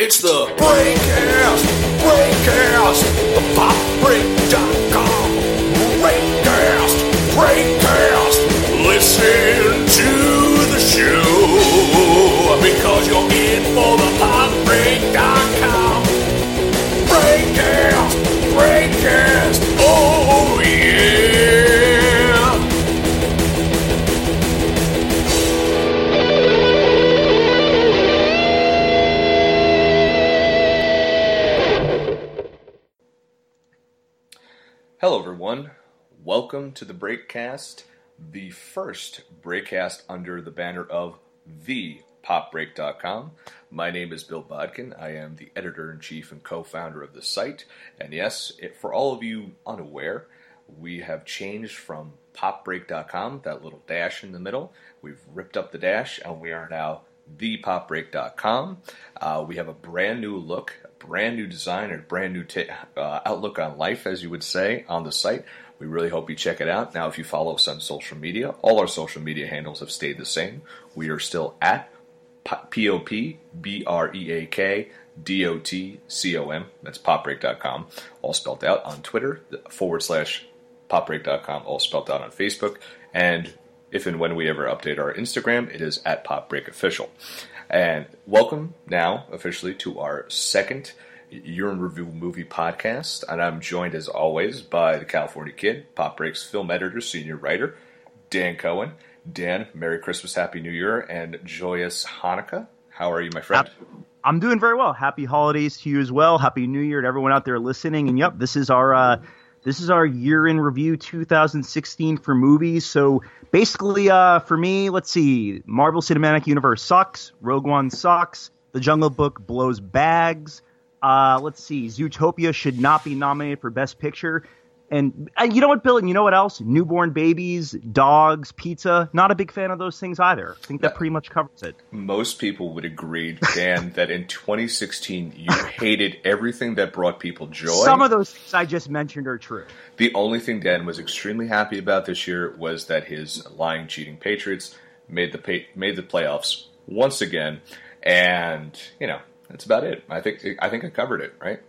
It's the Breakcast, Breakcast, the Pop popbreak.com. Welcome to the Breakcast, the first Breakcast under the banner of thepopbreak.com. My name is Bill Bodkin. I am the editor in chief and co founder of the site. And yes, it, for all of you unaware, we have changed from popbreak.com, that little dash in the middle. We've ripped up the dash and we are now thepopbreak.com. Uh, we have a brand new look, a brand new design, and brand new ta- uh, outlook on life, as you would say, on the site. We really hope you check it out. Now, if you follow us on social media, all our social media handles have stayed the same. We are still at P O P B R E A K D O T C O M. That's popbreak.com, all spelled out on Twitter, forward slash popbreak.com, all spelled out on Facebook. And if and when we ever update our Instagram, it is at popbreakofficial. And welcome now officially to our second In Review movie podcast. And I'm joined as always by the California Kid, Pop Break's film editor, senior writer, Dan Cohen. Dan, Merry Christmas, Happy New Year, and joyous Hanukkah. How are you, my friend? I'm doing very well. Happy holidays to you as well. Happy New Year to everyone out there listening. And yep, this is our uh, this is our year in review 2016 for movies. So basically, uh, for me, let's see, Marvel Cinematic Universe sucks. Rogue One sucks. The Jungle Book blows bags. Uh, let's see, Zootopia should not be nominated for Best Picture. And, and you know what, Bill? And you know what else? Newborn babies, dogs, pizza. Not a big fan of those things either. I think that pretty much covers it. Most people would agree, Dan, that in 2016 you hated everything that brought people joy. Some of those things I just mentioned are true. The only thing Dan was extremely happy about this year was that his lying, cheating Patriots made the pay- made the playoffs once again, and you know that's about it. I think I think I covered it right.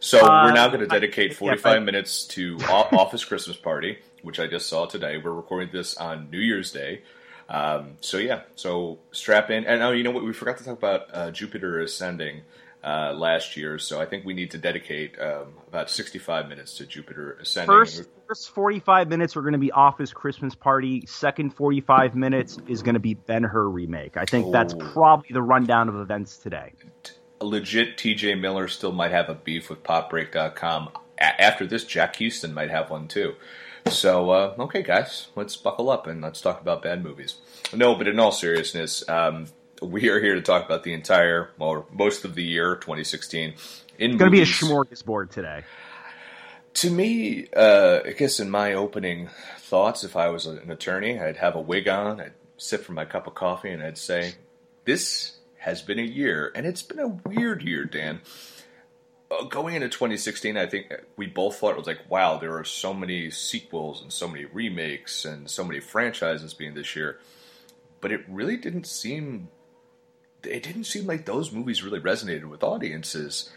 So Uh, we're now going to dedicate 45 yeah, minutes to Office Christmas Party, which I just saw today. We're recording this on New Year's Day. Um, so yeah, so strap in. And oh, you know what? We forgot to talk about uh, Jupiter Ascending uh, last year. So I think we need to dedicate um, about 65 minutes to Jupiter Ascending. First, first 45 minutes are going to be Office Christmas Party. Second 45 minutes is going to be Ben Hur remake. I think that's Oh. probably the rundown of events today. legit TJ Miller still might have a beef with popbreak.com. A- after this, Jack Huston might have one too. So, uh, okay, guys, let's buckle up and let's talk about bad movies. No, but in all seriousness, um, we are here to talk about the entire, well, most of the year 2016 in It's going to be a smorgasbord today. To me, uh, I guess in my opening thoughts, if I was an attorney, I'd have a wig on, I'd sip for my cup of coffee, and I'd say, This has been a year, and it's been a weird year, Dan. Uh, going into 2016, I think we both thought it was like, wow, there are so many sequels and so many remakes and so many franchises being this year. But it really didn't seem. It didn't seem like those movies really resonated with audiences.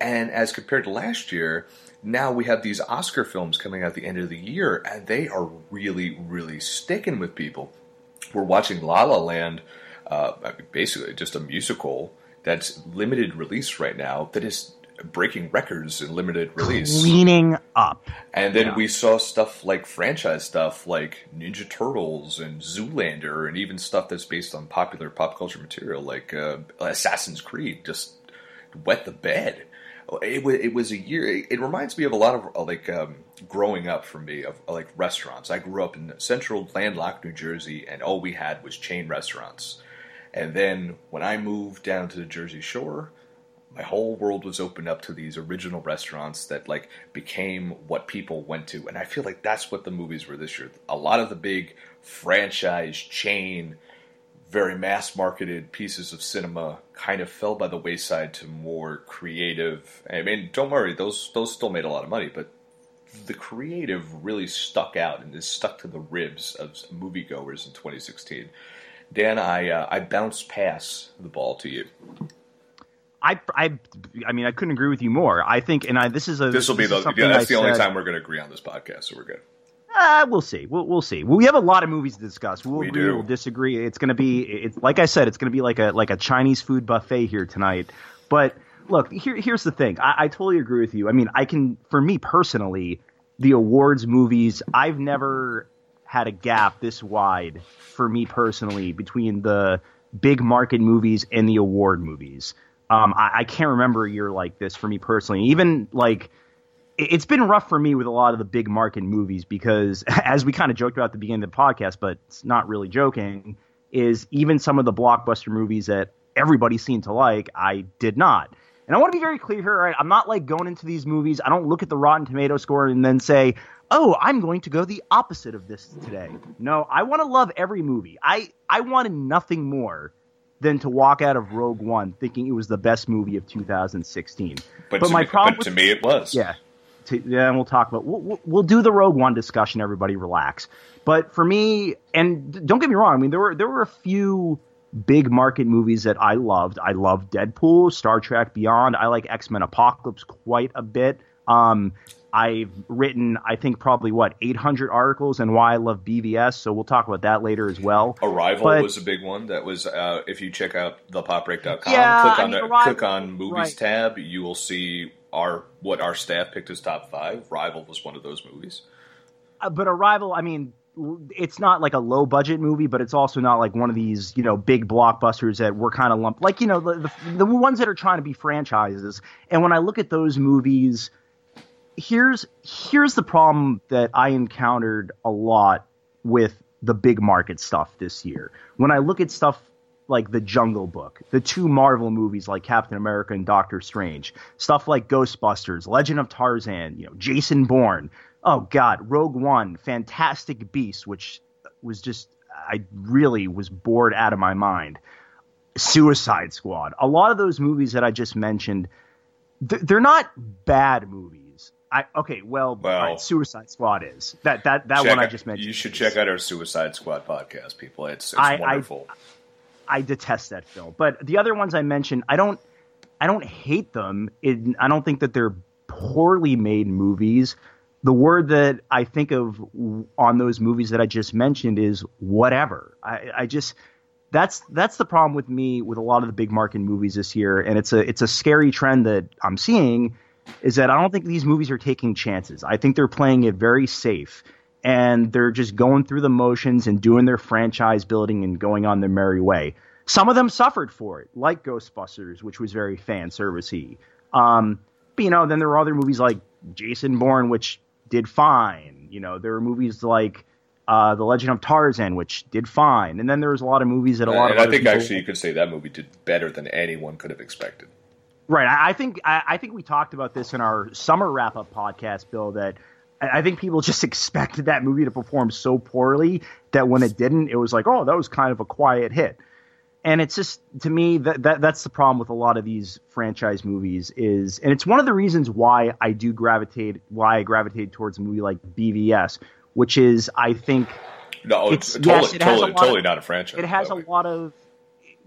And as compared to last year, now we have these Oscar films coming out at the end of the year, and they are really, really sticking with people. We're watching La La Land, uh, basically just a musical that's limited release right now that is breaking records in limited release. Cleaning up. And then Yeah. we saw stuff like franchise stuff like Ninja Turtles and Zoolander, and even stuff that's based on popular pop culture material like uh, Assassin's Creed just wet the bed. It was, it was a year. It, reminds me of a lot of uh, like um, growing up for me of uh, like restaurants. I grew up in central landlocked New Jersey, and all we had was chain restaurants. And then when I moved down to the Jersey Shore, my whole world was opened up to these original restaurants that like became what people went to and i feel like that's what the movies were this year a lot of the big franchise chain very mass marketed pieces of cinema kind of fell by the wayside to more creative i mean don't worry those those still made a lot of money but the creative really stuck out and is stuck to the ribs of moviegoers in 2016 dan i uh, i bounce pass the ball to you I, I, I mean, I couldn't agree with you more. I think, and I, this is a. This will be the yeah, that's the only said- time we're going to agree on this podcast, so we're good. Uh, we'll see. We'll, we'll see. We have a lot of movies to discuss. We'll We agree. do. We'll disagree. It's going to be. It's like I said. It's going to be like a like a Chinese food buffet here tonight. But look, here, here's the thing. I, I totally agree with you. I mean, I can. For me personally, the awards movies. I've never had a gap this wide for me personally between the big market movies and the award movies. Um, I, I can't remember a year like this for me personally. Even like it's been rough for me with a lot of the big market movies because, as we kind of joked about at the beginning of the podcast, but it's not really joking, is even some of the blockbuster movies that everybody seemed to like, I did not. And I want to be very clear here. Right? I'm not like going into these movies. I don't look at the Rotten Tomato score and then say, "Oh, I'm going to go the opposite of this today." No, I want to love every movie. I I wanted nothing more than to walk out of Rogue One thinking it was the best movie of 2016. But, But to my me, problem but with- to me, it was. Yeah. To, yeah, and we'll talk about we'll, we'll- do the Rogue One discussion. Everybody, relax. But for me, and don't get me wrong. I mean, there were there were a few big market movies that I loved. I loved Deadpool, Star Trek Beyond. I like X Men Apocalypse quite a bit. Um, I've written, I think, probably what 800 articles and why I love BVS. So we'll talk about that later as well. Arrival But- was a big one. That was uh, if you check out thepopbreak.com, Yeah, click I mean, the Arrival- click on movies right. tab, you will see our what our staff picked as top five. Rival was one of those movies. Uh, but Arrival, I mean, it's not like a low budget movie, but it's also not like one of these, you know, big blockbusters that we're kind of lumped, like, you know, the, the, the ones that are trying to be franchises. And when I look at those movies, here's here's the problem that I encountered a lot with the big market stuff this year. When I look at stuff like The Jungle Book, the two Marvel movies like Captain America and Doctor Strange, stuff like Ghostbusters, Legend of Tarzan, you know, Jason Bourne. Oh God, Rogue One, Fantastic Beasts, which was just I really was bored out of my mind. Suicide Squad. A lot of those movies that I just mentioned, th- they're not bad movies. I okay, well, Well- right, Suicide Squad is that that that one I just mentioned. You should check out our Suicide Squad podcast, people. It's, it's I- wonderful. I detest that film. But the other ones I mentioned, I don't I don't hate them. It, I don't think that they're poorly made movies. The word that I think of on those movies that I just mentioned is whatever. I, I just that's that's the problem with me with a lot of the big market movies this year, and it's a it's a scary trend that I'm seeing. Is that I don't think these movies are taking chances. I think they're playing it very safe, and they're just going through the motions and doing their franchise building and going on their merry way. Some of them suffered for it, like Ghostbusters, which was very fan servicey. Um, but you know, then there were other movies like Jason Bourne, which did fine. You know, there were movies like uh, The Legend of Tarzan, which did fine. And then there was a lot of movies that a lot and of I think actually you could say that movie did better than anyone could have expected. Right. I, I think I, I think we talked about this in our summer wrap up podcast, Bill. That I, think people just expected that movie to perform so poorly that when it didn't, it was like, oh, that was kind of a quiet hit. And it's just to me that, that that's the problem with a lot of these franchise movies is, and it's one of the reasons why I do gravitate, why I gravitate towards a movie like BVS, which is I think No, it's, It's- totally, yes, it totally, lot of- totally not a franchise. it has a way. lot of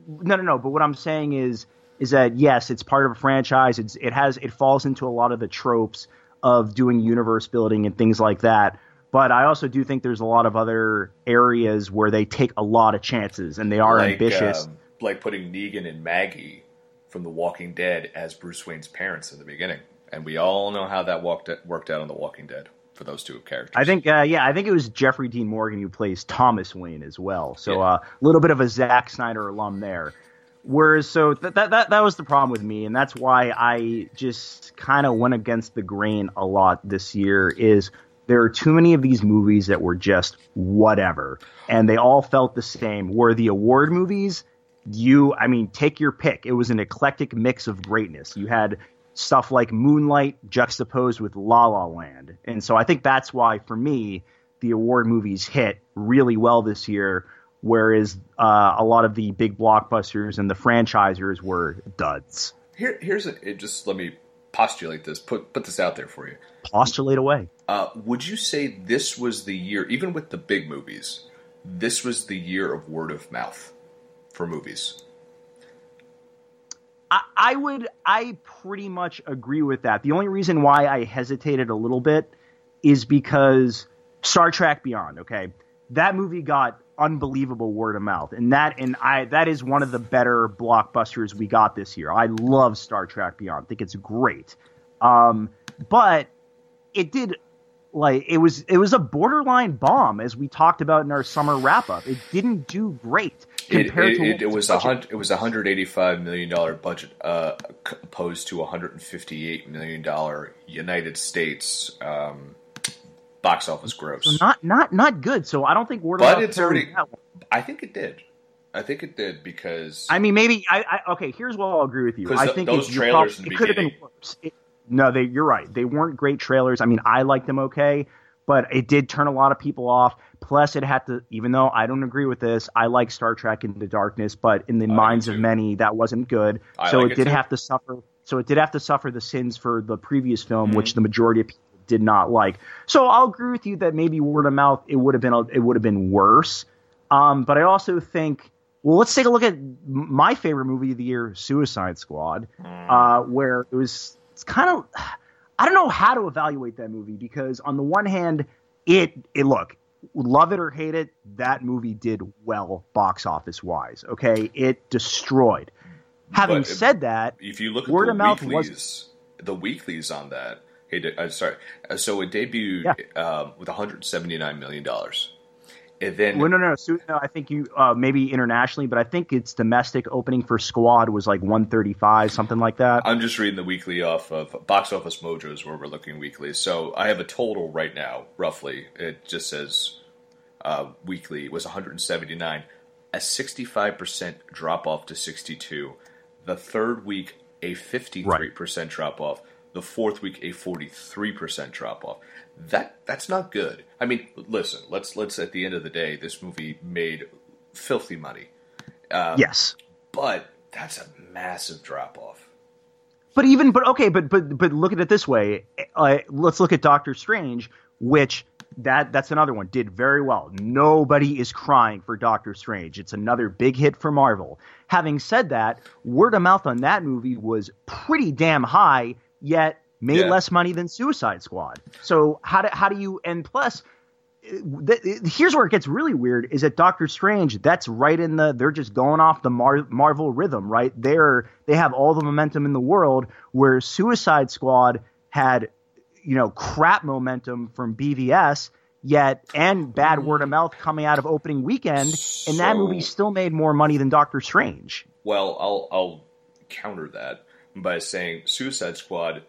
no no no but what i'm saying is is that yes it's part of a franchise it's it has it falls into a lot of the tropes of doing universe building and things like that but i also do think there's a lot of other areas where they take a lot of chances and they are like, ambitious um, like putting Negan and Maggie from The Walking Dead as Bruce Wayne's parents in the beginning, and we all know how that walked worked out on The Walking Dead for those two characters. I think, uh, yeah, I think it was Jeffrey Dean Morgan who plays Thomas Wayne as well. So Yeah. uh, a little bit of a Zack Snyder alum there. Whereas, so th- that that that was the problem with me, and that's why I just kind of went against the grain a lot this year. Is there are too many of these movies that were just whatever, and they all felt the same. Were the award movies? You, I mean, take your pick. It was an eclectic mix of greatness. You had stuff like Moonlight juxtaposed with La La Land. And so I think that's why, for me, the award movies hit really well this year, whereas uh, a lot of the big blockbusters and the franchisers were duds. Here, here's a, just let me postulate this, put put this out there for you. Postulate away. Uh, would you say this was the year, even with the big movies, this was the year of word of mouth for movies? I, I would, I pretty much agree with that. The only reason why I hesitated a little bit is because Star Trek Beyond. Okay, that movie got unbelievable word of mouth, and that and I that is one of the better blockbusters we got this year. I love Star Trek Beyond. I think it's great, um, but it did like it was it was a borderline bomb as we talked about in our summer wrap up. It didn't do great It, compared it, to it, what it was a hundred. It was a hundred eighty-five million dollar budget, uh, opposed to a hundred and fifty-eight million dollar United States um, box office gross. So not not not good. So I don't think word of But it's already- that one. I think it did. I think it did because I mean, maybe I, I okay. Here's what I'll agree with you. I th- think those it, trailers prob- in the it could have been worse. It, no, they. You're right. They weren't great trailers. I mean, I liked them okay, but it did turn a lot of people off. Plus, it had to. Even though I don't agree with this, I like Star Trek Into Darkness, but in the do minds of many, that wasn't good. I so like it it did too. have to suffer. So it did have to suffer the sins for the previous film, Mm-hmm. which the majority of people did not like. So I'll agree with you that maybe word of mouth it would have been it would have been worse. Um, but I also think, well, let's take a look at my favorite movie of the year, Suicide Squad, uh, where it was it's kind of I don't know how to evaluate that movie because on the one hand, it it look love it or hate it, that movie did well box office wise. Okay, it destroyed. Having it- said that, if you look at Word the of mouth weeklies, the weeklies on that, hey, de- uh, sorry, uh, so it debuted um, with 179 million dollars, and then well, no, no, no, Su- no. I think you uh, maybe internationally, but I think its domestic opening for Squad was like 135, something like that. I'm just reading the weekly off of Box Office Mojo's where we're looking weekly. So I have a total right now, roughly. It just says uh, weekly was 179, a 65% drop off to 62. The third week, a 53% drop off. The fourth week, a 43% drop off. That that's not good. I mean, listen. Let's let's at the end of the day, this movie made filthy money, yes. but that's a massive drop off. But even but okay, but but but look at it this way. Uh, let's look at Doctor Strange, which that that's another one did very well. Nobody is crying for Doctor Strange. It's another big hit for Marvel. Having said that, word of mouth on that movie was pretty damn high, yet made Yeah. less money than Suicide Squad. So how do how do you and plus uh, th- th- here's where it gets really weird is that Doctor Strange that's right in the they're just going off the Mar- Marvel rhythm right they're they have all the momentum in the world where Suicide Squad had you know crap momentum from BVS yet and bad mm-hmm. word of mouth coming out of opening weekend and that movie still made more money than Doctor Strange Well, I'll I'll counter that by saying Suicide Squad.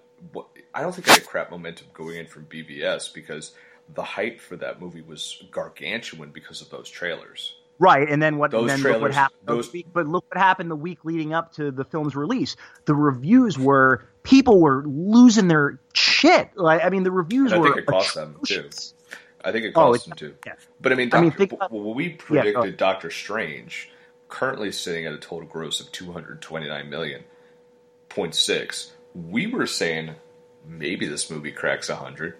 I don't think it had crap momentum going in from BVS because the hype for that movie was gargantuan because of those trailers. Right, and then what? Those then look what happened. those- but look what happened the week leading up to the film's release. The reviews were people were losing their shit. Like, I mean, the reviews I were think it cost them, too. I think it Oh, cost it's- them too. yeah. But I mean, I mean, Doctor, think about- when we predicted ahead. Doctor Strange, currently sitting at a total gross of two hundred twenty nine million point six, we were saying maybe this movie cracks a hundred.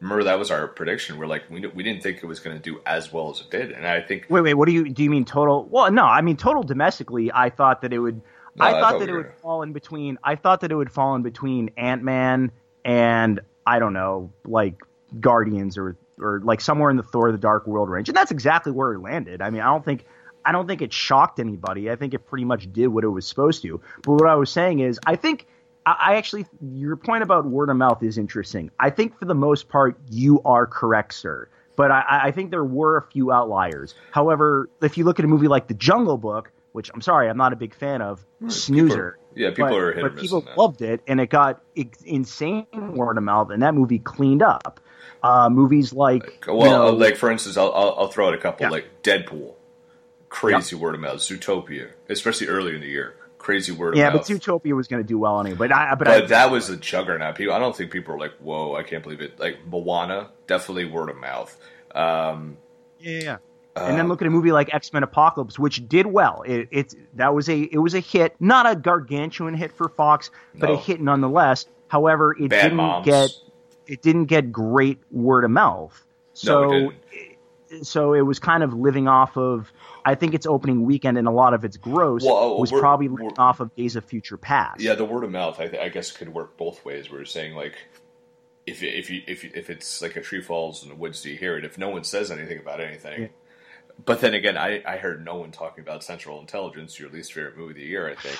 Remember that was our prediction. We're like we we didn't think it was going to do as well as it did, and I think Wait, wait. What do you do? You mean total? Well, no. I mean total domestically. I thought that it would. No, I I thought thought that we it would fall in between. I thought that it would fall in between Ant Man and I don't know, like Guardians or or like somewhere in the Thor: The Dark World range, and that's exactly where it landed. I mean, I don't think. I don't think it shocked anybody. I think it pretty much did what it was supposed to. But what I was saying is, I think I actually your point about word of mouth is interesting. I think for the most part you are correct, sir. But I, I think there were a few outliers. However, if you look at a movie like The Jungle Book, which I'm sorry, I'm not a big fan of, snoozer. yeah, people but, are hit but people loved it, and it got insane word of mouth, and that movie cleaned up. Uh, movies like Well, you know, like for instance, I'll, I'll, I'll throw out a couple Yeah. like Deadpool, crazy word of mouth, Zootopia, especially early in the year, crazy word of mouth. yeah, but Zootopia was going to do well anyway. But I, but, But I, that was a juggernaut. People, I don't think people were like, "Whoa, I can't believe it." Like Moana, definitely word of mouth. Um, Yeah, yeah. and then look at a movie like X Men Apocalypse, which did well. It, it's that was a it was a hit, not a gargantuan hit for Fox, but a hit nonetheless. However, it Bad didn't Moms. get it didn't get great word of mouth. No, So it so it was kind of living off of. I think its opening weekend and a lot of its gross Well, oh, was probably off of Days of Future Past. Yeah, the word of mouth, I, th- I guess, could work both ways. We're saying like, if if you, if you, if it's like a tree falls in the woods, do you hear it? If no one says anything about anything, Yeah. but then again, I, I heard no one talking about Central Intelligence, your least favorite movie of the year, I think.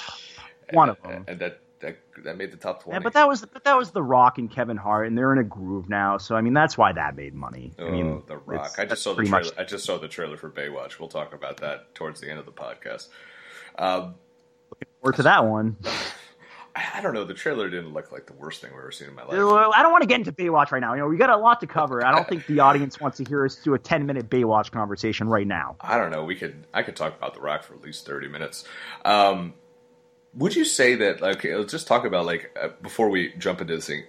One And- of them. and that that that made the top twenty. Yeah, but that was but that was The Rock and Kevin Hart, and they're in a groove now. So I mean, that's why that made money. Oh, I mean, The Rock! I just saw the trailer. much- I just saw the trailer for Baywatch. We'll talk about that towards the end of the podcast. Um, Or to that one. I, I don't know. The trailer didn't look like the worst thing we've ever seen in my life. I don't want to get into Baywatch right now. You know, we got a lot to cover. I don't think the audience wants to hear us do a ten minute Baywatch conversation right now. I don't know. We could I could talk about The Rock for at least thirty minutes. Um, would you say that? Okay, let's just talk about like uh, before we jump into this thing,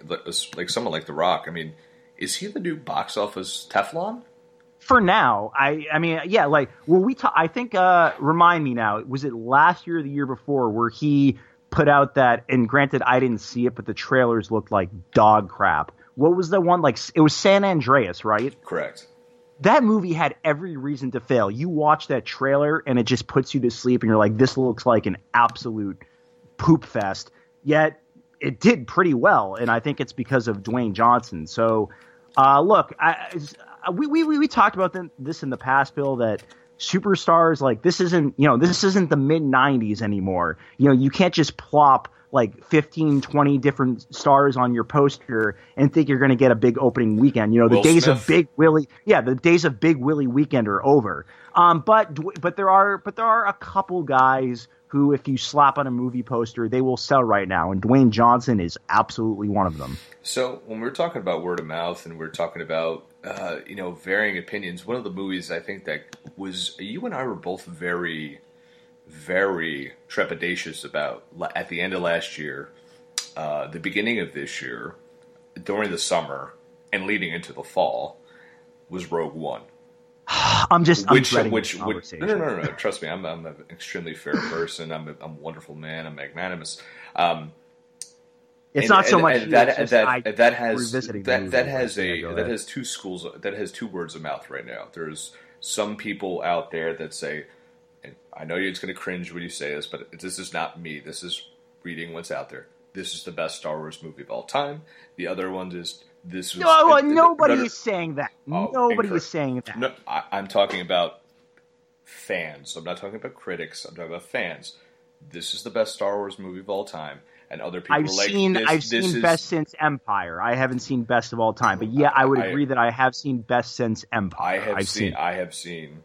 like someone like The Rock. I mean, is he the new box office Teflon? For now, I I mean, yeah, like well, we ta- I think uh remind me now, was it last year or the year before where he put out that and granted I didn't see it, but the trailers looked like dog crap. What was the one like it was San Andreas, right? Correct. That movie had every reason to fail. You watch that trailer and it just puts you to sleep, and you're like, this looks like an absolute poop fest. Yet it did pretty well, and I think it's because of Dwayne Johnson. So, uh, look, I, we, we we talked about this in the past, Bill. That superstars like this isn't you know this isn't the mid 90s anymore you know you can't just plop like 15 20 different stars on your poster and think you're going to get a big opening weekend. You know the Will days of big willie yeah the days of big willie weekend are over. Um but but there are but there are a couple guys who if you slap on a movie poster they will sell right now and dwayne johnson is absolutely one of them. So when we're talking about word of mouth and we're talking about uh, you know varying opinions, one of the movies I think that was you and I were both very, very trepidatious about at the end of last year, uh, the beginning of this year, during the summer and leading into the fall, was Rogue One. i'm just I'm Which, which, no, no, no, no. Trust me, I'm, I'm an extremely fair person. I'm a, I'm a wonderful man. I'm magnanimous. Um, it's and- not so and- much and that that that has that that has a that has two schools that has two words of mouth right now. There's some people out there that say, and I know it's going to cringe when you say this, but this is not me. This is reading what's out there. This is the best Star Wars movie of all time. The other one is this was no, uh, nobody no, is saying that. Oh, nobody is saying that. no, I, I'm talking about fans. I'm not talking about critics. I'm talking about fans. This is the best Star Wars movie of all time, and other people I've like, seen this, I've this seen is, best since Empire. I haven't seen best of all time, but yeah, I would I- agree that I have seen best since I Empire. have I've seen, I have seen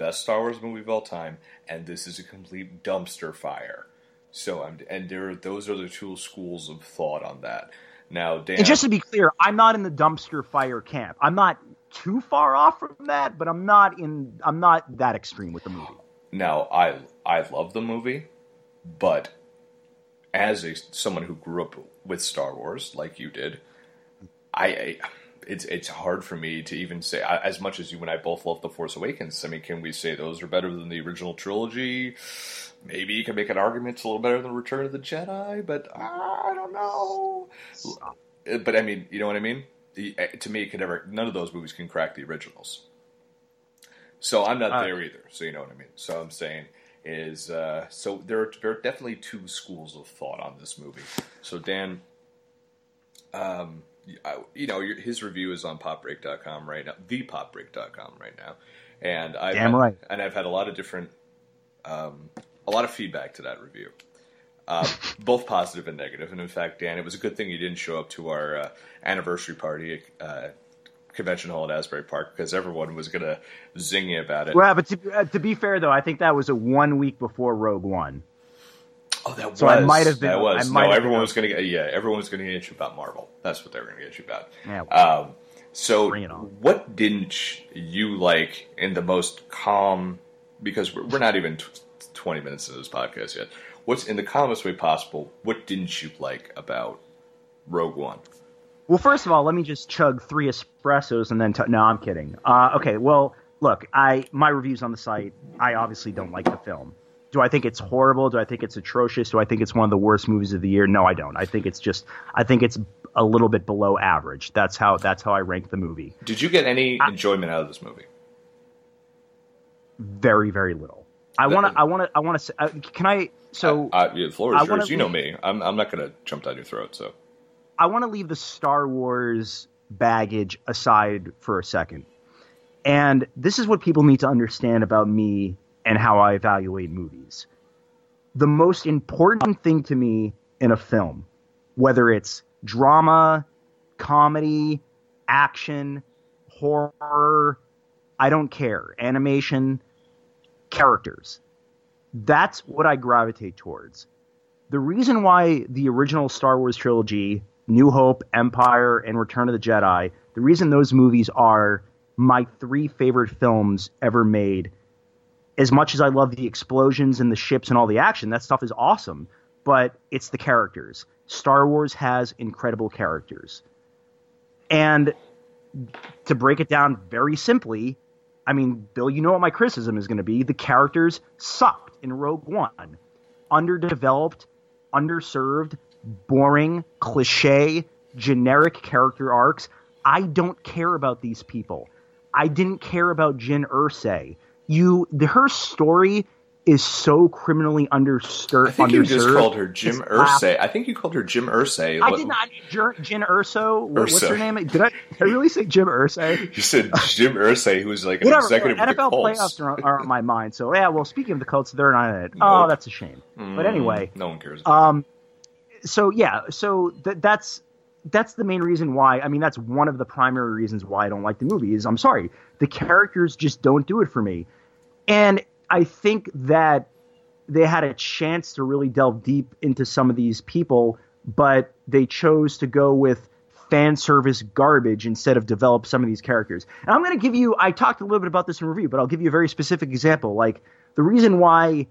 best Star Wars movie of all time, and this is a complete dumpster fire. So I'm, and there, those are the two schools of thought on that. Now, Dan, And just to be clear, I'm not in the dumpster fire camp. I'm not too far off from that, but I'm not in. I'm not that extreme with the movie. now I, I love the movie, but as a someone who grew up with Star Wars like you did, I, I it's it's hard for me to even say I, as much as you and I both love the Force Awakens. I mean, can we say those are better than the original trilogy? Maybe you can make an argument it's a little better than Return of the Jedi, but I don't know. But I mean, you know what I mean? The, uh, to me, it could never. None of those movies can crack the originals. So I'm not Uh, there either. So you know what I mean. So I'm saying is uh, so there are, there are definitely two schools of thought on this movie. So Dan, um, you know, your, his review is on popbreak.com right now, thepopbreak.com right now, and I've Damn had, right. and I've had a lot of different, um, a lot of feedback to that review. Uh, both positive and negative. negative, and in fact, Dan, it was a good thing you didn't show up to our uh, anniversary party at uh, Convention Hall at Asbury Park because everyone was going to zing you about it. Well, but to, uh, to be fair though, I think that was a one week before Rogue One. Oh, that So was. I might have been- That was. I might no, have everyone was going to get. Yeah, everyone was going to get you about Marvel. That's what they were going to get you about. Yeah. Um, so, Bring it on. what didn't you like in the most calm? Because we're, we're not even t- twenty minutes into this podcast yet. What's in the calmest way possible? What didn't you like about Rogue One? Well, first of all, let me just chug three espressos and then. T- no, I'm kidding. Uh, okay, well, look, I my reviews on the site. I obviously don't like the film. Do I think it's horrible? Do I think it's atrocious? Do I think it's one of the worst movies of the year? No, I don't. I think it's just. I think it's a little bit below average. That's how. That's how I rank the movie. Did you get any enjoyment out of this movie? very very little. I want to I want to I want to uh, can I so I, I, the floor is I yours. You know me. I'm, I'm not going to jump down your throat. So I want to leave the Star Wars baggage aside for a second. And this is what people need to understand about me and how I evaluate movies. The most important thing to me in a film, whether it's drama, comedy, action, horror, I don't care, animation, characters. That's what I gravitate towards the reason why the original Star Wars trilogy, New Hope, Empire, and Return of the Jedi, the reason those movies are my three favorite films ever made, as much as I love the explosions and the ships and all the action, that stuff is awesome, but it's the characters. Star Wars has incredible characters. And to break it down very simply, I mean, Bill, you know what my criticism is going to be. The characters sucked in Rogue One. Underdeveloped, underserved, boring, cliche, generic character arcs. I don't care about these people. I didn't care about Jyn Erso. You, the, her story is so criminally understir- I think you just called her Jim It's Ursay. I think you called her Jim Irsay. I did not. Jer- Jyn Erso. What, what's her name? Did I, did I really say Jim Irsay? You said Jim Irsay, who was like an Whatever. executive the NFL Colts. playoffs are, are on my mind. So yeah. Well, speaking of the Colts, they're not in it. Oh, that's a shame. But Mm, anyway, no one cares. About um, so yeah, so th- that's that's the main reason why. I mean, that's one of the primary reasons why I don't like the movie. Is I'm sorry, the characters just don't do it for me, and I think that they had a chance to really delve deep into some of these people, but they chose to go with fan service garbage instead of develop some of these characters. And I'm going to give you, I talked a little bit about this in review, but I'll give you a very specific example. Like the reason why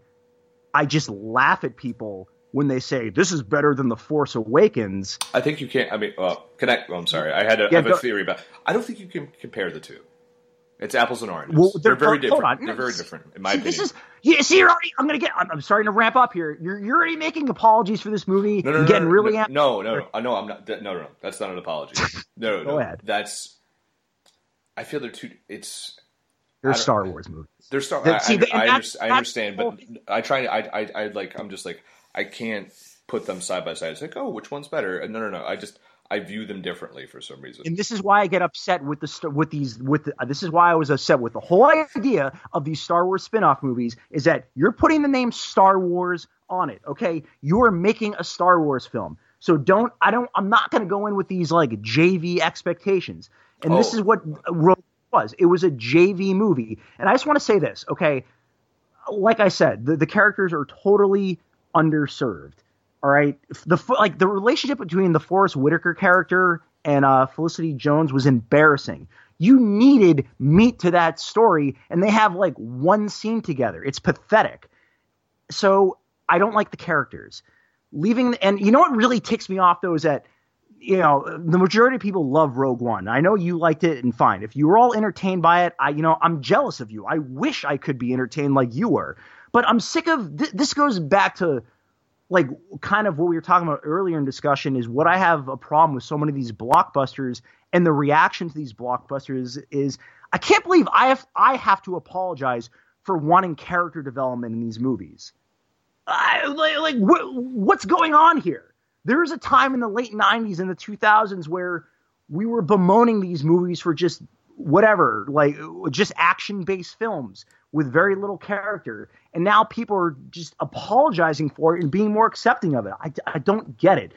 I just laugh at people when they say this is better than The Force Awakens. I think you can't. I mean, well, connect. Well, I'm sorry. I had a, I Yeah, have a theory about. I don't think you can compare the two. It's apples and oranges. Well, they're, they're- very different. on. They're very different, in my See, opinion. this is yeah. See, you're already. I'm gonna get. I'm, I'm starting to ramp up here. You're you're already making apologies for this movie. no, no, no, getting no, really no, no, no, no, I know I'm not. that- No, no, no. That's not an apology. No, no, Go no. ahead. That's. I feel they're too. It's. They're Star Wars movies. They're Star. That- I, see, I, I, that's- I understand, the but I try. I, I, I like. I'm just like. I can't put them side by side. It's like, oh, which one's better? No, no, no. I just. I view them differently for some reason. and this is why I get upset with the with these with the, uh, this is why I was upset with the whole idea of these Star Wars spin-off movies is that you're putting the name Star Wars on it, okay? You are making a Star Wars film. So don't I don't I'm not going to go in with these like JV expectations. And this Oh. is what Rogue was. It was a JV movie. And I just want to say this, okay? Like I said, the, the characters are totally underserved. All right, the like the relationship between the Forest Whitaker character and uh, Felicity Jones was embarrassing. You needed meat to that story, and they have like one scene together. It's pathetic. So I don't like the characters. Leaving and you know what really ticks me off though is that you know the majority of people love Rogue One. I know you liked it and fine. If you were all entertained by it, I you know I'm jealous of you. I wish I could be entertained like you were. But I'm sick of th- this. Goes back to like kind of what we were talking about earlier in discussion is what I have a problem with so many of these blockbusters and the reaction to these blockbusters is I can't believe I have I have to apologize for wanting character development in these movies. I, like, like what, what's going on here? There was a time in the late '90s and the 2000s where we were bemoaning these movies for just whatever, like just action-based films with very little character, and now people are just apologizing for it and being more accepting of it. I, I don't get it.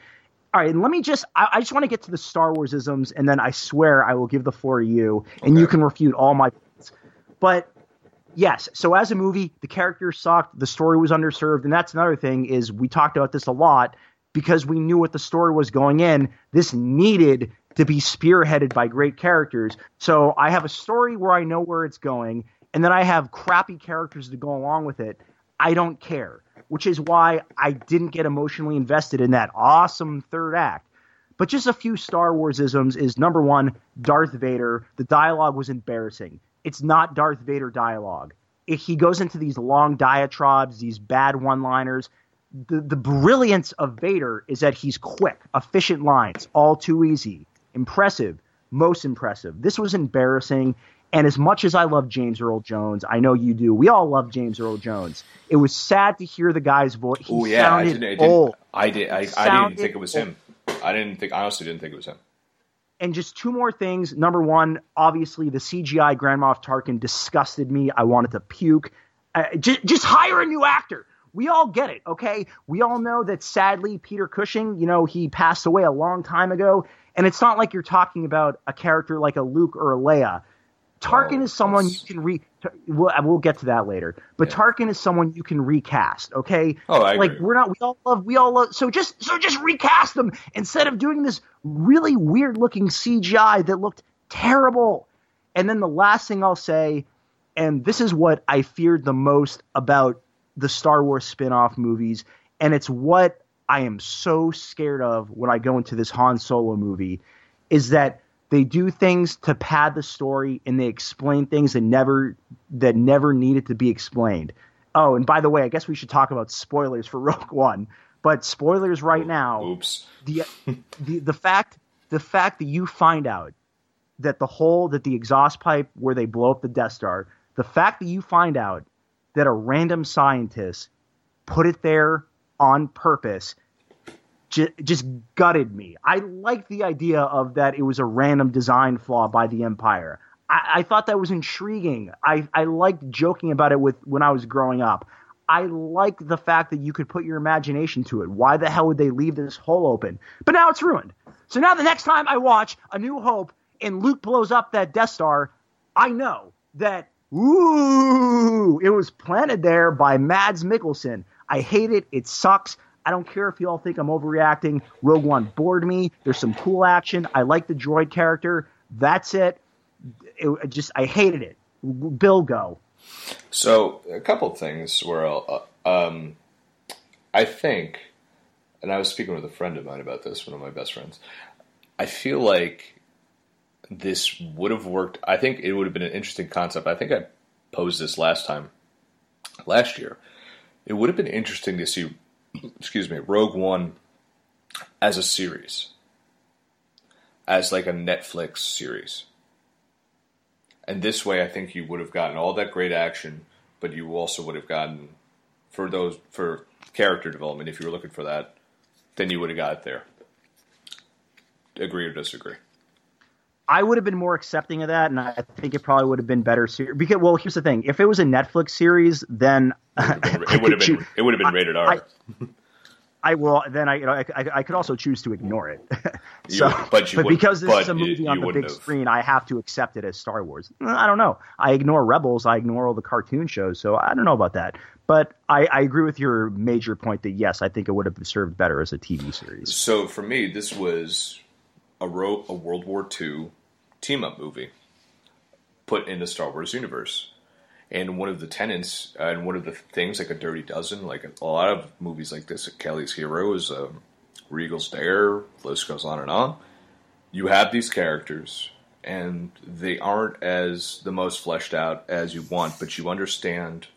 All right, and let me just I, I just want to get to the Star Wars isms, and then I swear I will give the floor to you, and you can refute all my points. But yes, so as a movie, the characters sucked, the story was underserved, and that's another thing is we talked about this a lot because we knew what the story was going in. This needed to be spearheaded by great characters. So I have a story where I know where it's going, and then I have crappy characters to go along with it. I don't care, which is why I didn't get emotionally invested in that awesome third act. But just a few Star Wars isms is number one, Darth Vader. The dialogue was embarrassing. It's not Darth Vader dialogue. He goes into these long diatribes, these bad one liners. The, the brilliance of Vader is that he's quick, efficient lines, all too easy, impressive, most impressive. This was embarrassing. And as much as I love James Earl Jones, I know you do. We all love James Earl Jones. It was sad to hear the guy's voice. Oh yeah, I didn't, I didn't, old. I did. I, I didn't think it was him. I didn't think. I honestly didn't think it was him. and just two more things. Number one, obviously the CGI Grand Moff Tarkin disgusted me. I wanted to puke. Uh, just, just hire a new actor. We all get it, okay? We all know that sadly Peter Cushing, you know, he passed away a long time ago, and it's not like you're talking about a character like a Luke or a Leia. Tarkin Oh, is someone you can re. We'll, we'll get to that later, but Yeah. Tarkin is someone you can recast. Okay, Oh, I like agree. we're not. We all love. We all love. So just so just recast them instead of doing this really weird looking CGI that looked terrible. And then the last thing I'll say, and this is what I feared the most about the Star Wars spin-off movies, and it's what I am so scared of when I go into this Han Solo movie, is that they do things to pad the story and they explain things that never that never needed to be explained. Oh, and by the way, I guess we should talk about spoilers for Rogue One. But spoilers right now Oops. the the the fact the fact that you find out that the hole that the exhaust pipe where they blow up the Death Star, the fact that you find out that a random scientist put it there on purpose ju- just gutted me. I liked the idea of that it was a random design flaw by the Empire. I, I thought that was intriguing. I, I liked joking about it with when I was growing up. I like the fact that you could put your imagination to it. Why the hell would they leave this hole open? But now it's ruined. So now the next time I watch A New Hope and Luke blows up that Death Star, I know that ooh, it was planted there by Mads Mikkelsen. I hate it. It sucks. I don't care if you all think I'm overreacting. Rogue One bored me. There's some cool action. I like the droid character. That's it. It, just I hated it. Bill, go. So a couple things where I'll, uh, um, I think, and I was speaking with a friend of mine about this, one of my best friends. I feel like this would have worked. I think it would have been an interesting concept. I think I posed this last time, last year. It would have been interesting to see, excuse me, Rogue One as a series, as like a Netflix series. And this way, I think you would have gotten all that great action, but you also would have gotten for those for character development. If you were looking for that, then you would have got it there. Agree or disagree? I would have been more accepting of that, and I think it probably would have been better. Ser- because, well, here's the thing: if it was a Netflix series, then It would have been. It would have been rated R. I- I will. Then I, you know, I, I, could also choose to ignore it. so, You- but you wouldn't- because this but is a you- movie on you the big have. screen, I have to accept it as Star Wars. I don't know. I ignore Rebels. I ignore all the cartoon shows. So I don't know about that. But I, I agree with your major point that yes, I think it would have served better as a TV series. So for me, this was a, ro- a World War II team up movie put in the Star Wars universe. And one of the tenants, uh, and one of the things, like a Dirty Dozen, like a lot of movies like this, Kelly's Heroes, um, Where Eagles Dare, list goes on and on. You have these characters, and they aren't as the most fleshed out as you want, but you understand.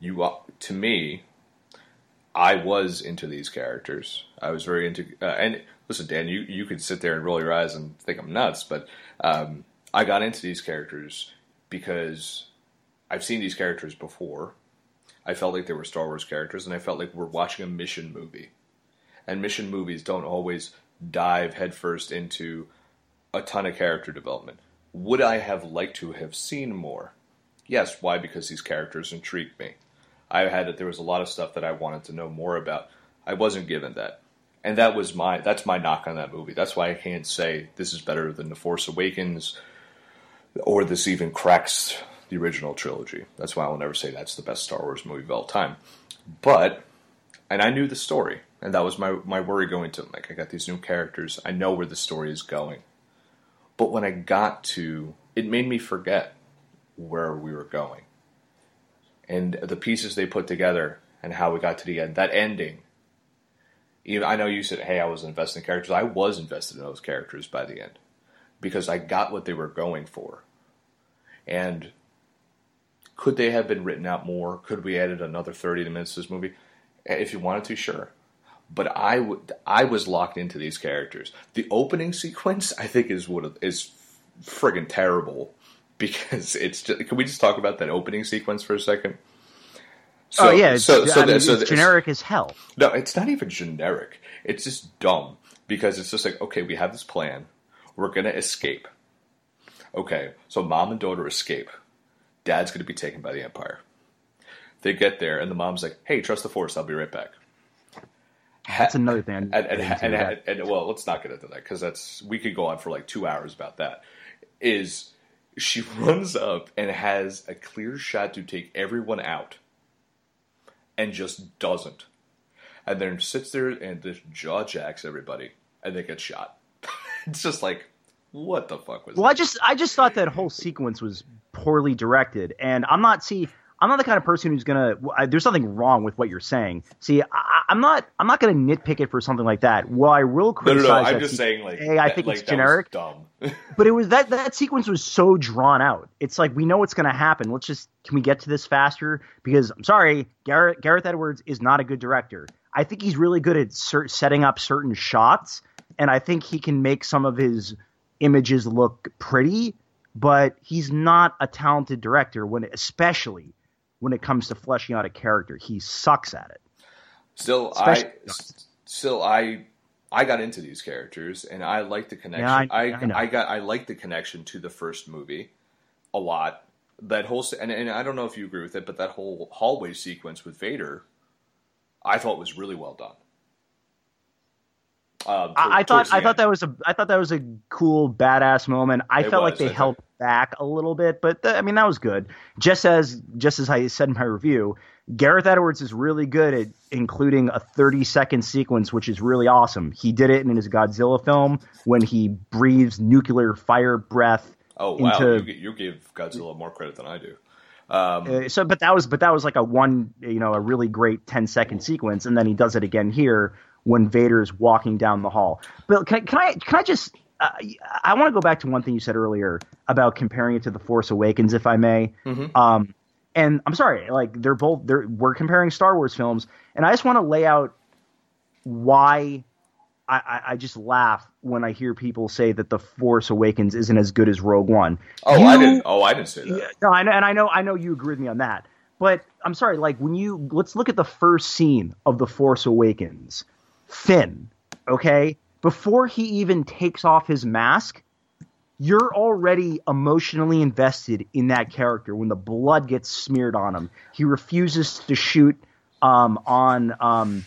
You, uh, to me, I was into these characters. I was very into, uh, and listen, Dan, you you could sit there and roll your eyes and think I'm nuts, but um, I got into these characters because I've seen these characters before. I felt like they were Star Wars characters, and I felt like we're watching a mission movie. And mission movies don't always dive headfirst into a ton of character development. Would I have liked to have seen more? Yes. Why? Because these characters intrigued me. I had that there was a lot of stuff that I wanted to know more about. I wasn't given that, and that was my that's my knock on that movie. That's why I can't say this is better than The Force Awakens, or this even cracks the original trilogy. That's why I'll never say that's the best Star Wars movie of all time. But and I knew the story, and that was my my worry going to like I got these new characters. I know where the story is going, but when I got to it, made me forget where we were going and the pieces they put together and how we got to the end. That ending. Even I know you said, "Hey, I was invested in characters." I was invested in those characters by the end because I got what they were going for. And could they have been written out more? Could we added another thirty minutes to this movie? If you wanted to, sure. But I was locked into these characters. The opening sequence, I think, is what is friggin' terrible because it's. Just, can we just talk about that opening sequence for a second? Oh yeah, it's, so, so, I mean, the- so it's generic as hell. No, it's not even generic. It's just dumb because it's just like, okay, we have this plan. We're gonna escape. Okay, so mom and daughter escape. Dad's gonna be taken by the Empire. They get there, and the mom's like, "Hey, trust the Force. I'll be right back." That's another thing. And, and, and, and- well, let's not get into that because that's we could go on for like two hours about that. Is she runs up and has a clear shot to take everyone out, and just doesn't, and then sits there and just jaw jacks everybody, and they get shot. it's just like, what the fuck was? Well, I just I just thought that whole sequence was poorly directed, and I'm not see I'm not the kind of person who's gonna. I, there's something wrong with what you're saying. See, I, I'm not I'm not gonna nitpick it for something like that. Well, I will no, no, criticize. no. I'm just se- saying, like, Hey, I that- think like, it's generic. dumb. But it was that that sequence was so drawn out. It's like we know what's going to happen. Let's just can we get to this faster? Because I'm sorry, Garrett Gareth Edwards is not a good director. I think he's really good at cer- setting up certain shots, and I think he can make some of his images look pretty. But he's not a talented director when, especially when it comes to fleshing out a character. He sucks at it. Still, I Especially- s- still I I got into these characters and I like the connection. I- I I. I, got I like the connection to the first movie a lot. That whole and, and I don't know if you agree with it, but that whole hallway sequence with Vader, I thought was really well done. Um, I, I thought I thought that was a I thought that was a cool badass moment. I It felt was, like they I held back a little bit, but th- I mean that was good. Just as just as I said in my review, Gareth Edwards is really good at including a 30 second sequence, which is really awesome. He did it in his Godzilla film when he breathes nuclear fire breath. Oh wow, into- you, you give Godzilla more credit than I do. Um, Uh, so, but that was but that was like a one you know a really great 10 second sequence, and then he does it again here when Vader's walking down the hall. Bill, can, can I can I just uh, I want to go back to one thing you said earlier about comparing it to the Force Awakens, if I may. Um, and I'm sorry, like they're both they're we're comparing Star Wars films, and I just want to lay out why I, I, I just laugh when I hear people say that the Force Awakens isn't as good as Rogue One. oh, I didn't. Oh, I didn't say that. no, I know, and I know, I know you agree with me on that. But I'm sorry, like when you let's look at the first scene of the Force Awakens. Finn, okay, before he even takes off his mask, you're already emotionally invested in that character. When the blood gets smeared on him, he refuses to shoot um, on um,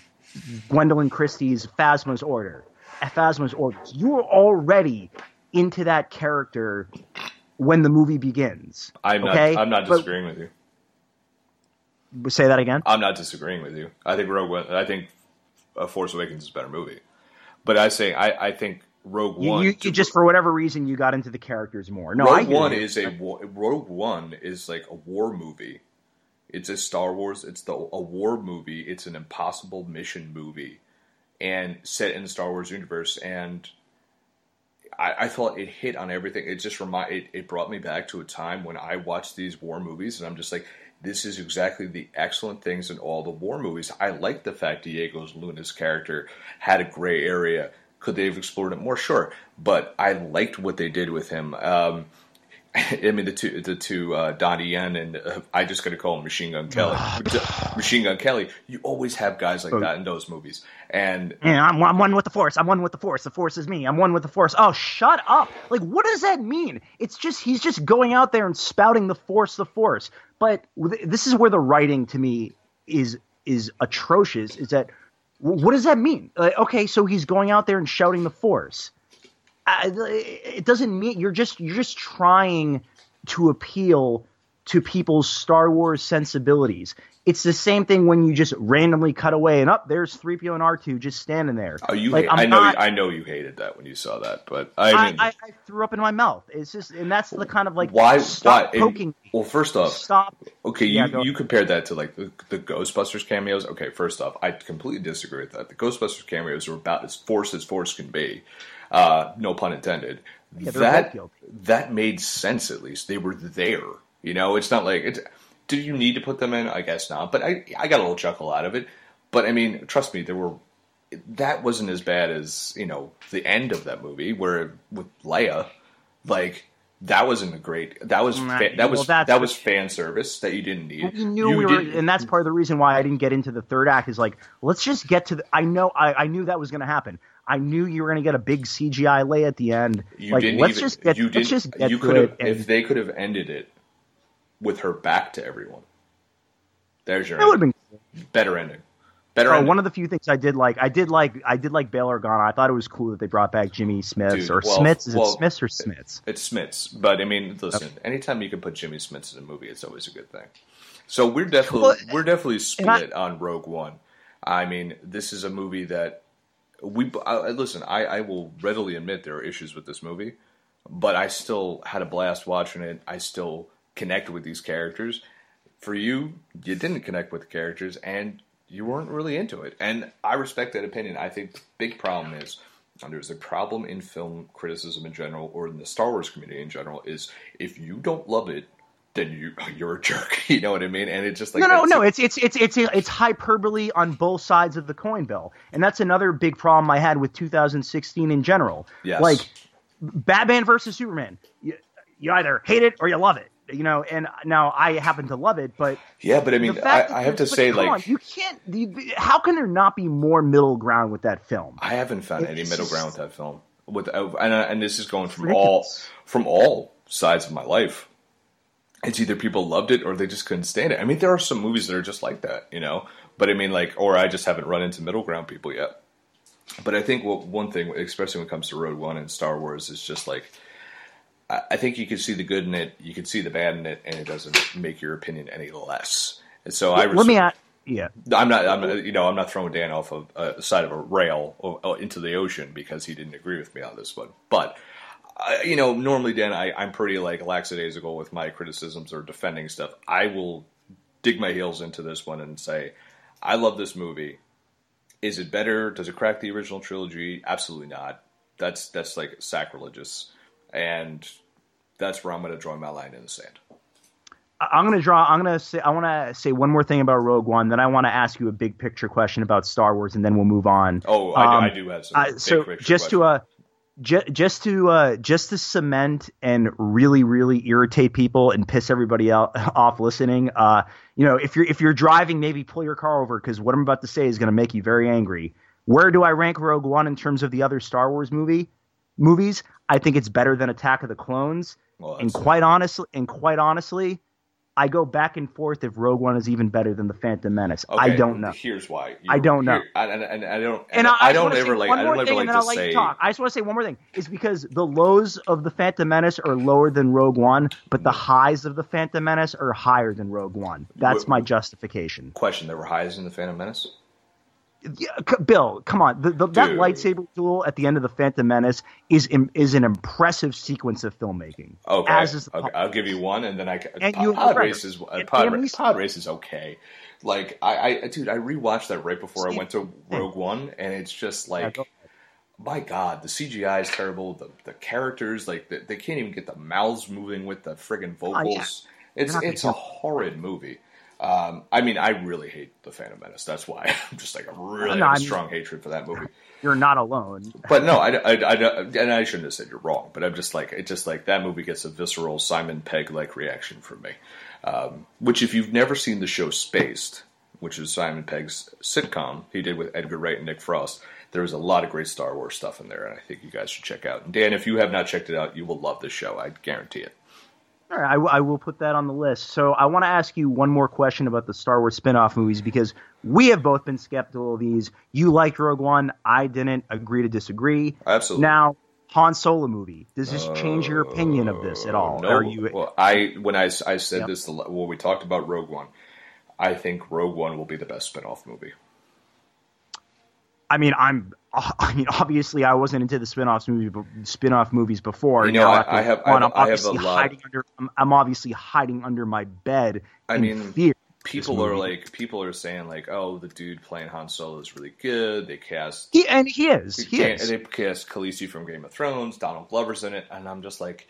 Gwendoline Christie's Phasma's order. Phasma's orders. You are already into that character when the movie begins. I'm not. okay? I'm not But- disagreeing with you. say that again. I'm not disagreeing with you. I think Rogue. I think uh, Force Awakens is a better movie. But I say I, I think Rogue You, One. you, you just for whatever reason you got into the characters more. No, Rogue One is a Rogue One is like a war movie. It's a Star Wars. It's the a war movie. It's an impossible mission movie, and set in the Star Wars universe. And I, I thought it hit on everything. It just remind it, it brought me back to a time when I watched these war movies, and I'm just like, this is exactly the excellent things in all the war movies. I like the fact Diego Luna's character had a gray area. Could they have explored it more? Sure, but I liked what they did with him. Um, I mean, the two, the two, uh, Donnie Yen and uh, I just got to call him Machine Gun Kelly. Machine Gun Kelly. You always have guys like that in those movies, and Yeah, I'm, I'm one with the force. I'm one with the force. The force is me. I'm one with the force. Oh, shut up! Like, what does that mean? It's just he's just going out there and spouting the force, the force. But this is where the writing to me is is atrocious. Is that what does that mean? Like, okay, so he's going out there and shouting the force. It doesn't mean you're just you're just trying to appeal to people's Star Wars sensibilities. It's the same thing when you just randomly cut away and up there's 3PO and R2 just standing there. oh, you, like, hate- I'm know, not- I know you hated that when you saw that, but I I, mean, I, I threw up in my mouth. It's just, and that's the kind of like why? stop why? poking well, first off, Stop. Okay, you, go- you compared that to like the, the Ghostbusters cameos. Okay, first off, I completely disagree with that. The Ghostbusters cameos are about as forced as force can be. Uh, no pun intended. they're that that made sense at least. They were there. You know, it's not like it's. Did you need to put them in? I guess not. But I I got a little chuckle out of it. But I mean, trust me, there were. That wasn't as bad as you know the end of that movie where with Leia, like That wasn't a great. That was Nah, fa- that was well, that was fan service that you didn't need. we knew You we were, and that's part of the reason why I didn't get into the third act. Is like, let's just get to the. I know, I, I knew that was going to happen. I knew you were going to get a big CGI lay at the end. You like, didn't let's even. just get, you let's just get you could have and- if they could have ended it with her back to everyone. There's your that would have been better ending. Better Oh, ending. one of the few things I did like, I did like, I did like Bail Organa. I thought it was cool that they brought back Jimmy Smiths Dude, or well- Smiths. Is well, it Smiths or Smiths? It's Smiths, but I mean, listen. Anytime you can put Jimmy Smiths in a movie, it's always a good thing. So we're definitely Well, we're definitely and I- split on Rogue One. I mean, this is a movie that we I, listen. I, I will readily admit there are issues with this movie, but I still had a blast watching it. I still connected with these characters. For you, you didn't connect with the characters, and you weren't really into it. And I respect that opinion. I think the big problem is, there's a problem in film criticism in general, or in the Star Wars community in general, is if you don't love it, then you you're a jerk. You know what I mean? And it's just like no, no, no. It's it's it's it's it's hyperbole on both sides of the coin, Bill, and that's another big problem I had with 2016 in general. Yes. Like Batman versus Superman, you, you either hate it or you love it. You know, and now I happen to love it, but yeah, but I mean, I, I have to say, like, on, you can't. you- How can there not be more middle ground with that film? I haven't found any middle ground with that film. With uh, and, uh, and this is going from Ridiculous. all from all sides of my life. It's either people loved it or they just couldn't stand it. I mean, there are some movies that are just like that, you know. But I mean, like, or I just haven't run into middle ground people yet. But I think what one thing, especially when it comes to Rogue One and Star Wars, is just like I I think you can see the good in it, you can see the bad in it, and it doesn't make your opinion any less. And so I Let me res- ask. Yeah, I'm not. I'm you know I'm not throwing Dan off of uh, the side of a rail o- o- into the ocean because he didn't agree with me on this one. But I, you know, normally Dan, I, I'm pretty like lackadaisical with my criticisms or defending stuff. I will dig my heels into this one and say, I love this movie. Is it better? Does it crack the original trilogy? Absolutely not. That's that's like sacrilegious, and that's where I'm going to draw my line in the sand. I'm gonna draw. I'm gonna say. I want to say one more thing about Rogue One. Then I want to ask you a big picture question about Star Wars, and then we'll move on. Oh, I, Um, I do have some. Uh, big so picture just to questions. Uh, ju- just to uh, just to cement and really really irritate people and piss everybody out off listening. Uh, you know, if you're if you're driving, maybe pull your car over because what I'm about to say is going to make you very angry. Where do I rank Rogue One in terms of the other Star Wars movie movies? I think it's better than Attack of the Clones. Well, and quite honestly, and quite honestly, I go back and forth if Rogue One is even better than the Phantom Menace. I don't know. Here's why. I don't know. And, and I don't. And And, I, I, don't ever like. I don't ever like to say. you talk. I just want to say one more thing. Is because the lows of the Phantom Menace are lower than Rogue One, but the highs of the Phantom Menace are higher than Rogue One. That's Wh- my justification. Question: There were highs in the Phantom Menace. Yeah, c- Bill, come on. The, the, that lightsaber duel at the end of the Phantom Menace is im- is an impressive sequence of filmmaking. Okay, As is okay, I'll give you one, and then I And pod, you- pod race is uh, pod, ra- pod race is okay. Like I, I, dude, I rewatched that right before I went to Rogue One, and it's just like, go my God, the CGI is terrible. The the characters, like they, they can't even get the mouths moving with the friggin' vocals. Oh, yeah. It's it's a horrid movie. Um, I mean, I really hate the Phantom Menace. That's why I'm just like I really No, have a strong hatred for that movie. You're not alone. But no, I, I, I, and I shouldn't have said you're wrong. But I'm just like, it just like that movie gets a visceral Simon Pegg like reaction from me. Um, which, if you've never seen the show Spaced, which is Simon Pegg's sitcom he did with Edgar Wright and Nick Frost, there was a lot of great Star Wars stuff in there, and I think you guys should check out. And Dan, if you have not checked it out, you will love this show. I guarantee it. All right, I, w- I will put that on the list. So I want to ask you one more question about the Star Wars spin-off movies because we have both been skeptical of these. You liked Rogue One, I didn't. Agree to disagree. Absolutely. Now, Han Solo movie. Does this change your opinion of this at all? Uh, no, Are you? well, I when I, I said Yep. this when we talked about Rogue One, I think Rogue One will be the best spin-off movie. I mean, I'm. I mean, obviously, I wasn't into the spin-offs movie, spin-off movies before. You know, Now, I, I, have. One, I, I'm have- I have a obviously lot- hiding under. I'm, I'm obviously hiding under my bed. I in mean, fear. people are like people are saying like oh the dude playing Han Solo is really good they cast He and he is. He they, is. they cast Khaleesi from Game of Thrones Donald Glover's in it and I'm just like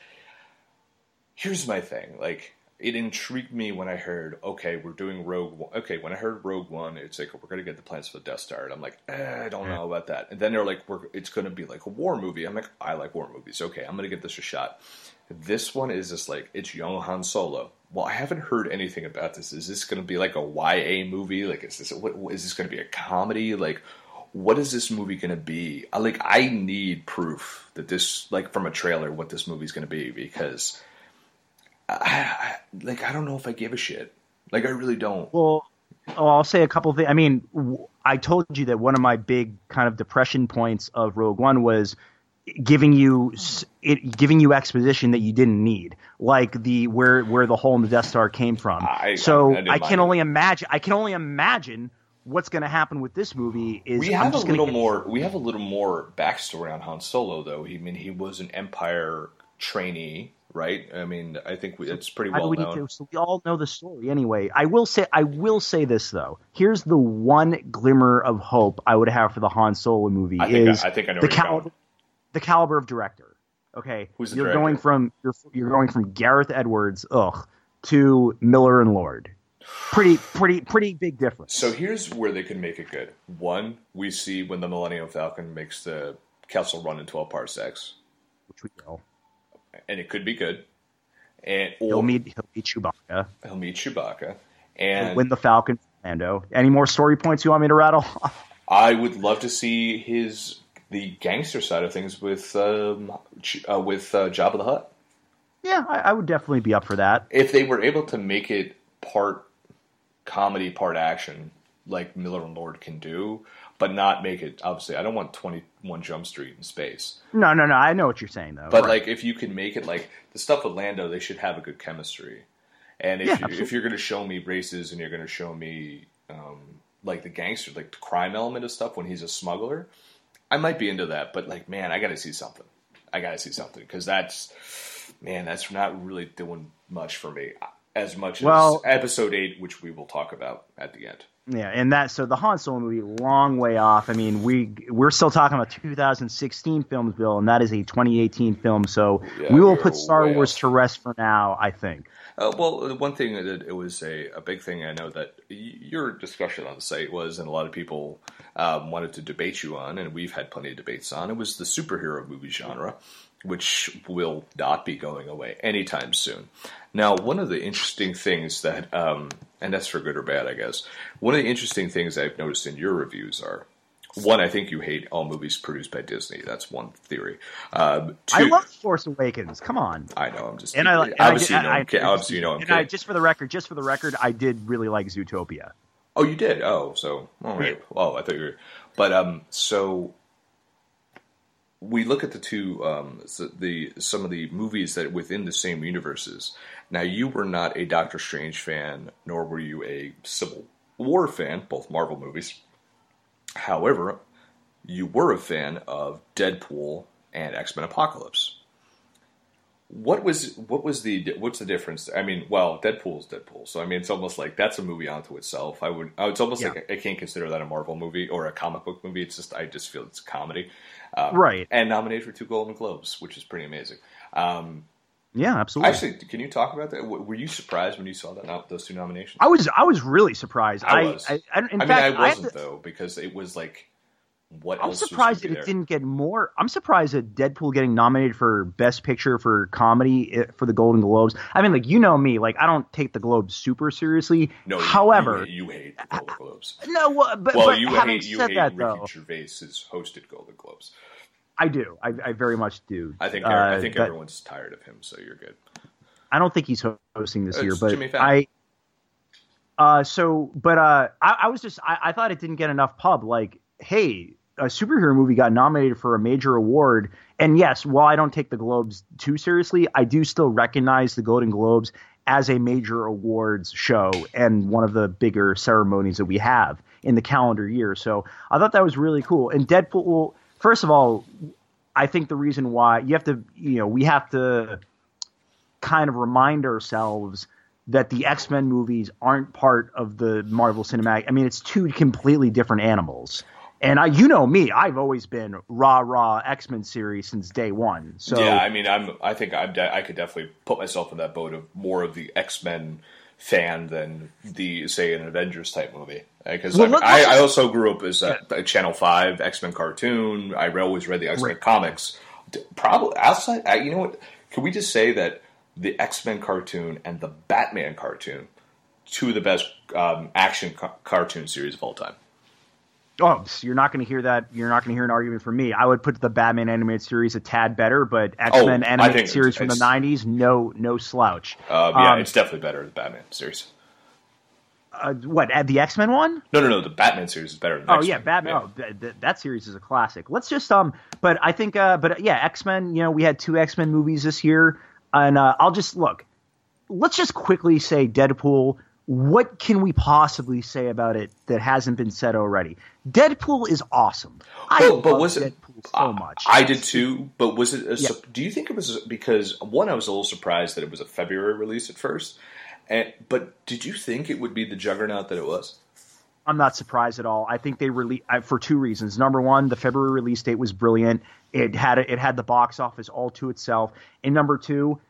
here's my thing like it intrigued me when I heard, okay, we're doing Rogue One. Okay, when I heard Rogue One, it's like we're gonna get the plans for the Death Star, and I'm like, eh, I don't know about that. And then they're like, we're it's gonna be like a war movie. I'm like, I like war movies. Okay, I'm gonna give this a shot. This one is just like it's young Han Solo. Well, I haven't heard anything about this. Is this gonna be like a YA movie? Like, is this what, is this gonna be a comedy? Like, what is this movie gonna be? I, like, I need proof that this, like, from a trailer, what this movie's gonna be because I, I, like I don't know if I give a shit. Like I really don't. Well, oh, I'll say a couple things. I mean, w- I told you that one of my big kind of depression points of Rogue One was giving you it giving you exposition that you didn't need, like the where where the hole in the Death Star came from. I- so I I, can it. only imagine. I can only imagine what's going to happen with this movie. Is we have a little get- more. We have a little more backstory on Han Solo, though. I mean, he was an Empire trainee, right? I mean, I think we, it's pretty well we known. to? So we all know the story anyway. I will say, I will say this though. Here's the one glimmer of hope I would have for the Han Solo movie I think is I, I think I know the caliber, the caliber of director. Okay, Who's the you're director? going from you're you're going from Gareth Edwards, ugh, to Miller and Lord. Pretty pretty pretty big difference. So here's where they can make it good. One, we see when the Millennium Falcon makes the Kessel Run in 12 parsecs, which we will. And it could be good. And or He'll meet he'll meet Chewbacca. he'll meet Chewbacca, He'll and win the Falcon. Lando. Any more story points you want me to rattle? I would love to see his the gangster side of things with um, uh, with uh, Jabba the Hutt. yeah, I, I would definitely be up for that. If they were able to make it part comedy, part action, like Miller and Lord can do, but not make it obviously. I don't want Twenty One Jump Street in space, No, no, no. I know what you're saying though. but Right. like if you can make it like the stuff with Lando, they should have a good chemistry. And if Yeah, you, if you're going to show me races and you're going to show me um, like the gangster, like the crime element of stuff when he's a smuggler, I might be into that. But like, man, I got to see something. I got to see something because that's man, that's not really doing much for me as much Well- as Episode Eight, which we will talk about at the end. Yeah, and that so the Han Solo movie, long way off. I mean, we we're still talking about 2016 films, Bill, and that is a 2018 film. So Yeah, we will put Star Wars off. to rest for now. I think. Uh, well, the one thing that it was a, a big thing I know that your discussion on the site was, and a lot of people um, wanted to debate you on, and we've had plenty of debates on. It was the superhero movie genre, which will not be going away anytime soon. Now, one of the interesting things that, um, and that's for good or bad, I guess. One of the interesting things I've noticed in your reviews are. One, I think you hate all movies produced by Disney. That's one theory. Um, two, I love Force Awakens. Come on. I know. I'm just. And I like. obviously, I, you know, I, I'm kid- obviously, you know, I'm and I, just for the record, just for the record, I did really like Zootopia. Oh, you did. Oh, so all right. Oh, I thought you were. But um, so we look at the two um, the some of the movies that within the same universes. Now, you were not a Doctor Strange fan, nor were you a Civil War fan, both Marvel movies. However, you were a fan of Deadpool and X Men Apocalypse. What was what was the what's the difference? I mean, well, Deadpool's Deadpool, so I mean, it's almost like that's a movie onto itself. I would, oh, it's almost Yeah. like I can't consider that a Marvel movie or a comic book movie. It's just I just feel it's a comedy, um, Right. And nominated for two Golden Globes, which is pretty amazing. Um, Yeah, absolutely. actually, can you talk about that? Were you surprised when you saw that those two nominations? I was I was really surprised. I I, was. I, I, in I mean, fact, I wasn't to- though because it was like, what I'm surprised that it didn't get more. I'm surprised that Deadpool getting nominated for Best Picture for comedy eh, for the Golden Globes. I mean, like you know me, like I don't take the Globes super seriously. No, However, you, you hate the Golden Globes. no, well, but, Well, but you having hate you said hate that Ricky though, Gervais's hosted Golden Globes. I do. I, I very much do. I think Uh, I think but everyone's tired of him, so you're good. I don't think he's hosting this It's year, but Jimmy I. Uh, so, but uh, I, I was just I, I thought it didn't get enough pub. Like, hey, a superhero movie got nominated for a major award, and yes, while I don't take the Globes too seriously, I do still recognize the Golden Globes as a major awards show and one of the bigger ceremonies that we have in the calendar year. So I thought that was really cool. And Deadpool, well, first of all, I think the reason why you have to, you know, we have to kind of remind ourselves that the X Men movies aren't part of the Marvel Cinematic. I mean, it's two completely different animals. And I, you know me, I've always been rah rah X Men series since day one. So yeah, I mean, I'm. I think I'm. De- I could definitely put myself in that boat of more of the X Men fan than the say an Avengers type movie. Because Well, I, let's I also grew up as a, a Channel Five X Men cartoon. I always read the X Men Right. comics. Probably outside. uh, You know what? Can we just say that the X Men cartoon and the Batman cartoon, two of the best um, action ca- cartoon series of all time. Oh, you're not going to hear that. You're not going to hear an argument from me. I would put the Batman animated series a tad better, but X Men Oh, animated series from the '90s, no, no slouch. Um, yeah, Um, it's definitely better the Batman series. Uh, what uh, the X Men one? No, no, no. The Batman series is better than. Oh X-Men. yeah, Batman. Oh, th- th- that series is a classic. Let's just um, but I think uh, but yeah, X Men. You know, we had two X Men movies this year, and uh, I'll just look. Let's just quickly say Deadpool. What can we possibly say about it that hasn't been said already? Deadpool is awesome. I But, but was it Deadpool so I- much. I did too. But was it? A, Yeah. Do you think it was because one? I was a little surprised that it was a February release at first. And but did you think it would be the juggernaut that it was? I'm not surprised at all. I think they released for two reasons. Number one, the February release date was brilliant. It had it had the box office all to itself. And number two,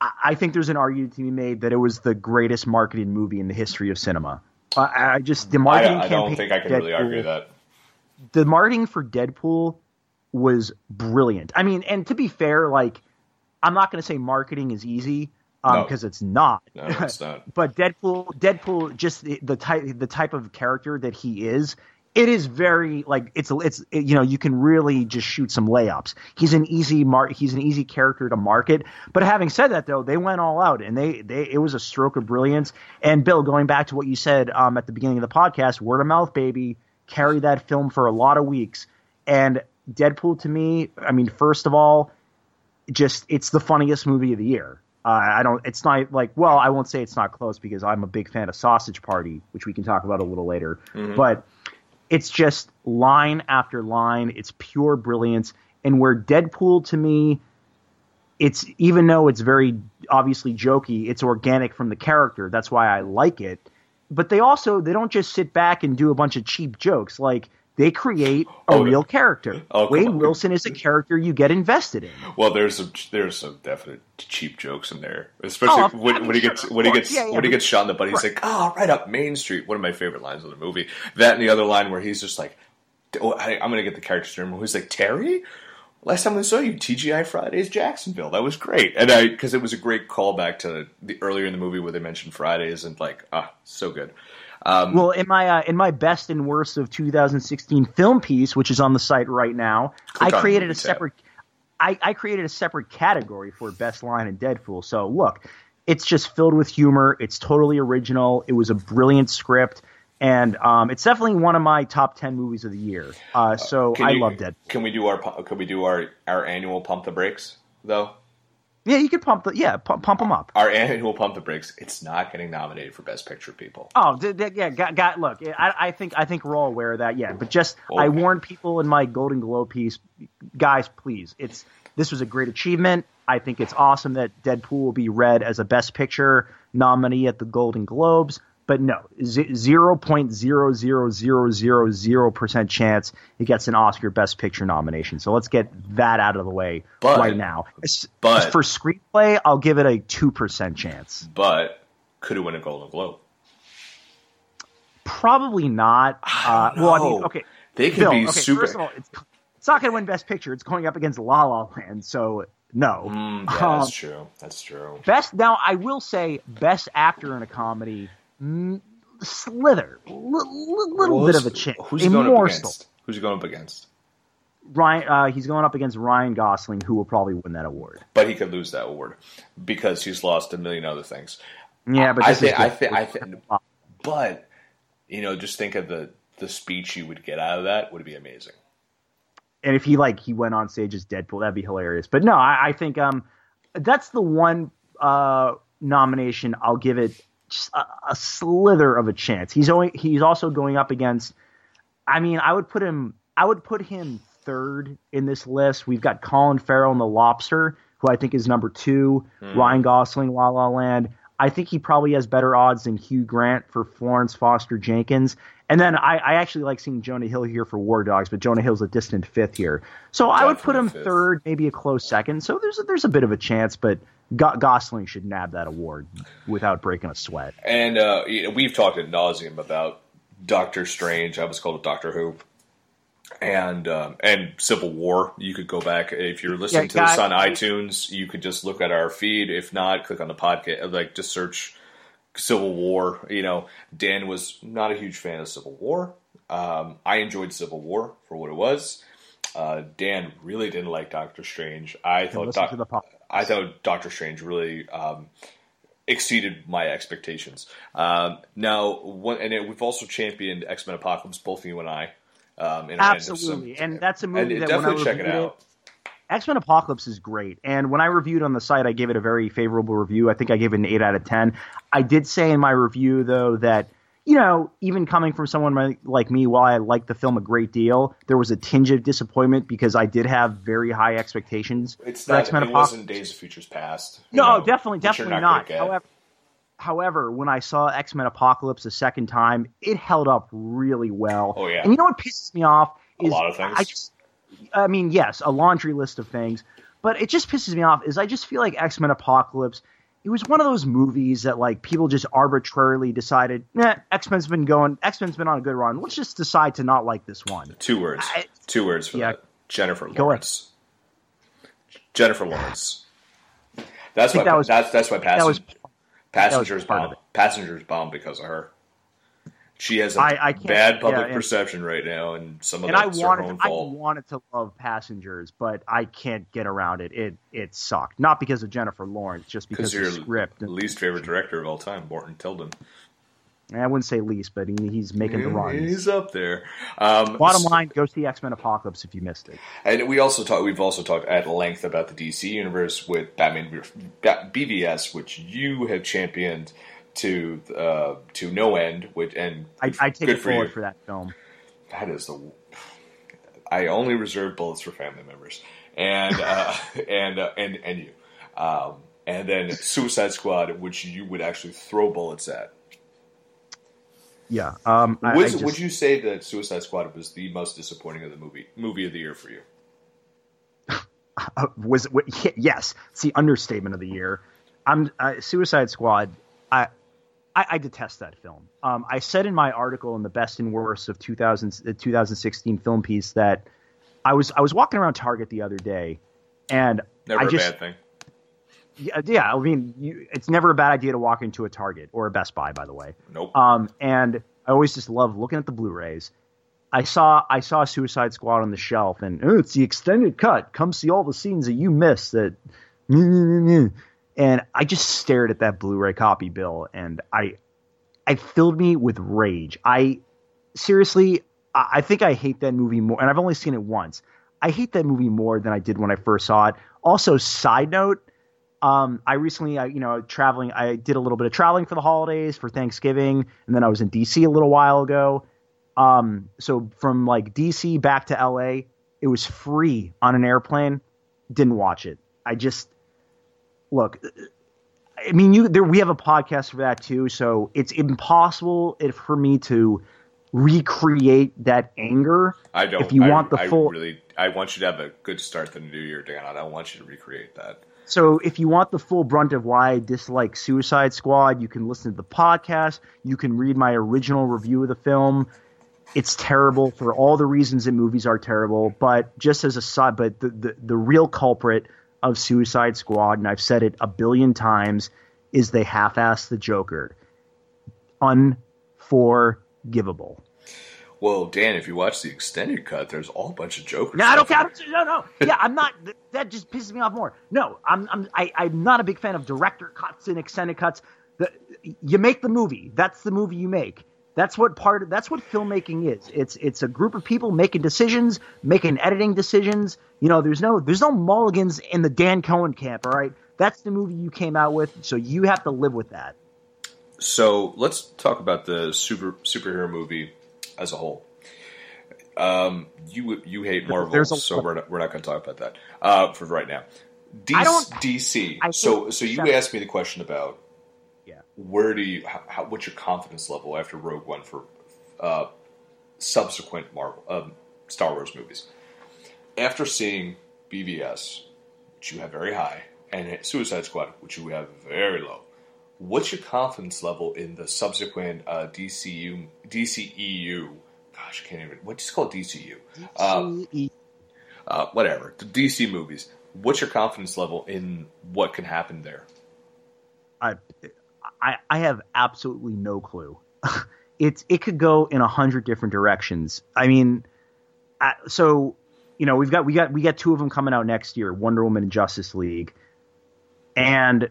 I, I think there's an argument to be made that it was the greatest marketed movie in the history of cinema. I, I just the I, marketing I campaign. don't think I can for really argue that. The marketing for Deadpool was brilliant. I mean, and to be fair, like I'm not going to say marketing is easy um, No. because it's not. No, it's not. but Deadpool, Deadpool, just the, the type, the type of character that he is, it is very like it's it's it, you know you can really just shoot some layups. He's an easy mar- he's an easy character to market. But having said that, though, they went all out and they they it was a stroke of brilliance. And Bill, going back to what you said um, at the beginning of the podcast, word of mouth, baby, carried that film for a lot of weeks. And Deadpool to me, I mean, first of all, just it's the funniest movie of the year. Uh, I don't. It's not like well, I won't say it's not close because I'm a big fan of Sausage Party, which we can talk about a little later. But it's just line after line. It's pure brilliance. And where Deadpool to me, it's even though it's very obviously jokey, it's organic from the character. That's why I like it. But they also they don't just sit back and do a bunch of cheap jokes. Like they create a Oh, real character. oh, Wade. Wilson is a character you get invested in. Well, there's some there's some definite cheap jokes in there, especially Oh, when, I mean, when he gets when he gets Yeah, yeah, when he gets shot in the butt. He's Right. like, "Oh, right up Main Street." One of my favorite lines of the movie. That and the other line where he's just like, oh, I, "I'm gonna get the character's name." Who's like Terry? Last time I saw you, TGI Fridays, Jacksonville. That was great, and I because it was a great callback to the earlier in the movie where they mentioned Fridays and like ah, so good. Um, Well, in my uh, in my best and worst of 2016 film piece, which is on the site right now, I created a separate. I, I created a separate category for best line in Deadpool. So look, it's just filled with humor. It's totally original. It was a brilliant script, and um, it's definitely one of my top ten movies of the year. Uh, so can I you- love Deadpool. Can we do our can we do our our annual pump the brakes though? Yeah, you could pump the yeah pump, pump them up. Our annual pump the brakes. It's not getting nominated for best picture, people. Oh, th- th- yeah, got, got look. I, I think I think we're all aware of that. Yeah, but just I Okay. warned people in my Golden Globe piece, guys, please. It's this was a great achievement. I think it's awesome that Deadpool will be read as a Best Picture nominee at the Golden Globes. But no, zero point zero zero zero zero zero percent chance it gets an Oscar Best Picture nomination. So let's get that out of the way But- right now. As- but- as for screenplay, I'll give it a two percent chance. But could have won a Golden Globe. Probably not. Uh, well, I mean, okay. They could Bill, be okay, super. First of all, it's, it's not going to win Best Picture. It's going up against La La Land, so no. Mm, yeah, Um, that's true. That's true. Best now, I will say Best Actor in a Comedy, Slither, L- l- little bit of a chance. Who's a going up morsel. against? Who's he going up against? Ryan, uh, he's going up against Ryan Gosling, who will probably win that award. But he could lose that award because he's lost a million other things. Yeah, but I think. I think. I think. But you know, just think of the the speech you would get out of that would be amazing. and if he like he went on stage as Deadpool, that'd be hilarious. But no, I, I think um that's the one uh nomination I'll give it a, a slither of a chance. He's only he's also going up against. I mean, I would put him. I would put him third in this list. We've got Colin Farrell in The Lobster, who I think is number two. Hmm. Ryan Gosling, La La Land. I think he probably has better odds than Hugh Grant for Florence Foster Jenkins. And then I, I actually like seeing Jonah Hill here for War Dogs, but Jonah Hill's a distant fifth here. So I would put him fifth. third, maybe a close second. So there's a, there's a bit of a chance, but Go- Gosling should nab that award without breaking a sweat. And uh, we've talked ad nauseum about Doctor Strange. I was called Doctor Who. And um, and Civil War. You could go back if you're listening Yeah, to this on guy- iTunes. You could just look at our feed. If not, click on the podcast. Like just search Civil War. You know, Dan was not a huge fan of Civil War. Um, I enjoyed Civil War for what it was. Uh, Dan really didn't like Doctor Strange. I thought listen Doc- to the I thought Doctor Strange really um, exceeded my expectations. Um, now, one, and it, we've also championed X Men Apocalypse, both you and I. Um, in our end of some- Absolutely, and that's a movie that when I definitely check it out. X Men Apocalypse is great, and when I reviewed on the site, I gave it a very favorable review. I think I gave it an eight out of ten. I did say in my review though that you know, even coming from someone like me, while I liked the film a great deal, there was a tinge of disappointment because I did have very high expectations It's not. X Men It Apocalypse. wasn't Days of Futures Past. No, know, definitely, definitely not. not. However, however, when I saw X Men Apocalypse a second time, it held up really well. Oh, yeah. And you know what pisses me off is A lot of things. I just, I mean, yes, a laundry list of things, but it just pisses me off. Is I just feel like X Men Apocalypse. It was one of those movies that like people just arbitrarily decided, nah, X Men's been going, X Men's been on a good run. Let's just decide to not like this one. Two words. I- Two words for Yeah. that. Jennifer. Lawrence. Jennifer Lawrence. That's think that was- that's that's why That was passengers passengers part of bomb. Passengers bomb because of her. She has a I- I bad public yeah, and- perception right now, and some of and I that's her wanted own I wanted to love Passengers, but I can't get around it. It it sucked. Not because of Jennifer Lawrence, just because Because of your the script. Least favorite director of all time, Morten Tyldum. I wouldn't say least, but he's making the runs. He's up there. Um, Bottom line, go see X Men Apocalypse if you missed it. And we also talk. We've also talked at length about the DC universe with Batman BVS, which you have championed to uh, to no end. Which and I, I take good it for forward you. for that film. That is the. I only reserve bullets for family members, and uh, and uh, and and you, um, and then Suicide Squad, which you would actually throw bullets at. Yeah. Um, I, I just- would you say that Suicide Squad was the most disappointing of the movie movie of the year for you? uh, was yes, it's the understatement of the year. I'm uh, Suicide Squad. I, I I detest that film. Um, I said in my article in the best and worst of 2000, the 2016 film piece that I was I was walking around Target the other day, and Never I a just bad thing. Yeah, yeah I mean you, it's never a bad idea to walk into a Target or a Best Buy, by the way. Nope. Um, and I always just love looking at the Blu-rays. I saw I saw Suicide Squad on the shelf, and oh, it's the extended cut. Come see all the scenes that you missed. That, and I just stared at that Blu-ray copy bill, and I, I filled me with rage. I seriously, I I think I hate that movie more, and I've only seen it once. I hate that movie more than I did when I first saw it. Also, side note, um, I recently, I, you know, traveling, I did a little bit of traveling for the holidays for Thanksgiving, and then I was in DC a little while ago. Um, so from like DC back to LA, it was free on an airplane. Didn't watch it. I just look. I mean, you there. We have a podcast for that too, so it's impossible if, for me to recreate that anger. I don't. If you I, want the I full, really, I want you to have a good start to the new year, Dan. I don't want you to recreate that. So if you want the full brunt of why I dislike Suicide Squad, you can listen to the podcast. You can read my original review of the film. It's terrible for all the reasons that movies are terrible. But just as a side, but the, the, the real culprit of Suicide Squad, and I've said it a billion times, is they half-assed the Joker. Unforgivable. Well, Dan, if you watch the extended cut, there's all a bunch of Joker. No, I don't care. No, no. Yeah, I'm not. That just pisses me off more. No, I'm. I'm. I, I'm not a big fan of director cuts and extended cuts. The, you make the movie. That's the movie you make. That's what part. Of, that's what filmmaking is. It's it's a group of people making decisions, making editing decisions. You know, there's no there's no mulligans in the Dan Cohen camp. All right, that's the movie you came out with, so you have to live with that. So let's talk about the super superhero movie as a whole. Um, you you hate Marvel, a- so we're not, we're not going to talk about that uh, for right now. DC, don't- DC. I so so you asked me the question about Yeah. where do you how, how, what's your confidence level after Rogue One for uh, subsequent Marvel um, Star Wars movies? After seeing BVS, which you have very high, and Suicide Squad, which you have very low, what's your confidence level in the subsequent uh, DCU DCEU? Gosh, I can't even. What do you call it DCU? Uh, uh, whatever the DC movies. What's your confidence level in what can happen there? I, I, I have absolutely no clue. it's it could go in a hundred different directions. I mean, I, so you know we've got we got we got two of them coming out next year, Wonder Woman and Justice League, and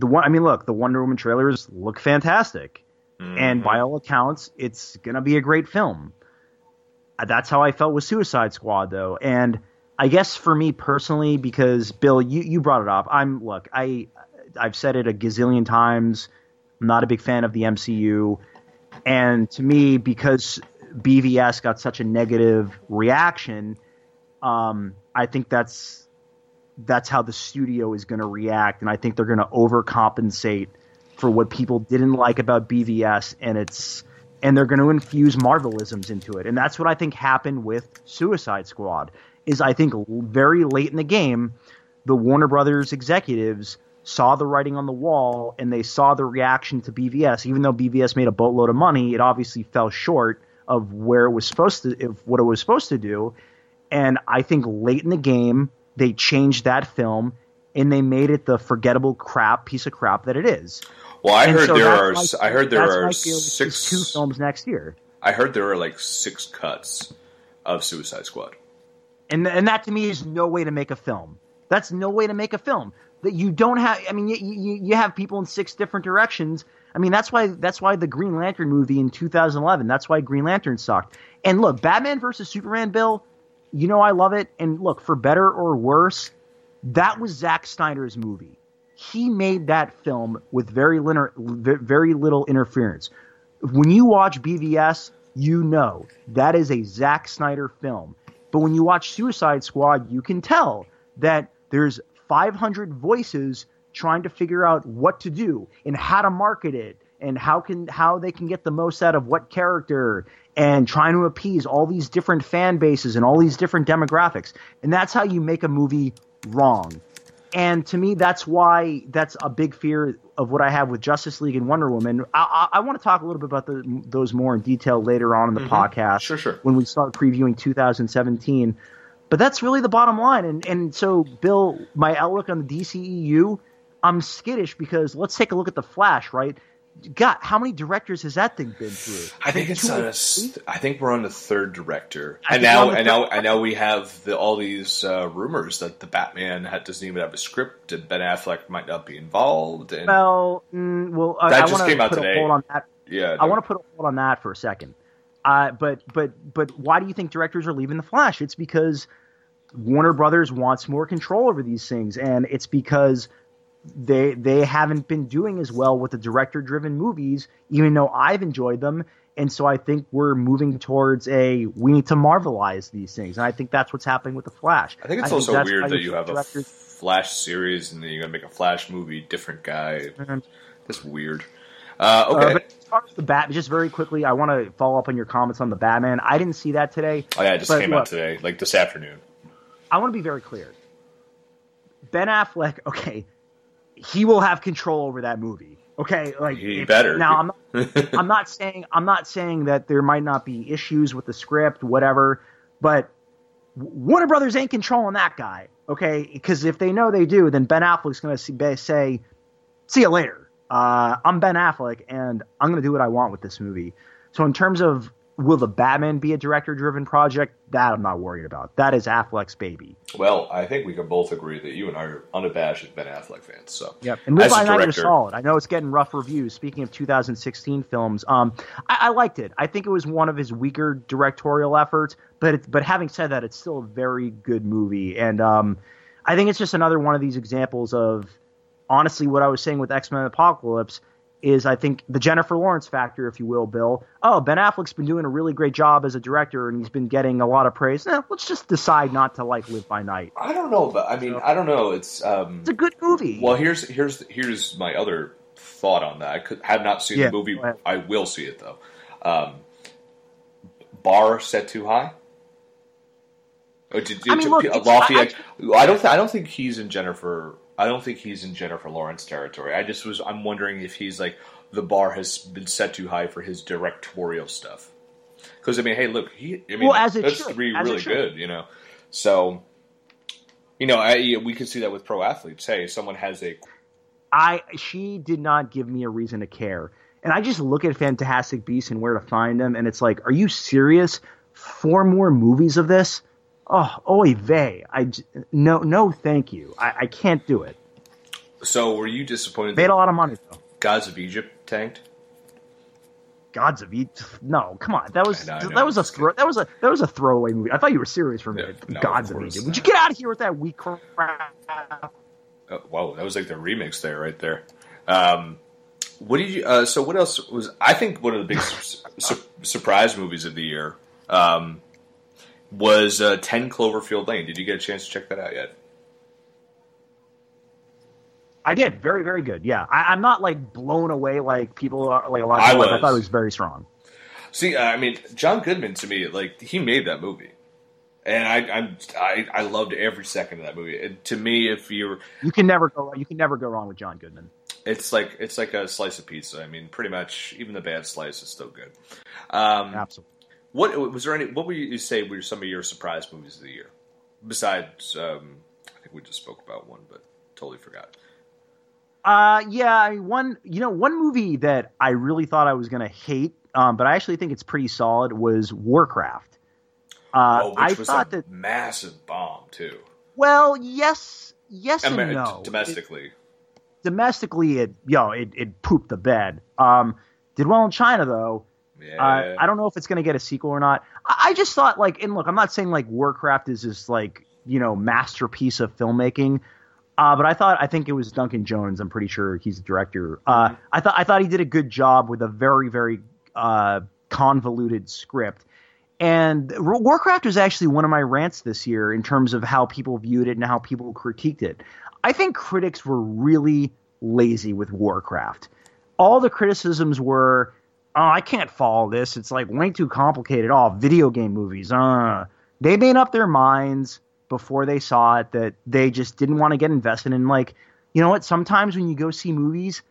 the one. I mean, look, the Wonder Woman trailers look fantastic, and by all accounts, it's gonna be a great film. Uh, That's how I felt with Suicide Squad, though, and I guess for me personally, because Bill, you you brought it up. I'm look, I I've said it a gazillion times. I'm not a big fan of the MCU, and to me, because BVS got such a negative reaction, um, I think that's that's how the studio is going to react, and I think they're going to overcompensate for what people didn't like about BVS, and it's and they're going to infuse Marvelisms into it, and that's what I think happened with Suicide Squad. Is I think very late in the game, the Warner Brothers executives saw the writing on the wall and they saw the reaction to BVS. Even though BVS made a boatload of money, it obviously fell short of where it was supposed to, of what it was supposed to do. And I think late in the game, they changed that film and they made it the forgettable crap piece of crap that it is. Well, I And heard so there are. my- I heard there are my feeling with these six. two films next year. I heard there are like six cuts of Suicide Squad. and and that to me is no way to make a film. That's no way to make a film. That you don't have. I mean, you, you you have people in six different directions. I mean, that's why that's why the Green Lantern movie in 2011. That's why Green Lantern sucked. And look, Batman versus Superman, Bill. You know I love it. And look, for better or worse, that was Zack Snyder's movie. He made that film with very little very little interference. When you watch BVS, you know that is a Zack Snyder film. But when you watch Suicide Squad, you can tell that there's 500 voices trying to figure out what to do and how to market it and how can how they can get the most out of what character and trying to appease all these different fan bases and all these different demographics. And that's how you make a movie wrong. And to me, that's why that's a big fear of what I have with Justice League and Wonder Woman. I, I, I want to talk a little bit about the, those more in detail later on in the mm-hmm. podcast. Sure, sure. When we start previewing 2017. But that's really the bottom line. And and so, Bill, my outlook on the DCEU, I'm skittish because let's take a look at the Flash, right? God, how many directors has that thing been through? I think it's on a, I think we're on the third director, I and now and now and now we have the, all these uh, rumors that the Batman had, doesn't even have a script, and Ben Affleck might not be involved. And Well, mm, well, I- That I just want came to out put today. a hold on that. yeah, I want to put a hold on that for a second. Uh, but but but why do you think directors are leaving the Flash? It's because Warner Brothers wants more control over these things, and it's because they they haven't been doing as well with the director driven movies, even though I've enjoyed them. And so I think we're moving towards a we need to marvelize these things, and I think that's what's happening with the Flash. I think it's also that's weird that you have a Flash series, and then you're gonna make a Flash movie, different guy. Mhm. That's weird. Uh, Uh, okay. but as far as the bat, just very quickly, I want to follow up on your comments on the Batman. I didn't see that today. oh yeah, it just came look, out today, like this afternoon. I want to be very clear. Ben Affleck, okay, he will have control over that movie. Okay, like He if- better. Now I'm not, I'm not saying I'm not saying that there might not be issues with the script, whatever, but Warner Brothers ain't controlling that guy. Okay, because if they know they do, then Ben Affleck's going to say, "See you later." Uh, I'm Ben Affleck, and I'm going to do what I want with this movie. So, in terms of will the Batman be a director-driven project, that I'm not worried about. That is Affleck's baby. well, I think we can both agree that you and I are unabashed Ben Affleck fans. So Yep. And Live by Night was solid. I know it's getting rough reviews. Speaking of 2016 films, um, I, I liked it. I think it was one of his weaker directorial efforts, but it, but having said that, it's still a very good movie. And um, I think it's just another one of these examples of honestly what I was saying with X Men Apocalypse is I think the Jennifer Lawrence factor, if you will, Bill. Oh, Ben Affleck's been doing a really great job as a director, and he's been getting a lot of praise. Eh, let's just decide not to like Live by Night. I don't know, but I mean, I don't know. It's um, It's a good movie. Well, here's here's here's my other thought on that. I could, have not seen Yeah, the movie. I will see it though. Um, bar set too high. Or did, I mean, look, it's- lofty I- I don't. Th- I don't think he's in Jennifer. I don't think he's in Jennifer Lawrence territory. I just was. I'm wondering if he's like the bar has been set too high for his directorial stuff. Because I mean, hey, look, he. I mean, Well, as it that's should, really, as really good. You know, so. You know, I, we can see that with pro athletes. Hey, someone has a I she did not give me a reason to care. And I just look at Fantastic Beasts and where to find them, and it's like, are you serious? Four more movies of this? Oh, oy vey. I j- no, no, thank you. I, I can't do it. So, were you disappointed Made a lot of money though. Gods of Egypt tanked? Gods of Egypt. No, come on. That was I know, I know, that was a throw, that was a that was a throwaway movie. I thought you were serious for a minute. No, no, Gods of of, Egypt. not. Would you get out of here with that weak crap? Oh, whoa, that was like the remix there, right there. Um, what did you? Uh, so, what else was? I think one of the big su- su- surprise movies of the year um, was uh, Ten Cloverfield Lane. Did you get a chance to check that out yet? I did. Very, very good. Yeah. I, I'm not like blown away like people are like a lot of I people. I was. thought it was very strong. See, I mean, John Goodman to me, like he made that movie, and I, I'm, I, I loved every second of that movie. And to me, if you're You can never go. You can never go wrong with John Goodman. It's like it's like a slice of pizza. I mean, pretty much even the bad slice is still good. Um, Absolutely. What was there any? What would you say were some of your surprise movies of the year? Besides, um, I think we just spoke about one, but totally forgot. Uh, yeah. I mean, one. You know, one movie that I really thought I was gonna hate, um, but I actually think it's pretty solid was Warcraft. Uh, oh, which I was thought a that. massive bomb too. Well, yes, yes and Amer- no. domestically. It- domestically, it yo, it, it pooped the bed. Um, did well in China though. Yeah, Uh, I don't know if it's going to get a sequel or not. I, I just thought like, and look, I'm not saying like Warcraft is this like you know masterpiece of filmmaking, uh, but I thought I think it was Duncan Jones. I'm pretty sure he's the director. Uh, I thought I thought he did a good job with a very very uh, convoluted script. And Warcraft was actually one of my rants this year in terms of how people viewed it and how people critiqued it. I think critics were really lazy with Warcraft. All the criticisms were, oh, I can't follow this. It's like way too complicated. Oh, video game movies. Uh. They made up their minds before they saw it that they just didn't want to get invested in. Like, you know what? Sometimes when you go see movies,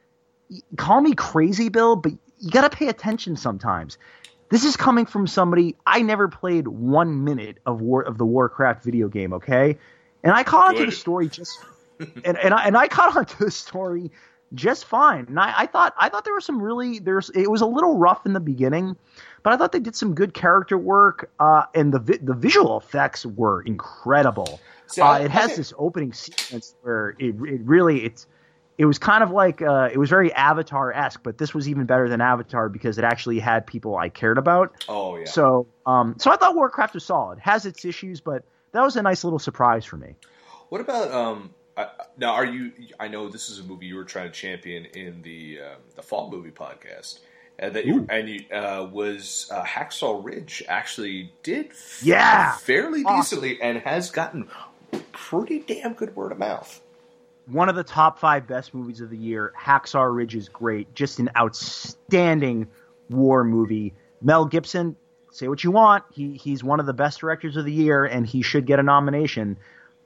call me crazy, Bill, but you got to pay attention sometimes. This is coming from somebody I never played one minute of War of the Warcraft video game. Okay, and I caught onto the story just and and I, and I caught onto the story just fine. And I, I thought I thought there was some really there's it was a little rough in the beginning, but I thought they did some good character work. Uh, and the vi- the visual effects were incredible. See, uh, it has think- this opening sequence where it it really it's it was kind of like uh, it was very Avatar esque, but this was even better than Avatar because it actually had people I cared about. Oh yeah. So um so I thought Warcraft was solid. Has its issues, but that was a nice little surprise for me. What about um? I, now, are you? I know this is a movie you were trying to champion in the um, the fall movie podcast, and that you and you uh, was uh, Hacksaw Ridge actually did Yeah. fairly Awesome. decently and has gotten pretty damn good word of mouth. one of the top five best movies of the year. Hacksaw Ridge is great. Just an outstanding war movie. Mel Gibson, say what you want. He he's one of the best directors of the year, and he should get a nomination.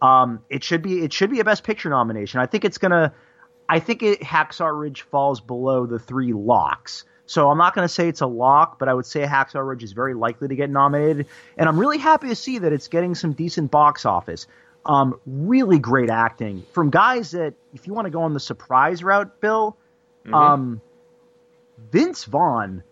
Um, it should be it should be a Best Picture nomination. I think it's gonna. I think it, Hacksaw Ridge falls below the three locks. So I'm not going to say it's a lock, but I would say Hacksaw Ridge is very likely to get nominated. And I'm really happy to see that it's getting some decent box office. Um, really great acting from guys that, if you want to go on the surprise route, Bill, um, Vince Vaughn,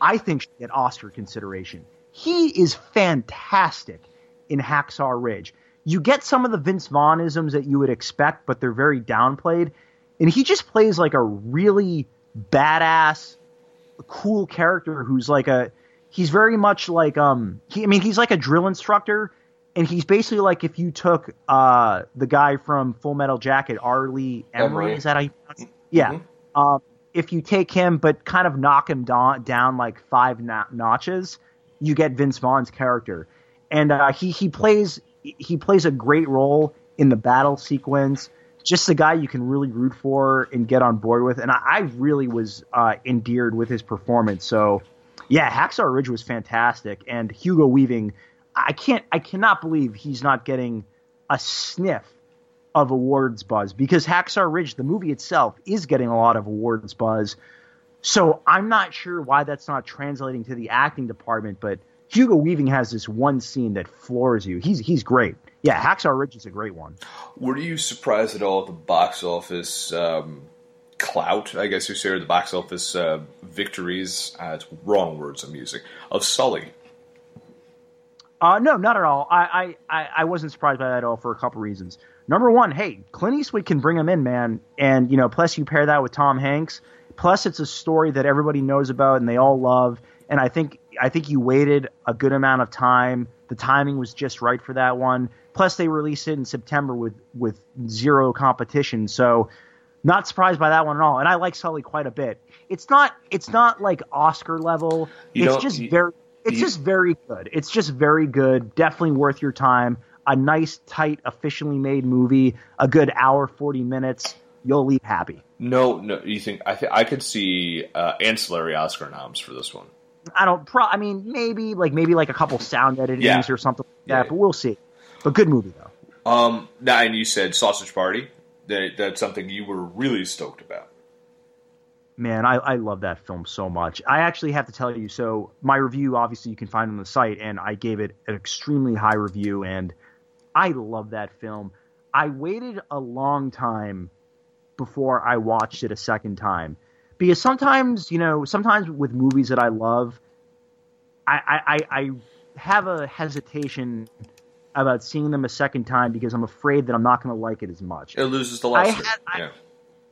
I think should get Oscar consideration. He is fantastic in Hacksaw Ridge. You get some of the Vince Vaughnisms that you would expect, but they're very downplayed. And he just plays like a really badass, cool character who's like a he's very much like um he I mean he's like a drill instructor and he's basically like if you took uh the guy from Full Metal Jacket, R. Lee Ermey, is that how you pronounce it? Yeah. Um if you take him but kind of knock him down, down like five no- notches, you get Vince Vaughn's character. And uh, he he plays he plays a great role in the battle sequence. just a guy you can really root for and get on board with. And I, I really was uh, endeared with his performance. So, yeah, Hacksaw Ridge was fantastic, and Hugo Weaving. I can't, I cannot believe he's not getting a sniff of awards buzz because Hacksaw Ridge, the movie itself, is getting a lot of awards buzz. So I'm not sure why that's not translating to the acting department, but Hugo Weaving has this one scene that floors you. He's he's great. Yeah, Hacksaw Ridge is a great one. Were you surprised at all at the box office um, clout, I guess you say, or the box office uh, victories? Uh, it's wrong words I'm using of Sully. Uh, no, not at all. I, I, I wasn't surprised by that at all for a couple reasons. Number one, hey, Clint Eastwood can bring him in, man, and you know, plus you pair that with Tom Hanks. Plus, it's a story that everybody knows about and they all love. And I think I think you waited a good amount of time. The timing was just right for that one. Plus, they released it in September with with zero competition, so not surprised by that one at all. And I like Sully quite a bit. It's not it's not like Oscar level. You it's just you- very it's you- just very good. It's just very good. Definitely worth your time. A nice, tight, officially made movie. A good hour, forty minutes. You'll leave happy. No, no. You think I think I could see uh, ancillary Oscar noms for this one. I don't. Pro, I mean, maybe like maybe like a couple sound editings Yeah. or something like that. Yeah. But we'll see. But good movie though. Um, now, and you said Sausage Party. That, that's something you were really stoked about. Man, I, I love that film so much. I actually have to tell you. So my review, obviously, you can find on the site, and I gave it an extremely high review, and I love that film. I waited a long time before I watched it a second time because sometimes, you know, sometimes with movies that I love, I I, I, have a hesitation about seeing them a second time because I'm afraid that I'm not going to like it as much. It loses the I luster. had- I- yeah.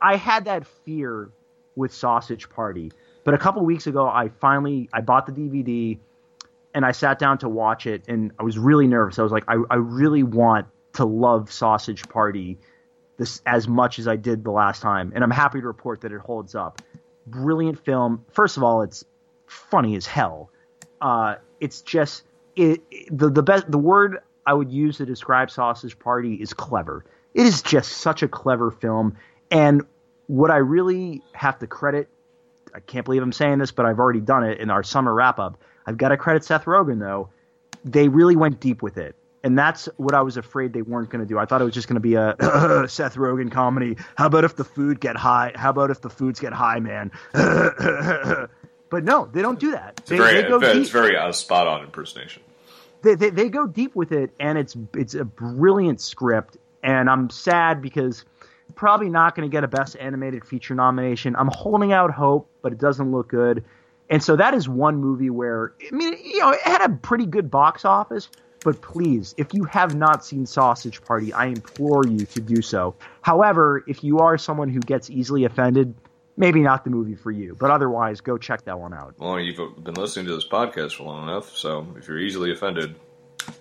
I had that fear with Sausage Party, but a couple weeks ago, I finally I bought the DVD and I sat down to watch it, and I was really nervous. I was like, I, I really want to love Sausage Party this as much as I did the last time, and I'm happy to report that it holds up. Brilliant film. First of all, it's funny as hell. Uh, it's just it, it- the the best the word I would use to describe Sausage Party is clever. It is just such a clever film, and what I really have to credit I can't believe I'm saying this, but I've already done it in our summer wrap up. I've got to credit Seth Rogen though. They really went deep with it. And that's what I was afraid they weren't going to do. I thought it was just going to be a Seth Rogen comedy. How about if the food get high? How about if the foods get high, man? but no, they don't do that. It's They, very, they go it's deep very uh, spot on impersonation. they, they, they go deep with it and it's it's a brilliant script and i'm sad because probably not going to get a best animated feature nomination i'm holding out hope but it doesn't look good and so that is one movie where i mean you know it had a pretty good box office but please if you have not seen sausage party i implore you to do so however if you are someone who gets easily offended maybe not the movie for you but otherwise go check that one out Well, you've been listening to this podcast for long enough, so if you're easily offended,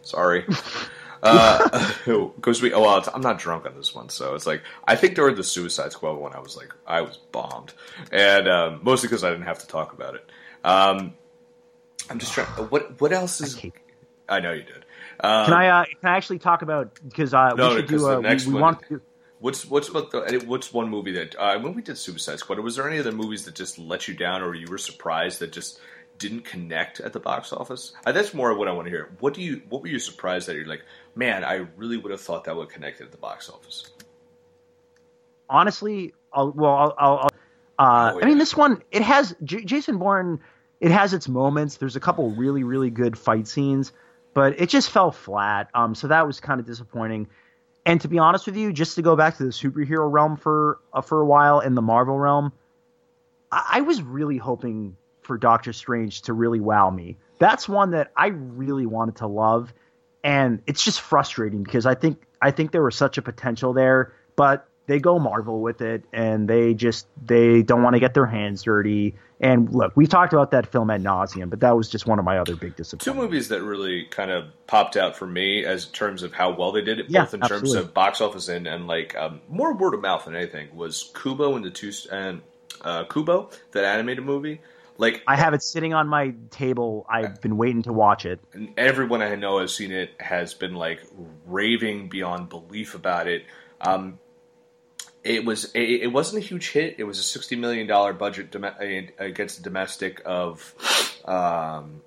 sorry. Because we, oh, well, I'm not drunk on this one, so it's like I think during the Suicide Squad one, I was like, I was bombed, and um, mostly because I didn't have to talk about it. Um, I'm just trying. What what else is? I know you did. Um, Can I uh, can I actually talk about because uh, No, we should do the next we, we one- want to do, What's what's what the, what's one movie that uh, when we did Suicide Squad? Was there any other movies that just let you down, or you were surprised that just didn't connect at the box office? Uh, that's more of what I want to hear. What do you what were you surprised that you're like, man, I really would have thought that would connect at the box office. honestly. I'll, well, I'll, I'll, I'll uh, Oh, I mean this one it has J- Jason Bourne. It has its moments. There's a couple really really good fight scenes, but it just fell flat. Um, so that was kind of disappointing. And to be honest with you, just to go back to the superhero realm for uh, for a while in the Marvel realm, I, I was really hoping for Doctor Strange to really wow me. That's one that I really wanted to love, and it's just frustrating because I think I think there was such a potential there, but they go Marvel with it, and they just they don't want to get their hands dirty. And look, we talked about that film ad nauseum, but that was just one of my other big disappointments. Two movies that really kind of popped out for me as terms of how well they did it, Yeah, both in terms of box office and, and like um, more word of mouth than anything, was Kubo and the two and uh, Kubo, that animated movie. Like I have it sitting on my table. I've been waiting to watch it. and everyone I know has seen it has been like raving beyond belief about it. Um, It was it, it wasn't a huge hit. It was a sixty million dollar budget dom- against the domestic of, um,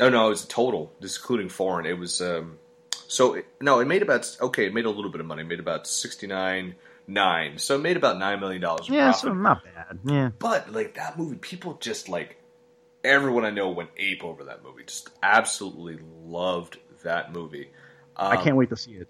oh no, it was a total, just including foreign. It was um, so it, no, it made about okay, it made a little bit of money. It made about sixty nine nine, so it made about nine million dollars. Yeah, profit. so not bad. Yeah. But like that movie, people just like everyone I know went ape over that movie. Just absolutely loved that movie. Um, I can't wait to see it.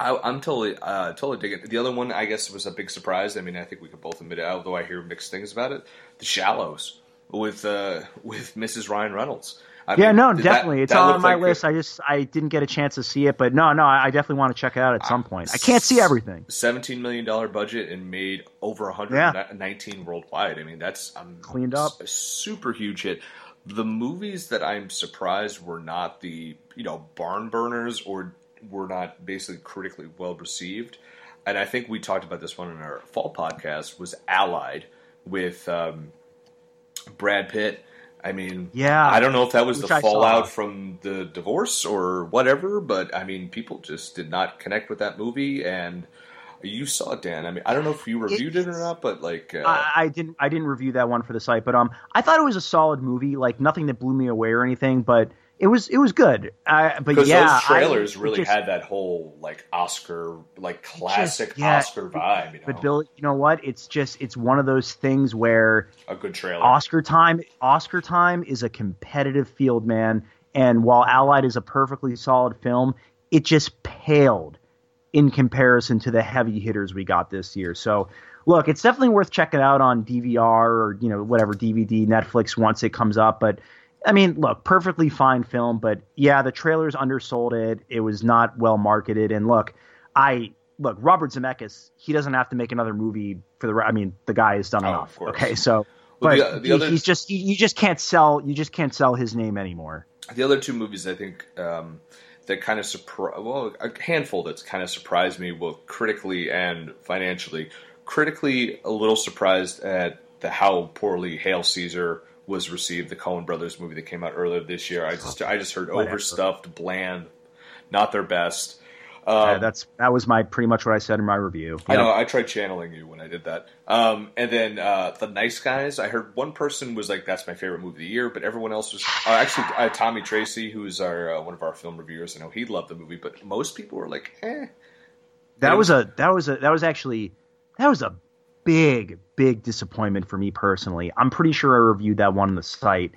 I, I'm totally uh, totally digging. The other one, I guess, was a big surprise. I mean, I think we could both admit it, although I hear mixed things about it. The Shallows with uh, with Mrs. Ryan Reynolds. I yeah, mean, no, that- definitely. it's that on my like list. I just I didn't get a chance to see it, but no, no, I definitely want to check it out at some point. I can't see everything. Seventeen million dollar budget and made over 119 worldwide. I mean, that's um, Cleaned up. a super huge hit. The movies that I'm surprised were not the you know barn burners or were not basically critically well received, and I think we talked about this one in our fall podcast was Allied with um, Brad Pitt. I mean, Yeah. I don't know if that was the I saw. fallout from the divorce or whatever, but I mean, people just did not connect with that movie, and you saw it, Dan. I mean, I don't know if you reviewed it or not, but like, uh, I, I didn't I didn't review that one for the site, but um, I thought it was a solid movie. Like nothing that blew me away or anything, but it was it was good. I, but yeah, those trailers I, really just- had that whole like Oscar, like classic yeah, Oscar vibe. You know, But Bill, you know what? It's just it's one of those things where a good trailer. Oscar time Oscar time is a competitive field, man. And while Allied is a perfectly solid film, it just paled in comparison to the heavy hitters we got this year. So look, it's definitely worth checking out on DVR or, you know, whatever DVD, Netflix once it comes up. But I mean, look, perfectly fine film, but yeah, the trailers undersold it. It was not well marketed. And look, I look, Robert Zemeckis, he doesn't have to make another movie for the. I mean, the guy has done Oh, enough. Okay, so Well, but the- the he- other- he's just you, you just can't sell you just can't sell his name anymore. The other two movies, I think, um, that kind of surprised, well, a handful that's kind of surprised me, both critically and financially. Critically, a little surprised at the how poorly Hail Caesar was received, the Coen Brothers movie that came out earlier this year. I just, I just heard overstuffed, bland, not their best. Uh, Um, that's that was my pretty much what I said in my review. I know. I tried channeling you when I did that. Um, and then uh, the Nice Guys. I heard one person was like, "That's my favorite movie of the year," but everyone else was uh, actually uh, Tommy Tracy, who's our uh, one of our film reviewers. I know he loved the movie, but most people were like, "Eh." That was a that was a that was actually that was a big big disappointment for me personally. I'm pretty sure I reviewed that one on the site.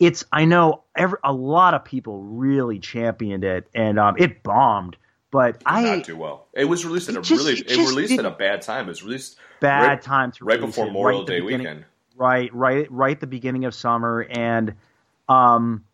It's I know every, a lot of people really championed it and um, it bombed, but Did I not do well. It was released at a just- really. it It, released at a bad time. It was released bad right, time to right before Memorial the Day weekend. right right right the beginning of summer and um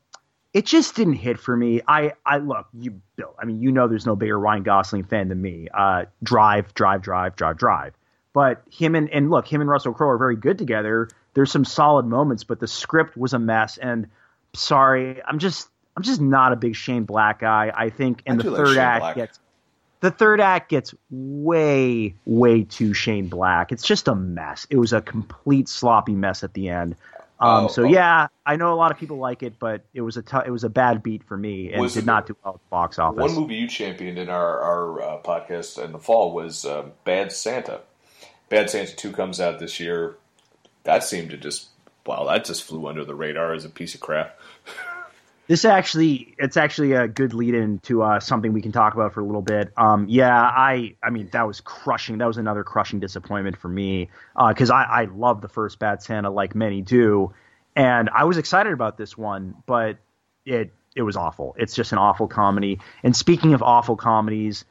it just didn't hit for me i i look you bill i mean you know there's no bigger ryan gosling fan than me uh drive drive drive drive drive but him and and look him and russell crowe are very good together there's some solid moments but the script was a mess and sorry i'm just i'm just not a big shane black guy i think and I the do like third act Black. gets the third act gets way, way too Shane Black. It's just a mess. It was a complete sloppy mess at the end. Um, Oh, so oh. yeah, I know a lot of people like it, but it was a it was a bad beat for me and Was did not do well at the box office. One movie you championed in our our uh, podcast in the fall was uh, Bad Santa. Bad Santa Two comes out this year. That seemed to just wow, that just flew under the radar as a piece of crap. This actually, it's actually a good lead in to uh, something we can talk about for a little bit. Um, yeah, I, I mean, that was crushing. That was another crushing disappointment for me because I, I love the first Bad Santa, like many do, and I was excited about this one, but it, it was awful. It's just an awful comedy. And speaking of awful comedies,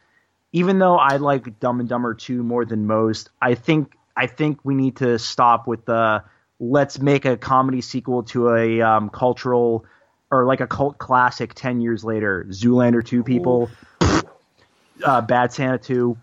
even though I like Dumb and Dumber 2 more than most, I think I think we need to stop with the let's make a comedy sequel to a um, cultural or like a cult classic 10 years later. Zoolander 2 people, uh, Bad Santa 2,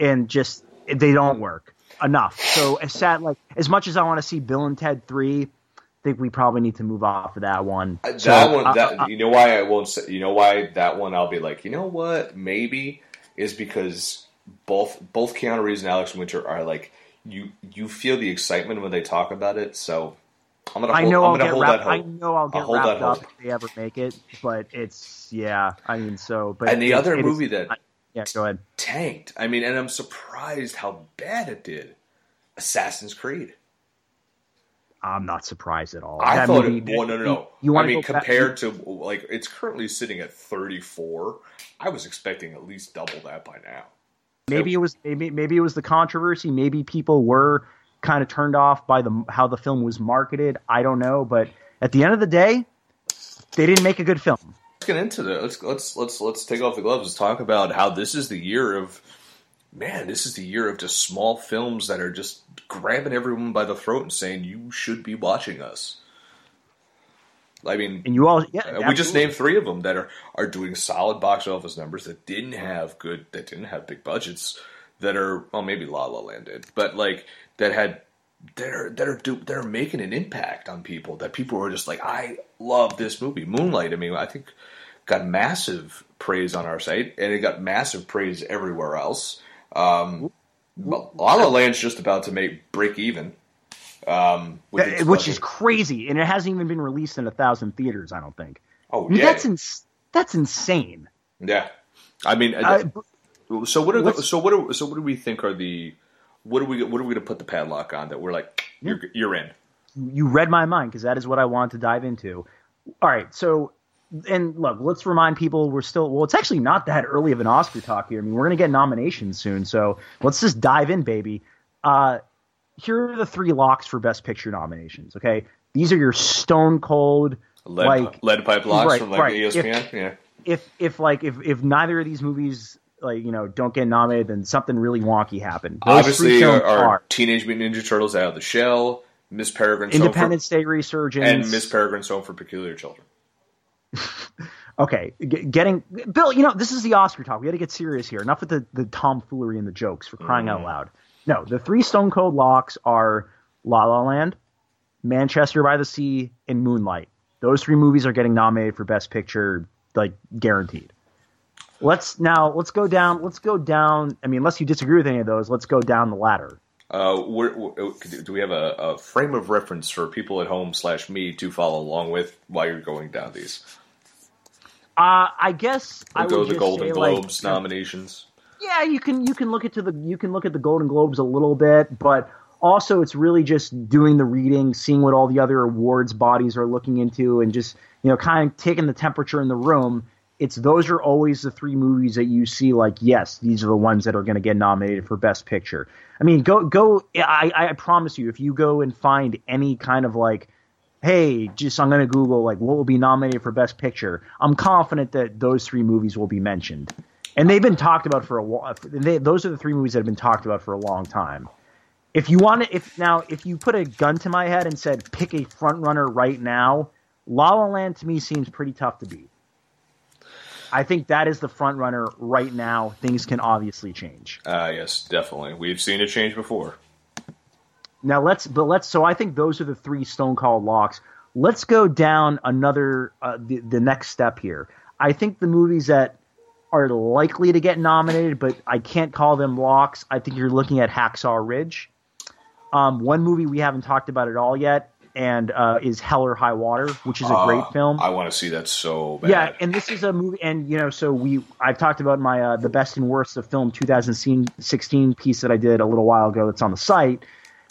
and just they don't work enough. So as sad like as much as I want to see Bill and Ted 3, I think we probably need to move off of that one. Uh, So, that one, uh, that, uh, you know why I won't say, you know why that one I'll be like, you know what, maybe is because both both Keanu Reeves and Alex Winter are like you you feel the excitement when they talk about it. So I'm gonna I hold, know I'm I'll gonna get wrapped. that I know I'll get hold that wrapped up if they ever make it, but it's yeah. I mean, so but And the it- other it is- movie that yeah, go ahead. tanked. I mean, and I'm surprised how bad it did. Assassin's Creed. I'm not surprised at all. I That thought movie- it. Well, no, no, no. You I wanna mean, go back- compared to like it's currently sitting at 34. I was expecting at least double that by now. maybe it was maybe maybe it was the controversy. Maybe people were kind of turned off by the how the film was marketed. I don't know, but at the end of the day, they didn't make a good film. Let's get into it. Let's let's let's let's take off the gloves. Let's talk about how this is the year of. Man, this is the year of just small films that are just grabbing everyone by the throat and saying you should be watching us. I mean, And you all, yeah, Uh, we just named three of them that are, are doing solid box office numbers that didn't have good that didn't have big budgets that are well maybe La La Land did but like that had that are that are do, that are making an impact on people that people were just like I love this movie. Moonlight I mean I think got massive praise on our site and it got massive praise everywhere else um, La La Land's just about to make break even um, Uh, which is crazy, and it hasn't even been released in a thousand theaters. I don't think. oh yeah that's ins- that's insane. yeah I mean Uh, So what are the, so what are, so what do we think are the what are we what are we going to put the padlock on that we're like you're you're in you read my mind because that is what I wanted to dive into. All right, so and look, let's remind people we're still well. It's actually not that early of an Oscar talk here. I mean, we're gonna get nominations soon, so let's just dive in, baby. Uh, here are the three locks for Best Picture nominations. Okay, these are your stone cold. lead Like- lead pipe locks right, from like right. ESPN yeah If if like if if neither of these movies like you know don't get nominated, then something really wonky happened. Those obviously our, are Teenage Mutant Ninja Turtles out of the shell Miss Peregrine's Home for, Independence Day Resurgence and Miss Peregrine's Home for Peculiar Children Okay, g- getting Bill. You know this is the Oscar talk. We got to get serious here. Enough with the the tomfoolery and the jokes. For crying out loud. No, the three Stone Cold locks are La La Land, Manchester by the Sea, and Moonlight. Those three movies are getting nominated for Best Picture, like guaranteed. Let's now let's go down. Let's go down. I mean, unless you disagree with any of those, let's go down the ladder. uh, we're, we're- do we have a, a frame of reference for people at home slash me to follow along with while you're going down these Uh, I guess I we'll go the Golden say, like, Globes nominations yeah, you can you can look at to the you can look at the Golden Globes a little bit, but also it's really just doing the reading, seeing what all the other awards bodies are looking into, and just you know kind of taking the temperature in the room. It's those are always the three movies that you see like yes, these are the ones that are going to get nominated for Best Picture. I mean, go go. I I promise you, if you go and find any kind of like hey, just I'm going to Google like what will be nominated for Best Picture. I'm confident that those three movies will be mentioned, and they've been talked about for a while. They, those are the three movies that have been talked about for a long time. If you want to, if now if you put a gun to my head and said pick a front runner right now, La La Land to me seems pretty tough to beat. I think that is the front runner right now. Things can obviously change. uh, yes definitely we've seen it change before Now let's, but let's. So I think those are the three stone cold locks. Let's go down another uh, the, the next step here. I think the movies that are likely to get nominated, but I can't call them locks. I think you're looking at Hacksaw Ridge. Um, one movie we haven't talked about at all yet, and uh, is Hell or High Water, which is a Uh, great film. I want to see that so bad. Yeah, and this is a movie, and you know, so we I've talked about my uh, the best and worst of film 2016 piece that I did a little while ago. That's on the site.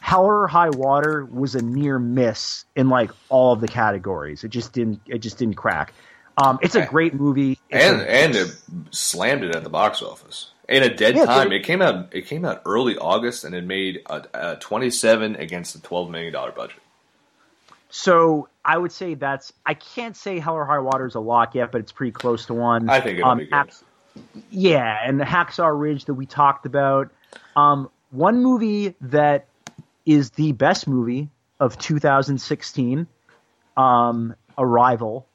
Hell or High Water was a near miss in like all of the categories. It just didn't. It just didn't crack. Um, it's a great movie. It's and a- and it slammed it at the box office in a dead Yeah, time. so- it came out it came out early August and it made a, a twenty seven against a twelve million dollar budget. so I would say that's. I can't say Hell or High Water is a lock yet, but it's pretty close to one. I think it'll Um, be good. Hack- Yeah, and the Hacksaw Ridge that we talked about. Um, one movie that is the best movie of 2016, um, Arrival.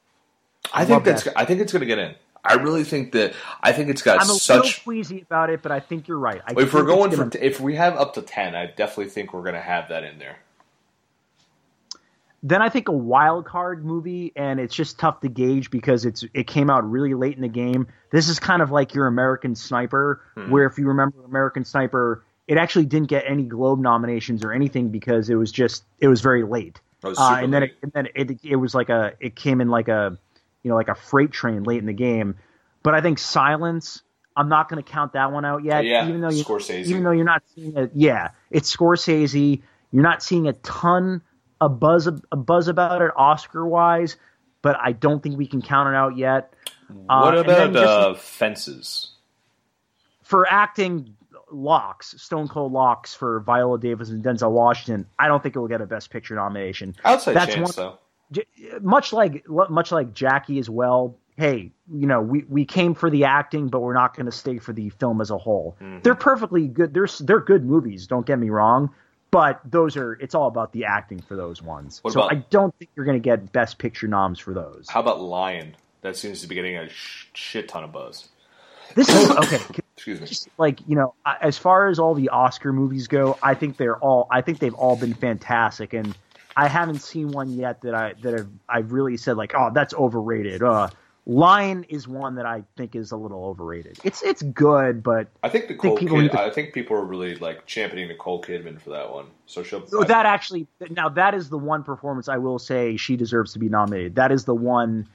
I think that's that. I think it's going to get in. I really think that I think it's got I'm a such. little queasy about it, but I think you're right. I If we're going gonna- for if we have up to ten, I definitely think we're going to have that in there. then I think a wild card movie, and it's just tough to gauge because it's it came out really late in the game. This is kind of like your American Sniper, Hmm. where if you remember American Sniper, it actually didn't get any Globe nominations or anything because it was just it was very late. Was Uh, and then it, and then it it was like a it came in like a you know like a freight train late in the game. But I think Silence I'm not going to count that one out yet. Yeah, even though you, Scorsese. even though you're not seeing it. Yeah, it's Scorsese. You're not seeing a ton of buzz a buzz about it Oscar wise, but I don't think we can count it out yet. Uh, what then about just uh, Fences? for acting? Locks, Stone Cold Locks for Viola Davis and Denzel Washington. I don't think it will get a Best Picture nomination. Outside That's chance, one- though. Much like much like Jackie as well. Hey, you know, we, we came for the acting, but we're not going to stay for the film as a whole. Mm-hmm. They're perfectly good. They're they're good movies. Don't get me wrong, but those are it's all about the acting for those ones. What so about- I don't think you're going to get Best Picture noms for those. How about Lion? That seems to be getting a sh- shit ton of buzz. This is okay. Excuse me. just like you know as far as all the oscar movies go i think they're all i think they've all been fantastic and i haven't seen one yet that i that have i've really said like oh that's overrated uh lion is one that i think is a little overrated it's it's good but I think Nicole people Kid, to- I think people are really like championing Nicole Kidman for that one. So she'll. Oh, that actually now that is the one performance I will say she deserves to be nominated. That is the one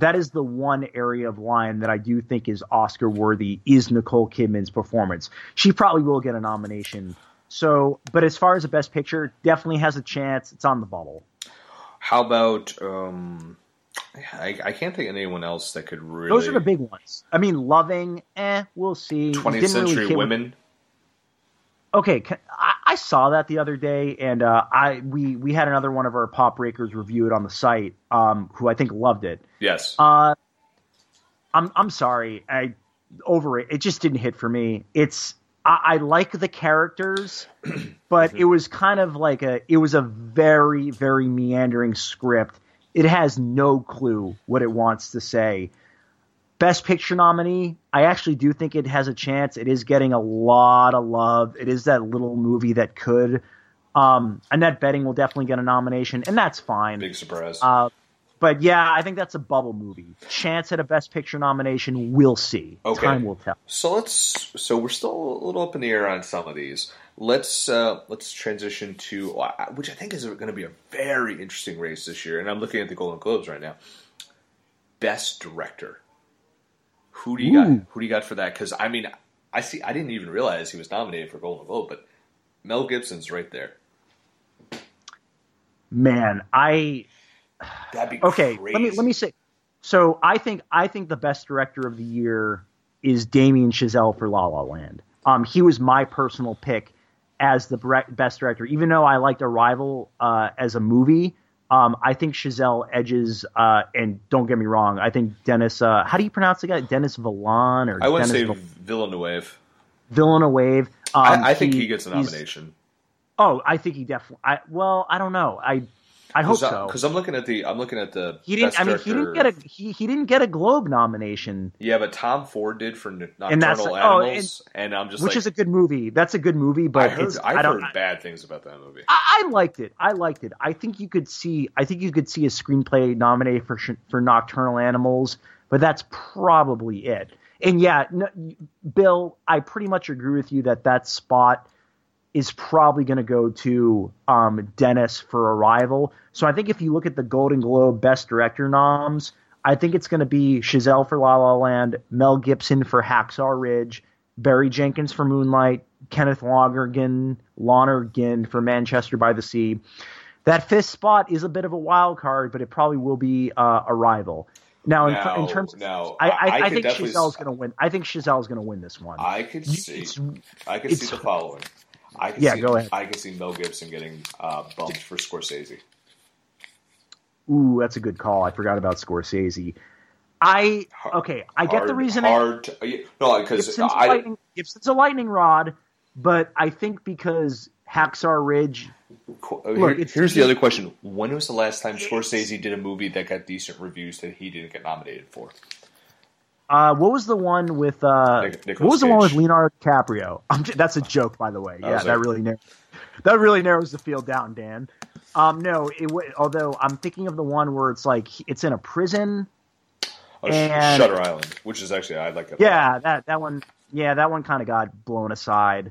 that is the one area of Lion that I do think is Oscar worthy is Nicole Kidman's performance. She probably will get a nomination. So, but as far as the best picture, definitely has a chance. It's on the bubble. How about? um I, I can't think of anyone else that could really. Those are the big ones. I mean, Loving, eh, we'll see. 20th Didn't really century what- women. Okay, ca- I, I saw that the other day, and uh, I we we had another one of our pop breakers review it on the site, um, who I think loved it. Yes. Uh, I'm I'm sorry, I over it. It just didn't hit for me. It's I, I like the characters, but it was kind of like a it was a very very meandering script. It has no clue what it wants to say. Best Picture nominee, I actually do think it has a chance. It is getting a lot of love. It is that little movie that could. Um, Annette Bening will definitely get a nomination, and that's fine. Big surprise. Uh, but yeah, I think that's a bubble movie. Chance at a Best Picture nomination, we'll see. Okay. Time will tell. So let's. So we're still a little up in the air on some of these. Let's uh, let's transition to uh, which I think is going to be a very interesting race this year. And I'm looking at the Golden Globes right now. Best director. Who do you Ooh. got? Who do you got for that? Because I mean, I see. I didn't even realize he was nominated for Golden Globe, but Mel Gibson's right there. Man, I That'd be okay. Crazy. Let me let me say. So I think I think the best director of the year is Damien Chazelle for La La Land. Um, he was my personal pick as the best director, even though I liked Arrival uh, as a movie. Um, I think Chazelle edges, uh, and don't get me wrong, I think Dennis. Uh, how do you pronounce the guy? Dennis Villan or I would Dennis say Vil- Villeneuve. Villeneuve. Um, I, I think he, gets a nomination. Oh, I think he definitely. I well, I don't know. I I hope so. Because I'm looking at the I'm looking at the He didn't. I mean, he didn't get a he, he didn't get a Globe nomination, Yeah, but Tom Ford did for N- And that's- Nocturnal oh, Animals, and, I'm just which like, is a good movie. That's a good movie, but I heard it's, I've I don't. heard bad things about that movie. I, I liked it. I liked it. I think you could see. I think you could see a screenplay nominated for for Nocturnal Animals, but that's probably it. And yeah, n Bill, I pretty much agree with you that that spot is probably going to go to um, Dennis for Arrival. So I think if you look at the Golden Globe Best Director noms, I think it's going to be Chazelle for La La Land, Mel Gibson for Hacksaw Ridge, Barry Jenkins for Moonlight, Kenneth Lonergan, Lonergan for Manchester by the Sea. That fifth spot is a bit of a wild card, but it probably will be uh, Arrival. Now, in, Now- in terms, now, I, I- I, I I think Chazelle's going to win. I think Chazelle's going to win this one. I could You- see, I could see the following. I could Yeah, see, go ahead. I could see Mel Gibson getting uh, bumped for Scorsese. Ooh, that's a good call. I forgot about Scorsese. I okay. I get the Hard- reasoning. Hard. To, no, because Gibson's, a Gibson's a lightning rod, but I think because Hacksaw Ridge. Uh, Look, here- here's the other question: When was the last time Scorsese did a movie that got decent reviews that he didn't get nominated for? Uh, what was the one with? Uh, Nic- what was the one with Leonardo DiCaprio? I'm j- that's a joke, by the way. Yeah, that really narrows, that really narrows the field down, Dan. Um, no, it. Although I'm thinking of the one where it's like it's in a prison. Oh, And- Shutter Island, which is actually I like that. Yeah, that that one. Yeah, that one kind of got blown aside.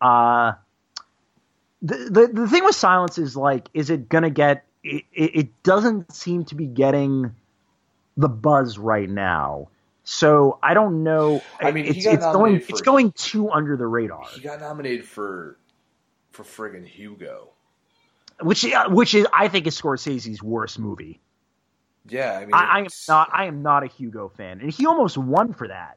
Uh, the, the the thing with silence is like, is it gonna get? It, it, it doesn't seem to be getting the buzz right now. So I don't know. I mean, it's, it's going nominated it's going too under the radar, He got nominated for for friggin' Hugo. which uh, which is I think is Scorsese's worst movie. Yeah, I mean, I, I am not I am not a Hugo fan, and he almost won for that.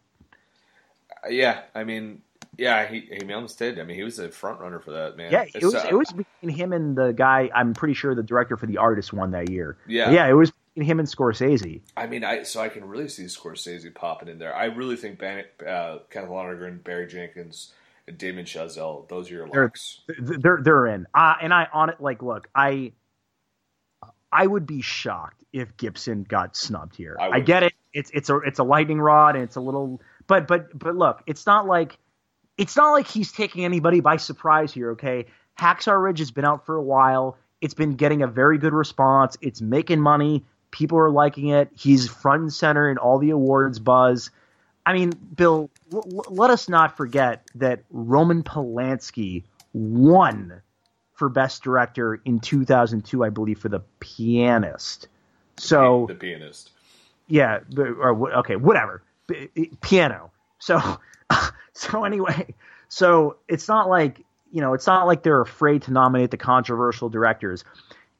Yeah, I mean, yeah, he he almost did. I mean, he was a front runner for that man. Yeah, it It's, was uh, it was between him and the guy. I'm pretty sure the director for The Artist won that year. Yeah. yeah, it was between him and Scorsese. I mean, I so I can really see Scorsese popping in there. I really think Ban- uh, Kenneth Lonergan, Barry Jenkins, and Damien Chazelle, those are your They're- locks. They're they're in. Uh, and I on it like look, I I would be shocked if Gibson got snubbed here. I I, get it. It's it's a it's a lightning rod and it's a little but but but look, it's not like it's not like he's taking anybody by surprise here, okay? Hacksaw Ridge has been out for a while. It's been getting a very good response. It's making money. People are liking it. He's front and center in all the awards buzz. I mean, Bill, l- let us not forget that Roman Polanski won for Best Director in 2002, I believe, for The Pianist. So, the pianist. yeah, or okay, whatever. Piano. So, so anyway, so it's not like you know, it's not like they're afraid to nominate the controversial directors.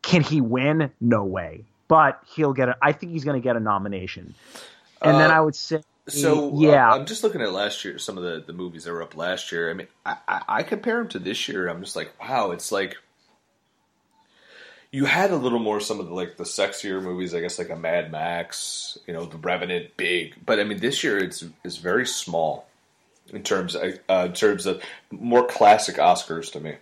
Can he win? No way. But he'll get a. I think he's going to get a nomination. And then Uh, I would say, So yeah, uh, I'm just looking at last year, some of the, the movies that were up last year. I mean, I, I, I compare them to this year. I'm just like, wow, it's like you had a little more some of the like the sexier movies, I guess, like a Mad Max, you know, The Revenant, big. But I mean, this year it's it's very small in terms of, uh, in terms of more classic Oscars to me.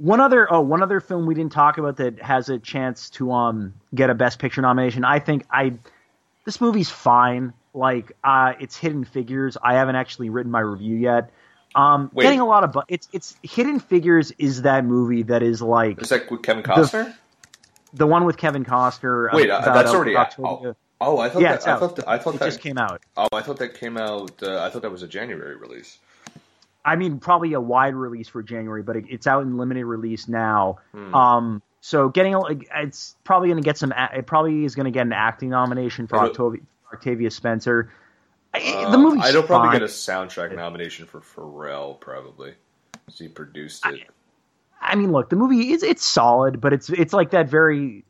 One other oh one other film we didn't talk about that has a chance to um get a best picture nomination. I think I this movie's fine. Like uh it's Hidden Figures. I haven't actually written my review yet. Um Wait. getting a lot of bu- it's it's Hidden Figures is that movie that is like Is that with Kevin Costner? the one with Kevin Costner. Wait, uh, that's already out. Oh, oh, I thought Yeah, that, I out. thought that, I thought It that just came out. oh, I thought that came out. Uh, I thought that was a January release. I mean, probably a wide release for January, but it, it's out in limited release now. Hmm. Um, so getting a- it's probably going to get some. It probably is going to get an acting nomination for Octavia, Octavia Spencer. I- the movie. I'd probably fine. get a soundtrack nomination for Pharrell, probably. He produced it. I mean, look, the movie is it's solid, but it's it's like that very,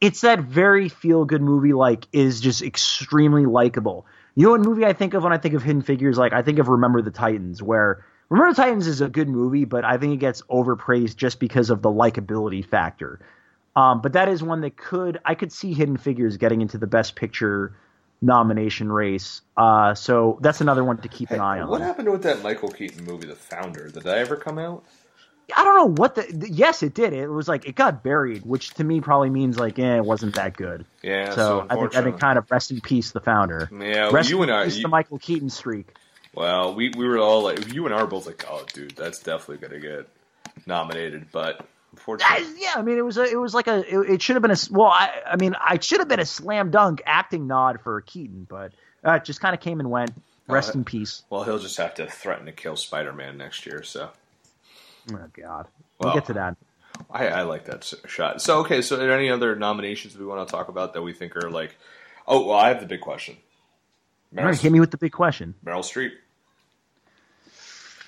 it's that very feel good movie. Like is just extremely likable. You know what movie I think of when I think of Hidden Figures? Like I think of Remember the Titans, where Remember Titans is a good movie, but I think it gets overpraised just because of the likability factor. Um, but that is one that could I could see Hidden Figures getting into the Best Picture nomination race. Uh, so that's another one to keep an eye on. what happened with that Michael Keaton movie, The Founder? Did that ever come out? I don't know what the, yes it did. It was like it got buried, which to me probably means like eh, it wasn't that good. Yeah, so so, I think I think kind of rest in peace the founder. yeah, well, Rest you and in I. peace You, the Michael Keaton streak. Well, we, we were all like, you and I were both like, oh, dude, that's definitely going to get nominated. But unfortunately, yeah, I mean it was a, it was like a it, it should have been a, well I I mean I should have been a slam dunk acting nod for Keaton, but uh, it just kind of came and went. Rest Uh, in peace. well, he'll just have to threaten to kill Spider Man next year. So Oh God, Well, we'll get to that. I, I like that shot. So, okay, so are there any other nominations we want to talk about that we think are like, oh, well, I have the big question. All right, hit me with the big question. Meryl Streep.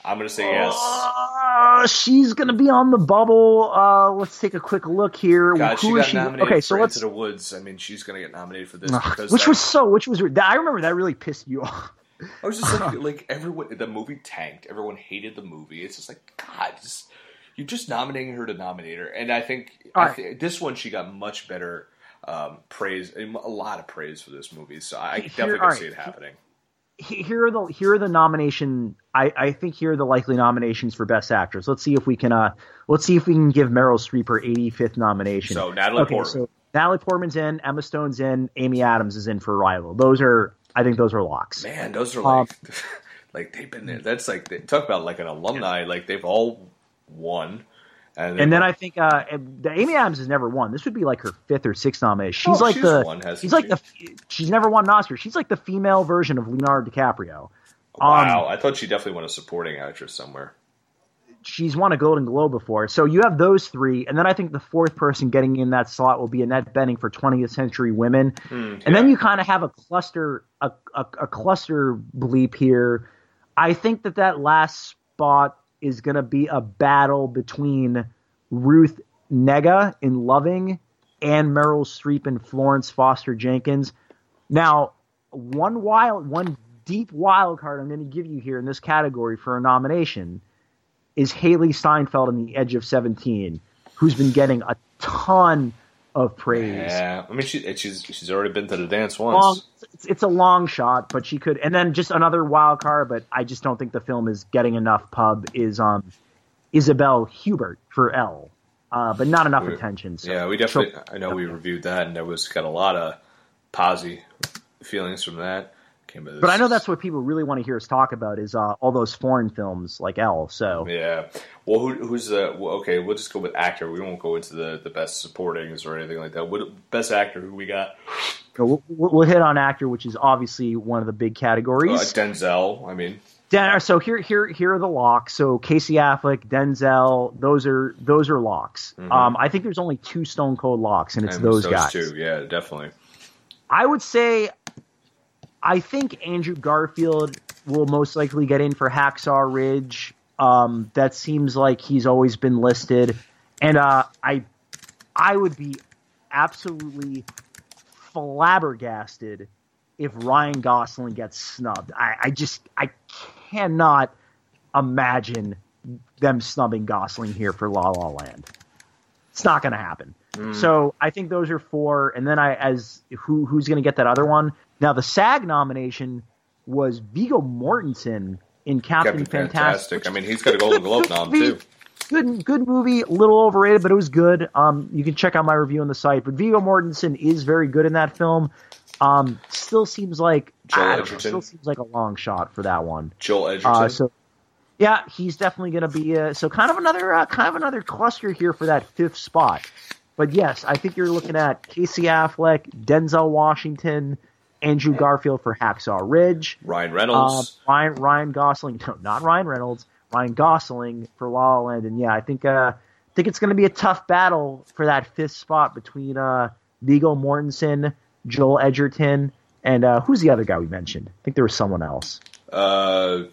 I'm going to say yes. Uh, she's gonna be on the bubble. Uh, let's take a quick look here. God, Who she is got she? nominated Okay, so let's Into the Woods. I mean, she's going to get nominated for this because which that- was so which was I remember that really pissed you off. I was just like, like everyone, the movie tanked. Everyone hated the movie. It's just like God, just you're just nominating her to nominate her, and I think I right. this one she got much better um, praise, a lot of praise for this movie. So I Here- definitely can see it happening. Here are the here are the nomination. I, I think here are the likely nominations for best actress. Let's see if we can uh let's see if we can give Meryl Streep her 85th nomination. So Natalie okay, Portman. so Natalie Portman's in, Emma Stone's in, Amy Adams is in for Arrival. Those are I think those are locks. Man, those are Um, like, like they've been there. That's like they talk about like an alumni. Like they've all won, and, And then I think uh, the Amy Adams has never won. This would be like her fifth or sixth nomination. She's Oh, like she's the won, she's like she? the she's never won an Oscar. She's like the female version of Leonardo DiCaprio. wow, um, I thought she definitely won a supporting actress somewhere. she's won a Golden Globe before. So you have those three, and then I think the fourth person getting in that slot will be Annette Bening for 20th Century Women, and then you kind of have a cluster a, a, a cluster bleep here. I think that that last spot is going to be a battle between Ruth Negga in Loving and Meryl Streep and Florence Foster Jenkins. Now, one wild, one deep wild card I'm going to give you here in this category for a nomination is Hailee Steinfeld in The Edge of 17, who's been getting a ton of praise. Yeah, I mean, she, she's she's already been to the dance Long, once. it's, it's a long shot, but she could. And then just another wild card, but I just don't think the film is getting enough pub. Is um Isabelle Huppert for Elle, uh, but not enough We- attention. So. Yeah, we definitely. I know we reviewed that, and there was got a lot of posy feelings from that. But I know that's what people really want to hear us talk about is uh, all those foreign films like Elle. So Yeah. Well, who, who's the? Well, okay, we'll just go with actor. We won't go into the the best supportings or anything like that. What best actor? Who we got? we'll, we'll hit on actor, which is obviously one of the big Uh, categories. Denzel. I mean, Den- so here, here, here are the locks. So Casey Affleck, Denzel, those are those are locks. Um, I think there's only two Stone Cold locks, and it's Mm-hmm. and those, guys. two. Yeah, definitely. I would say, I think Andrew Garfield will most likely get in for Hacksaw Ridge. Um, that seems like he's always been listed, and uh, I, I would be absolutely flabbergasted if Ryan Gosling gets snubbed. I, I just I cannot imagine them snubbing Gosling here for La La Land. It's not going to happen. So I think those are four, and then I as who who's going to get that other one? Now the SAG nomination was Viggo Mortensen in Captain, Captain Fantastic. Fantastic. I mean, he's got a Golden Globe nom too. Good, good movie. A little overrated, but it was good. Um, you can check out my review on the site. But Viggo Mortensen is very good in that film. Um, still seems like Joel know, still seems like a long shot for that one. Joel Edgerton. Uh, so yeah, he's definitely going to be uh, so kind of another uh, kind of another cluster here for that fifth spot. But yes, I think you're looking at Casey Affleck, Denzel Washington, Andrew Garfield for Hacksaw Ridge, Ryan Reynolds. Ryan Ryan Gosling, no, not Ryan Reynolds, Ryan Gosling for La La Land, and yeah, I think uh, I think it's going to be a tough battle for that fifth spot between uh, Viggo Mortensen, Joel Edgerton, and uh, who's the other guy we mentioned? I think there was someone else. Uh,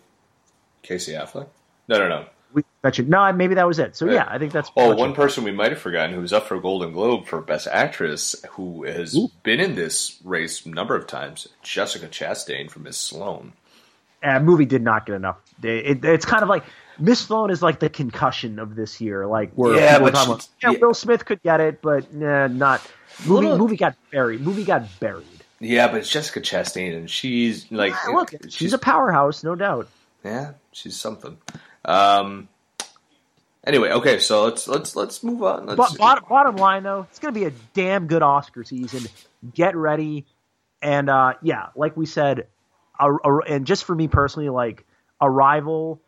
Casey Affleck. No, no, no. We mentioned no, maybe that was it. So yeah, Yeah. I think that's Oh, one it. person we might have forgotten who's up for a Golden Globe for Best Actress, who has been in this race a number of times, Jessica Chastain from Miss Sloane. uh, movie did not get enough. It, it's kind of like Miss Sloane is like the concussion of this year. Like where Yeah, but she- about, yeah, yeah. Will Smith could get it, but nah, not movie. Little- Movie got buried. Movie got buried. Yeah, but it's Jessica Chastain, and she's like, Ah, Look, she's, a powerhouse, no doubt. yeah, she's something. Um. Anyway, okay, so let's let's let's move on. Let's, But bottom, bottom line, though, it's going to be a damn good Oscar season. Get ready, and uh, yeah, like we said, a, a- and just for me personally, like Arrival,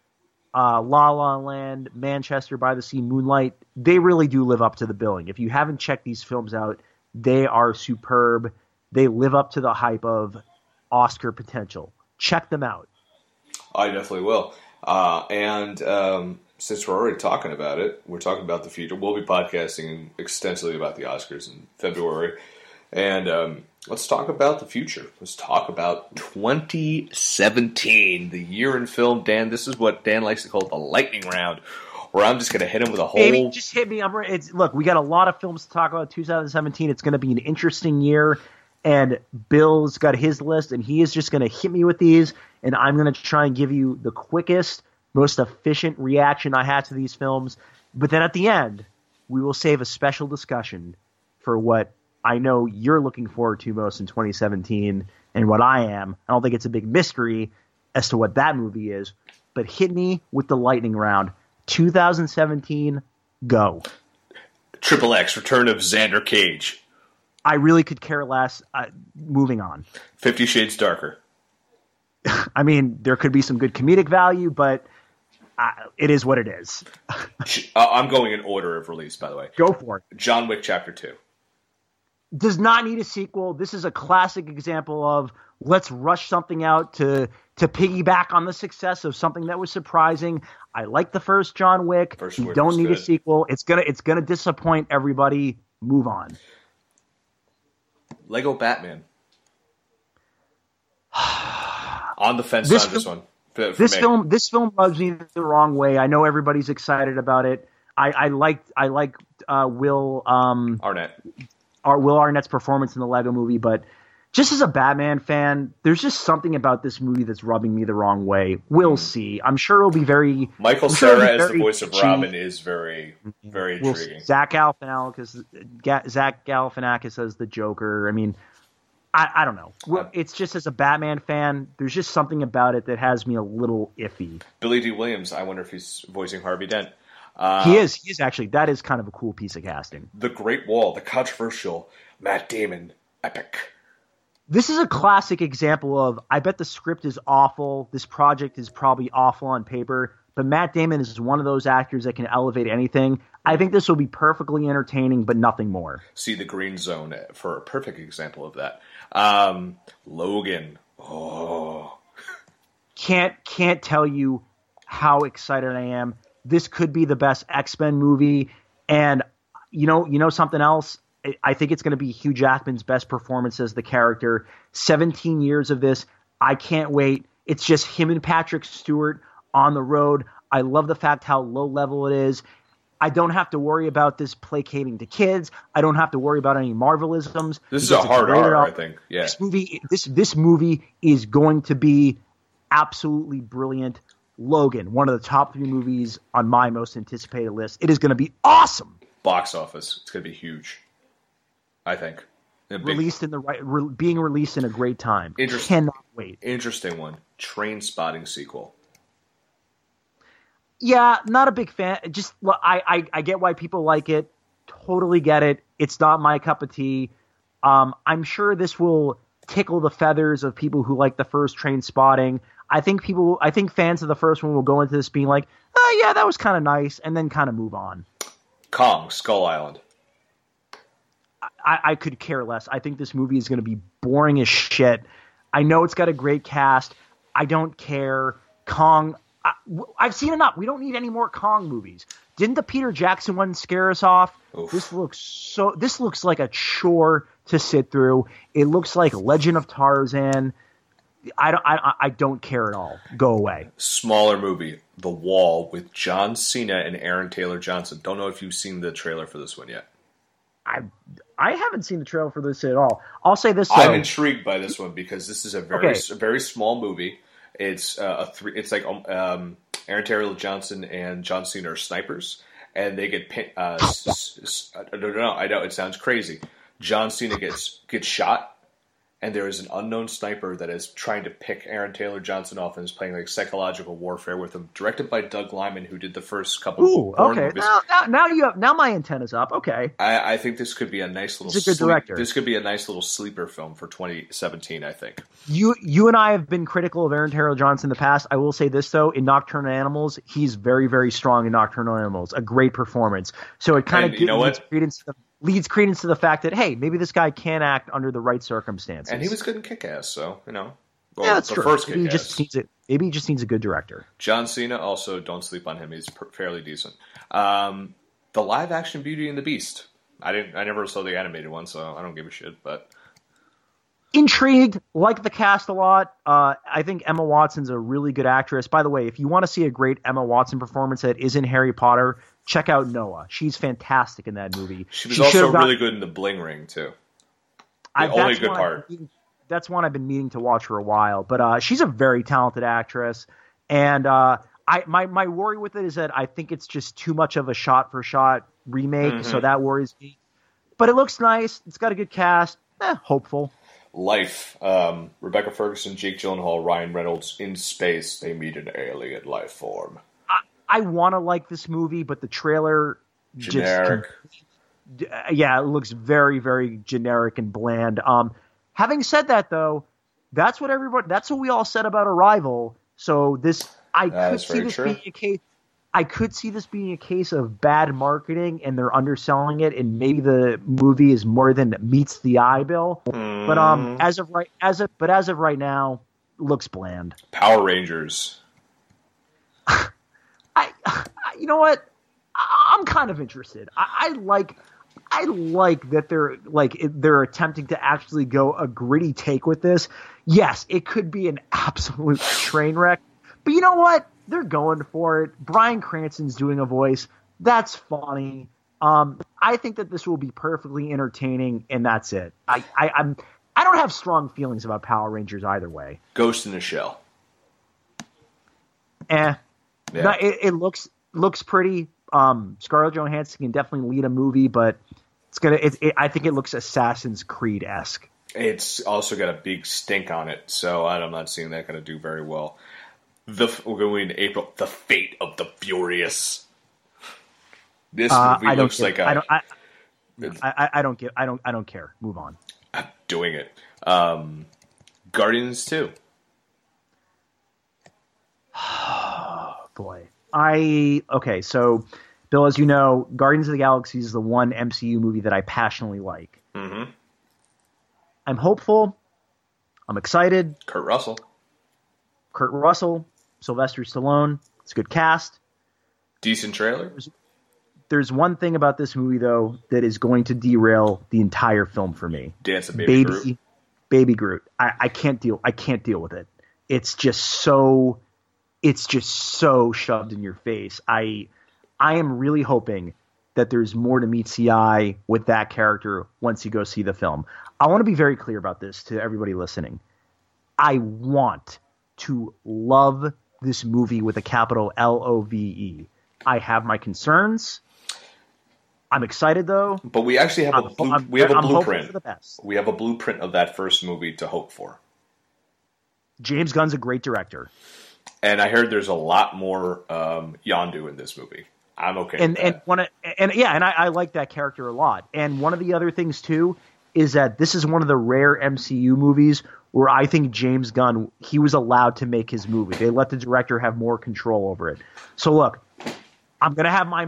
uh, La La Land, Manchester by the Sea, Moonlight, they really do live up to the billing. If you haven't checked these films out, they are superb. They live up to the hype of Oscar potential. Check them out. I definitely will. Uh, and um, since we're already talking about it, we're talking about the future. We'll be podcasting extensively about the Oscars in February. And um, let's talk about the future. Let's talk about 2017, the year in film. Dan, this is what Dan likes to call the lightning round, where I'm just going to hit him with a whole. Baby, just hit me. I'm it's look. We got a lot of films to talk about. 2017. It's going to be an interesting year, and Bill's got his list, and he is just going to hit me with these, and I'm going to try and give you the quickest, most efficient reaction I had to these films. But then at the end, we will save a special discussion for what I know you're looking forward to most in 2017, and what I am. I don't think it's a big mystery as to what that movie is. But hit me with the lightning round. 2017, go. Triple X, Return of Xander Cage. I really could care less. Uh, moving on. Fifty Shades Darker. I mean, there could be some good comedic value, but uh, it is what it is. Uh, I'm going in order of release, by the way. Go for it. John Wick Chapter 2. does not need a sequel. This is a classic example of let's rush something out to to piggyback on the success of something that was surprising. I like the first John Wick. First you don't need a sequel. It's gonna it's gonna disappoint everybody. Move on. Lego Batman. On the fence This on this one. For, for this me. film this film rubs me the wrong way. I know everybody's excited about it. I, I liked I like uh, Will um Arnett. our Will Arnett's performance in the Lego movie, but just as a Batman fan, there's just something about this movie that's rubbing me the wrong way. We'll see. I'm sure it'll be very Michael I'm sure as the voice of kitschy. Robin is very, very We'll intriguing. Zach Galifianakis, Ga- Zach Galifianakis as the Joker. I mean, I, I don't know. Well, It's just as a Batman fan, there's just something about it that has me a little iffy. Billy Dee Williams. I wonder if he's voicing Harvey Dent. Uh, He is. He is actually. That is kind of a cool piece of casting. The Great Wall, the controversial Matt Damon epic. This is a classic example of I bet the script is awful. This project is probably awful on paper, but Matt Damon is one of those actors that can elevate anything. I think this will be perfectly entertaining, but nothing more. See the Green Zone for a perfect example of that. Um, Logan. Oh, Can't can't tell you how excited I am. This could be the best X Men movie, and you know you know something else. I- think it's going to be Hugh Jackman's best performance as the character. 17 years of this. I can't wait. It's just him and Patrick Stewart on the road. I love the fact how low level it is. I don't have to worry about this placating to kids. I don't have to worry about any Marvelisms. this is a hard R. I think. Yeah. This movie, this this movie is going to be absolutely brilliant. Logan, one of the top three movies on my most anticipated list. It is going to be awesome. Box office. It's gonna be huge. I think. Big- Released in the right, re, being released in a great time. Interesting. Cannot wait. Interesting one. Trainspotting sequel. Yeah, not a big fan. Just I, I I get why people like it. Totally get it. It's not my cup of tea. Um, I'm sure this will tickle the feathers of people who like the first train spotting. I think people, I think fans of the first one will go into this being like, oh yeah, that was kind of nice, and then kind of move on. Kong, Skull Island. I, I could care less. I think this movie is going to be boring as shit. I know it's got a great cast. I don't care. Kong. I, have seen enough. We don't need any more Kong movies. Didn't the Peter Jackson one scare us off? Oof. This looks so. This looks like a chore to sit through. It looks like Legend of Tarzan. I don't. I, I don't care at all. Go away. Smaller movie, The Wall, with John Cena and Aaron Taylor Johnson. Don't know if you've seen the trailer for this one yet. I I haven't seen the trailer for this at all. I'll say this. I'm intrigued by this one because this is a very Okay. a very small movie. It's uh, a three. It's like um, um, Aaron Taylor Johnson and John Cena are snipers, and they get pin. Uh, s- s- s- I don't know. I know it sounds crazy. John Cena gets gets shot, and there is an unknown sniper that is trying to pick Aaron Taylor Johnson off and is playing like psychological warfare with him. Directed by Doug Liman, who did the first couple Ooh, of Bourne okay. Now, now, now you have now my antenna's up. Okay. I, I think this could be a nice little. He's a good sleep- director. This could be a nice little sleeper film for 2017. I think. You you and I have been critical of Aaron Taylor Johnson in the past. I will say this though, in Nocturnal Animals, he's very very strong in Nocturnal Animals. A great performance. So it kind And of you know what? credence to the, leads credence to the fact that hey, maybe this guy can act under the right circumstances. And he was good in Kick Ass, so you know. Well, yeah, that's the true. first maybe he just needs it. Maybe he just needs a good director. John Cena also don't sleep on him. He's fairly decent. Um, the live action Beauty and the Beast. I didn't. I never saw the animated one, so I don't give a shit. But Intrigued, like the cast a lot. Uh, I think Emma Watson's a really good actress. By the way, if you want to see a great Emma Watson performance that isn't Harry Potter, check out Noah. She's fantastic in that movie. she was should also got- really good in the Bling Ring too. I, The only that's good part. Meaning- that's one I've been meaning to watch for a while. But uh, she's a very talented actress, and uh, I my my worry with it is that I think it's just too much of a shot for shot remake, Mm-hmm. so that worries me. But it looks nice. It's got a good cast. Eh, hopeful. Life. Um, Rebecca Ferguson, Jake Gyllenhaal, Ryan Reynolds in space. They meet an alien life form. I want to like this movie, but the trailer Generic. just yeah, it looks very very generic and bland. Um, having said that though, that's what everybody that's what we all said about Arrival. So this I That could see this true. being a case I could see this being a case of bad marketing and they're underselling it, and maybe the movie is more than meets the eye bill. But um, as of right as of but as of right now, looks bland. Power Rangers. I, you know what? I'm kind of interested. I, I like. I like that they're like they're attempting to actually go a gritty take with this. Yes, it could be an absolute train wreck, but you know what? They're going for it. Bryan Cranston's doing a voice. That's funny. Um, I think that this will be perfectly entertaining, and that's it. I, I, I'm I don't have strong feelings about Power Rangers either way. Ghost in the Shell. Eh, Yeah. No, it, it looks looks pretty. Um, Scarlett Johansson can definitely lead a movie, but it's gonna. It, it, I think it looks Assassin's Creed esque. It's also got a big stink on it, so I'm not seeing that going to do very well. The we're going to April. The Fate of the Furious. This Uh, movie looks like a, I don't. I, I, I- don't give. I don't. I don't care. Move on. I'm doing it. Um, Guardians Two. Boy, I okay. So, Bill, as you know, Guardians of the Galaxy is the one MCU movie that I passionately like. Mm-hmm. I'm hopeful. I'm excited. Kurt Russell. Kurt Russell, Sylvester Stallone. It's a good cast. Decent trailer. There's one thing about this movie though that is going to derail the entire film for me. Dance of Baby, baby Groot. baby Groot. I, I can't deal I can't deal with it. It's just so it's just so shoved in your face. I I am really hoping that there's more to meet CI with that character once you go see the film. I want to be very clear about this to everybody listening. I want to love this movie with a capital L O V E. I have my concerns. I'm excited though. But we actually have a I'm, blue, I'm- we have a I'm blueprint. for the best. We have a blueprint of that first movie to hope for. James Gunn's a great director. And I heard there's a lot more um, Yondu in this movie. I'm okay. and with and one of, and yeah, and I, I like that character a lot. And one of the other things too is that this is one of the rare MCU movies where I think James Gunn he was allowed to make his movie. They let the director have more control over it. So look, I'm gonna have my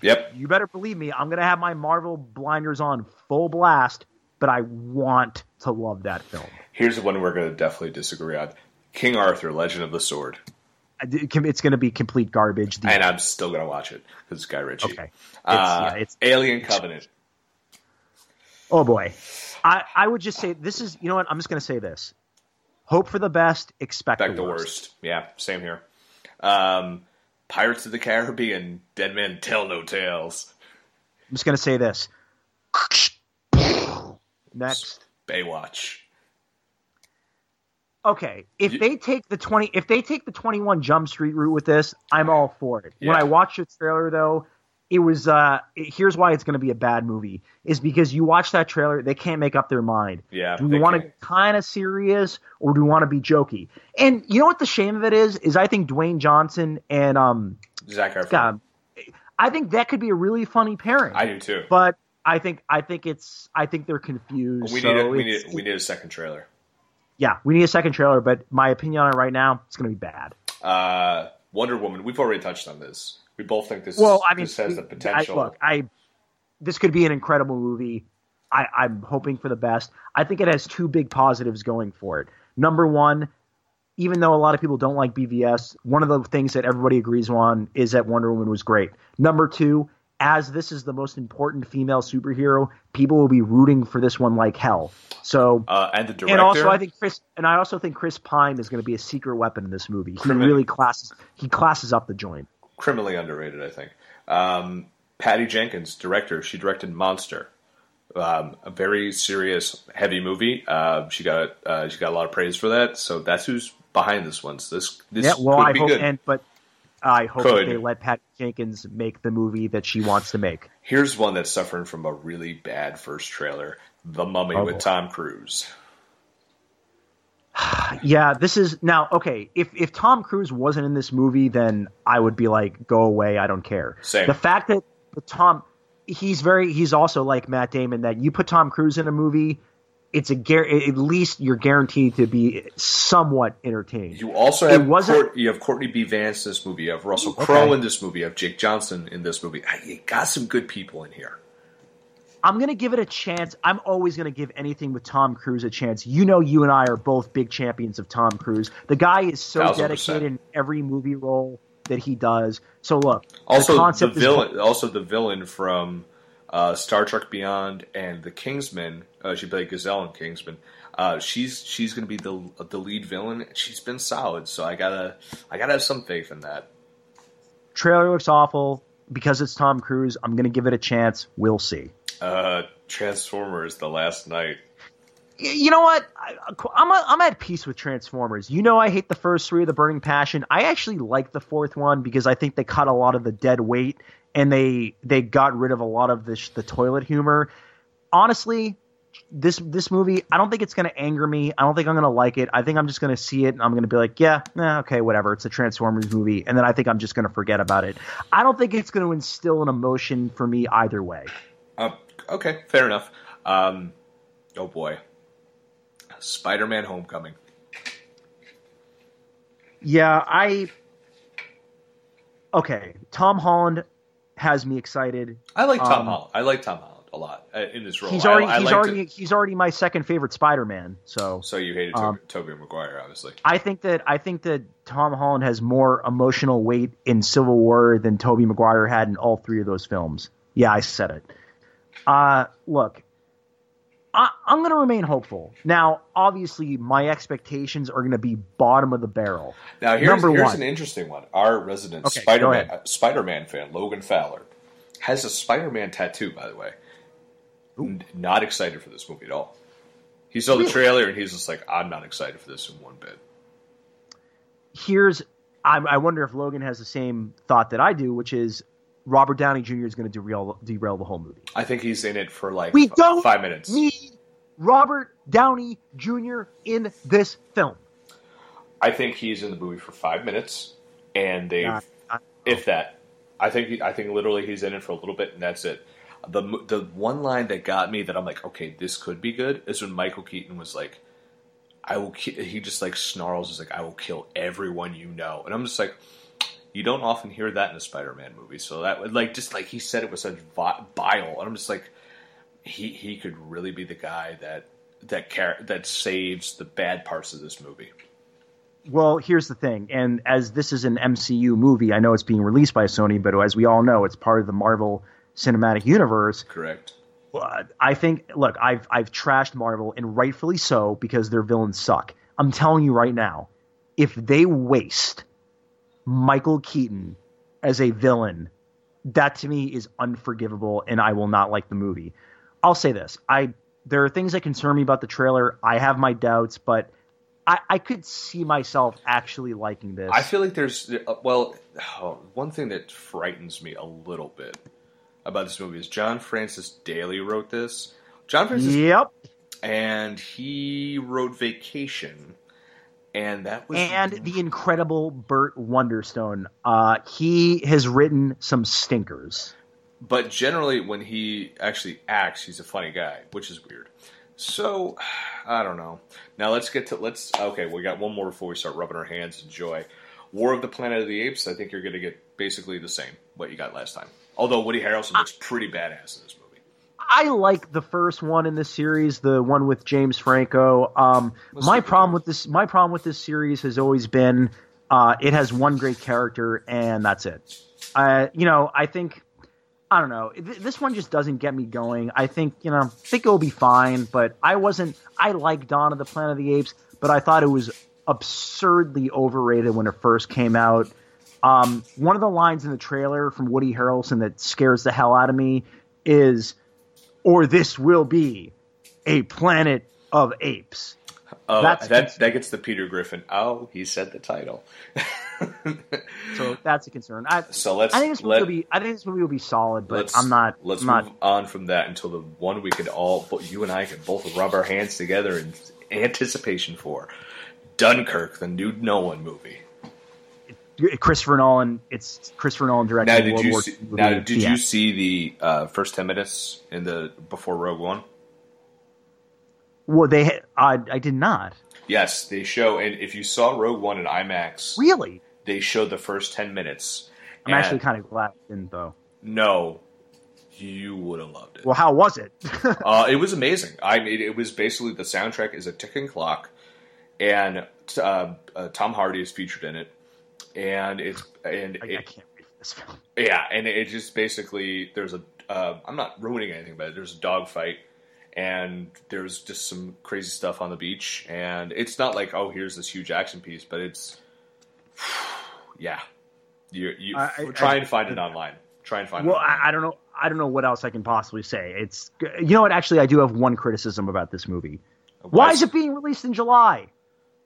yep. you better believe me, I'm gonna have my Marvel blinders on full blast. But I want to love that film. Here's the one we're going to definitely disagree on: King Arthur, Legend of the Sword. I- it can- It's going to be complete garbage. The- And I'm still going to watch it because it's Guy Ritchie. Okay. It's- Uh, yeah, it's- Alien Covenant. Oh boy, I, I would just say this is you know what I'm just going to say this: hope for the best, expect, the, the worst. worst. Yeah, same here. Um, Pirates of the Caribbean, Dead Men Tell No Tales. I'm just going to say this. Next, Baywatch. Okay, if You- they take the 20, if they take the 21 Jump Street route with this, I'm all for it. When I watched the trailer though, it was uh it- here's why it's going to be a bad movie is because you watch that trailer, they can't make up their mind. Yeah, Do we want to be kind of serious or do we want to be jokey? And you know what the shame of it is? Is I think Dwayne Johnson and um Zac Efron. God, I think that could be a really funny pairing. I do too. but I think I think it's I think they're confused. we so need a, we need we need a second trailer. Yeah, we need a second trailer. But my opinion on it right now, it's going to be bad. Uh, Wonder Woman. We've already touched on this. We both think this. Well, I mean, this has the potential. I, look, I this could be an incredible movie. I, I'm hoping for the best. I think it has two big positives going for it. Number one, even though a lot of people don't like BVS, one of the things that everybody agrees on is that Wonder Woman was great. Number two, as this is the most important female superhero, people will be rooting for this one like hell. So uh, and the director. and also, I think Chris, and I also think Chris Pine is going to be a secret weapon in this movie. He really classes, he classes up the joint. criminally underrated. I think. Um, Patty Jenkins, director. She directed Monster. Um, a very serious, heavy movie. Uh, she got uh, she got a lot of praise for that. So that's who's behind this one. So this this yeah, well, could I be hope, good. and but I hope that Could. they let Patty Jenkins make the movie that she wants to make. Here's one that's suffering from a really bad first trailer: The Mummy Oh, with. Tom Cruise. Yeah, this is now okay. If if Tom Cruise wasn't in this movie, then I would be like, go away. I don't care. Same. The fact that Tom, he's very, he's also like Matt Damon. That you put Tom Cruise in a movie, it's a at least you're guaranteed to be somewhat entertained. You also have Court, you have Courtney B. Vance in this movie. You have Russell Okay. Crowe in this movie. You have Jake Johnson in this movie. You got some good people in here. I'm gonna give it a chance. I'm always gonna give anything with Tom Cruise a chance. You know, you and I are both big champions of Tom Cruise. The guy is so Thousand dedicated in every movie role that he does. So look, Also, the the, concept is- villain, also the villain from uh, Star Trek Beyond and the Kingsman. Uh, she played Gazelle in Kingsman. Uh, she's she's going to be the the lead villain. She's been solid, so I gotta I gotta have some faith in that. trailer looks awful because it's Tom Cruise. I'm gonna give it a chance. We'll see. Uh, Transformers: The Last Knight. You know what? I, I'm a, I'm at peace with Transformers. You know, I hate the first three of the Burning Passion. I actually like the fourth one because I think they cut a lot of the dead weight and they they got rid of a lot of the sh- the toilet humor. Honestly, this this movie, I don't think it's going to anger me. I don't think I'm going to like it. I think I'm just going to see it and I'm going to be like, yeah, eh, okay, whatever. It's a Transformers movie, and then I think I'm just going to forget about it. I don't think it's going to instill an emotion for me either way. Uh, okay, fair enough. Um, oh boy, Spider-Man: Homecoming. Yeah, I. Okay, Tom Holland has me excited. I like Tom Um, Holland. I like Tom Holland a lot uh, in this role. He's already I he's liked already he's already my second favorite Spider-Man. So So you hated um, Tobey Maguire, obviously. I think that I think that Tom Holland has more emotional weight in Civil War than Tobey Maguire had in all three of those films. Yeah, I said it. Uh, look, I, I'm going to remain hopeful. Now, obviously, my expectations are going to be bottom of the barrel. Now here's, Number here's one. an interesting one. Our resident Okay, Spider-Man Spider-Man fan, Logan Fowler, has a Spider-Man tattoo. By the way, N- not excited for this movie at all. He saw the trailer and he's just like, "I'm not excited for this in one bit." Here's I, I wonder if Logan has the same thought that I do, which is Robert Downey Jr. is going to derail derail the whole movie. I think he's in it for like We f- don't five minutes. need Robert Downey Jr. in this film. I think he's in the movie for five minutes, and they, if that, I think I think literally he's in it for a little bit, and that's it. The the one line that got me that I'm like, okay, this could be good, is when Michael Keaton was like, "I will," ki-, he just like snarls, is like, "I will kill everyone you know," and I'm just like. You don't often hear that in a Spider-Man movie, so that like just like he said it with such vi- bile, and I'm just like, he he could really be the guy that that char- that saves the bad parts of this movie. Well, here's the thing, and as this is an MCU movie, I know it's being released by Sony, but as we all know, it's part of the Marvel Cinematic Universe. Correct. I think, look, I've I've trashed Marvel, and rightfully so, because their villains suck. I'm telling you right now, if they waste Michael Keaton as a villain, that to me is unforgivable, and I will not like the movie. I'll say this: I there are things that concern me about the trailer. I have my doubts, but I, I could see myself actually liking this. I feel like there's uh, well, oh, one thing that frightens me a little bit about this movie is John Francis Daley wrote this. John Francis, yep, and he wrote Vacation, and that was and the incredible Burt Wonderstone. Uh, he has written some stinkers. But generally, when he actually acts, he's a funny guy, which is weird. So, I don't know. Now let's get to let's. Okay, we got one more before we start rubbing our hands in joy. War of the Planet of the Apes. I think you're going to get basically the same what you got last time. Although Woody Harrelson looks pretty badass in this movie. I like the first one in this series, the one with James Franco. Um, my problem with this, my problem with this series has always been, uh, it has one great character and that's it. Uh, you know, I think, I don't know, th- this one just doesn't get me going. I think, you know, I think it'll be fine, but I wasn't. I like Dawn of the Planet of the Apes, but I thought it was absurdly overrated when it first came out. Um, one of the lines in the trailer from Woody Harrelson that scares the hell out of me is, "Or this will be a planet of apes." Oh, That's- that that gets the Peter Griffin. Oh, he said the title. So that's a concern. I, so let's I think this movie let, will be. I think this movie will be solid, but I'm not. Let's I'm not. move on from that until the one we could all, you and I can both rub our hands together in anticipation for Dunkirk, the new Nolan movie. Christopher Nolan. It's Christopher Nolan directing Now, did World you War see, II now did you see the uh, first ten minutes in the before Rogue One? Well, they I, I did not Yes, they show, and if you saw Rogue One in IMAX, really. they showed the first ten minutes. I'm and actually kind of glad I didn't though. no, you would have loved it. Well, how was it? Uh, it was amazing. I mean, it was basically the soundtrack is a ticking clock, and uh, uh, Tom Hardy is featured in it, and it's and I, I it, can't wait for this film. yeah, and it just basically there's a uh, I'm not ruining anything, but there's a dog fight, and there's just some crazy stuff on the beach, and it's not like oh here's this huge action piece, but it's yeah, you you I- I- try I- and find it online. Try and find Well. I, I don't know. I don't know what else I can possibly say. It's you know what? Actually, I do have one criticism about this movie. Why is it being released in July?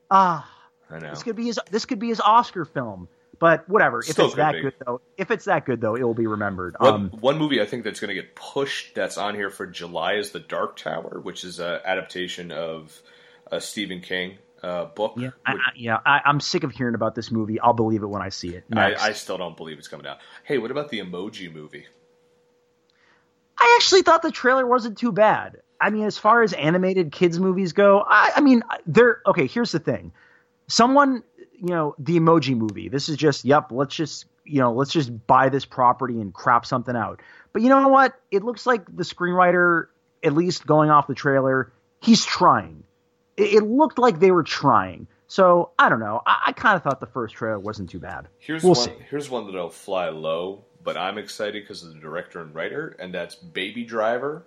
Ah, I know. this could be his. This could be his Oscar film. But whatever. If Still it's that be. good though, if it's that good though, it will be remembered. One, Um, one movie I think that's going to get pushed that's on here for July is The Dark Tower, which is an adaptation of a Stephen King uh, book. yeah, I, I, yeah. I, I'm sick of hearing about this movie. I'll believe it when I see it. I, I still don't believe it's coming out. Hey, what about the Emoji movie? I actually thought the trailer wasn't too bad. I mean, as far as animated kids movies go, I, I mean, they're okay. Here's the thing: someone, you know, the Emoji Movie. This is just, yep. Let's just, you know, let's just buy this property and crap something out. But you know what? It looks like the screenwriter, at least going off the trailer, he's trying. It, it looked like they were trying. So I don't know. I, I kind of thought the first trailer wasn't too bad. Here's We'll one. see. Here's one that'll fly low, but I'm excited because of the director and writer, and that's Baby Driver.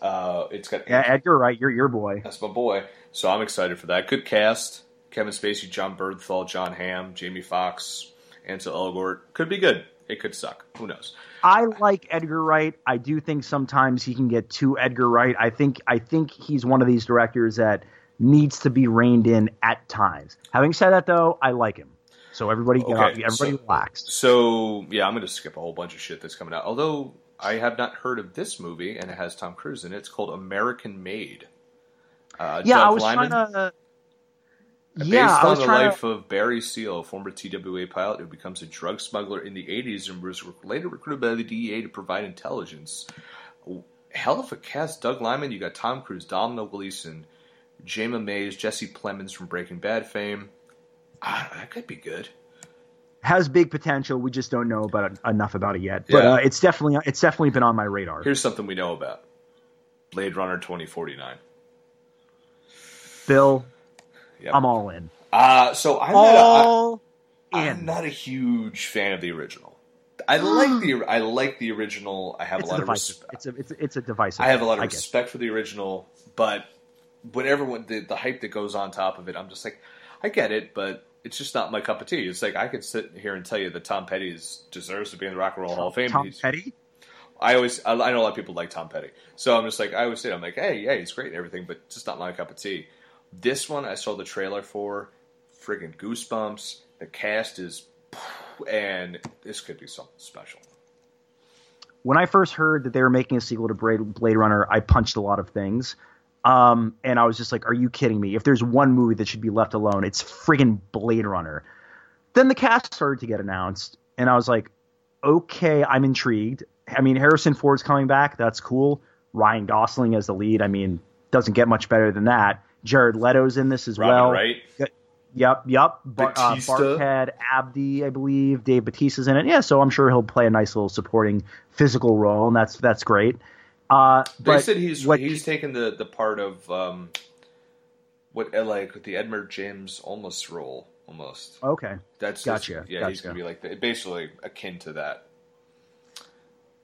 Uh, it's got Yeah, Ed, you're right. You're your boy. That's my boy. So I'm excited for that. Good cast. Kevin Spacey, Jon Bernthal, Jon Hamm, Jamie Foxx, Ansel Elgort. Could be good. It could suck. Who knows? I like Edgar Wright. I do think sometimes he can get too Edgar Wright. I think I think he's one of these directors that needs to be reined in at times. Having said that, though, I like him. So everybody, get Okay, off, everybody so- relax. So yeah, I'm going to skip a whole bunch of shit that's coming out. Although I have not heard of this movie, and it has Tom Cruise in it. It's called American Made. Uh, Yeah, Doug I was Liman, trying to. Based Yeah, I on the life to. of Barry Seal, a former TWA pilot who becomes a drug smuggler in the 80s and was later recruited by the DEA to provide intelligence. Hell of a cast. Doug Liman, you got Tom Cruise, Domino Gleason, Jayma Mays, Jesse Plemons from Breaking Bad fame. Ah, that could be good. Has big potential. We just don't know about enough about it yet. But Yeah. uh, it's definitely it's definitely been on my radar. Here's something we know about Blade Runner 2049. Bill, Yep. I'm all in. Uh, so I'm not, a, All in. I'm not a huge fan of the original. I like the I like the original. I have it's a a lot of respect. It's a it's a, it's a divisive. I have a lot of I respect for the original, but whenever when the, the hype that goes on top of it, I'm just like, I get it, but it's just not my cup of tea. It's like I could sit here and tell you that Tom Petty is, deserves to be in the Rock and Roll Hall of Fame. Tom He's- Petty. I always, I, I know a lot of people like Tom Petty, so I'm just like, I always say, I'm like, hey, yeah, he's great and everything, but just not my cup of tea. This one, I saw the trailer for, friggin' goosebumps. The cast is, and this could be something special. when I first heard that they were making a sequel to Blade, Runner, I punched a lot of things. Um, and I was just like, are you kidding me? If there's one movie that should be left alone, it's friggin' Blade Runner. Then the cast started to get announced, and I was like, okay, I'm intrigued. I mean, Harrison Ford's coming back. That's cool. Ryan Gosling as the lead. I mean, doesn't get much better than that. Jared Leto's in this as Robin well. Right. Yep, yep. Bar- uh, Barkhad, Abdi, I believe. Dave Batista's in it. Yeah, so I'm sure he'll play a nice little supporting physical role, and that's that's great. Uh, They but said he's what- he's taken the, the part of um, what like the Edward James Olmos role almost. okay. That's Gotcha, that's- yeah, he's gonna be like the, basically akin to that.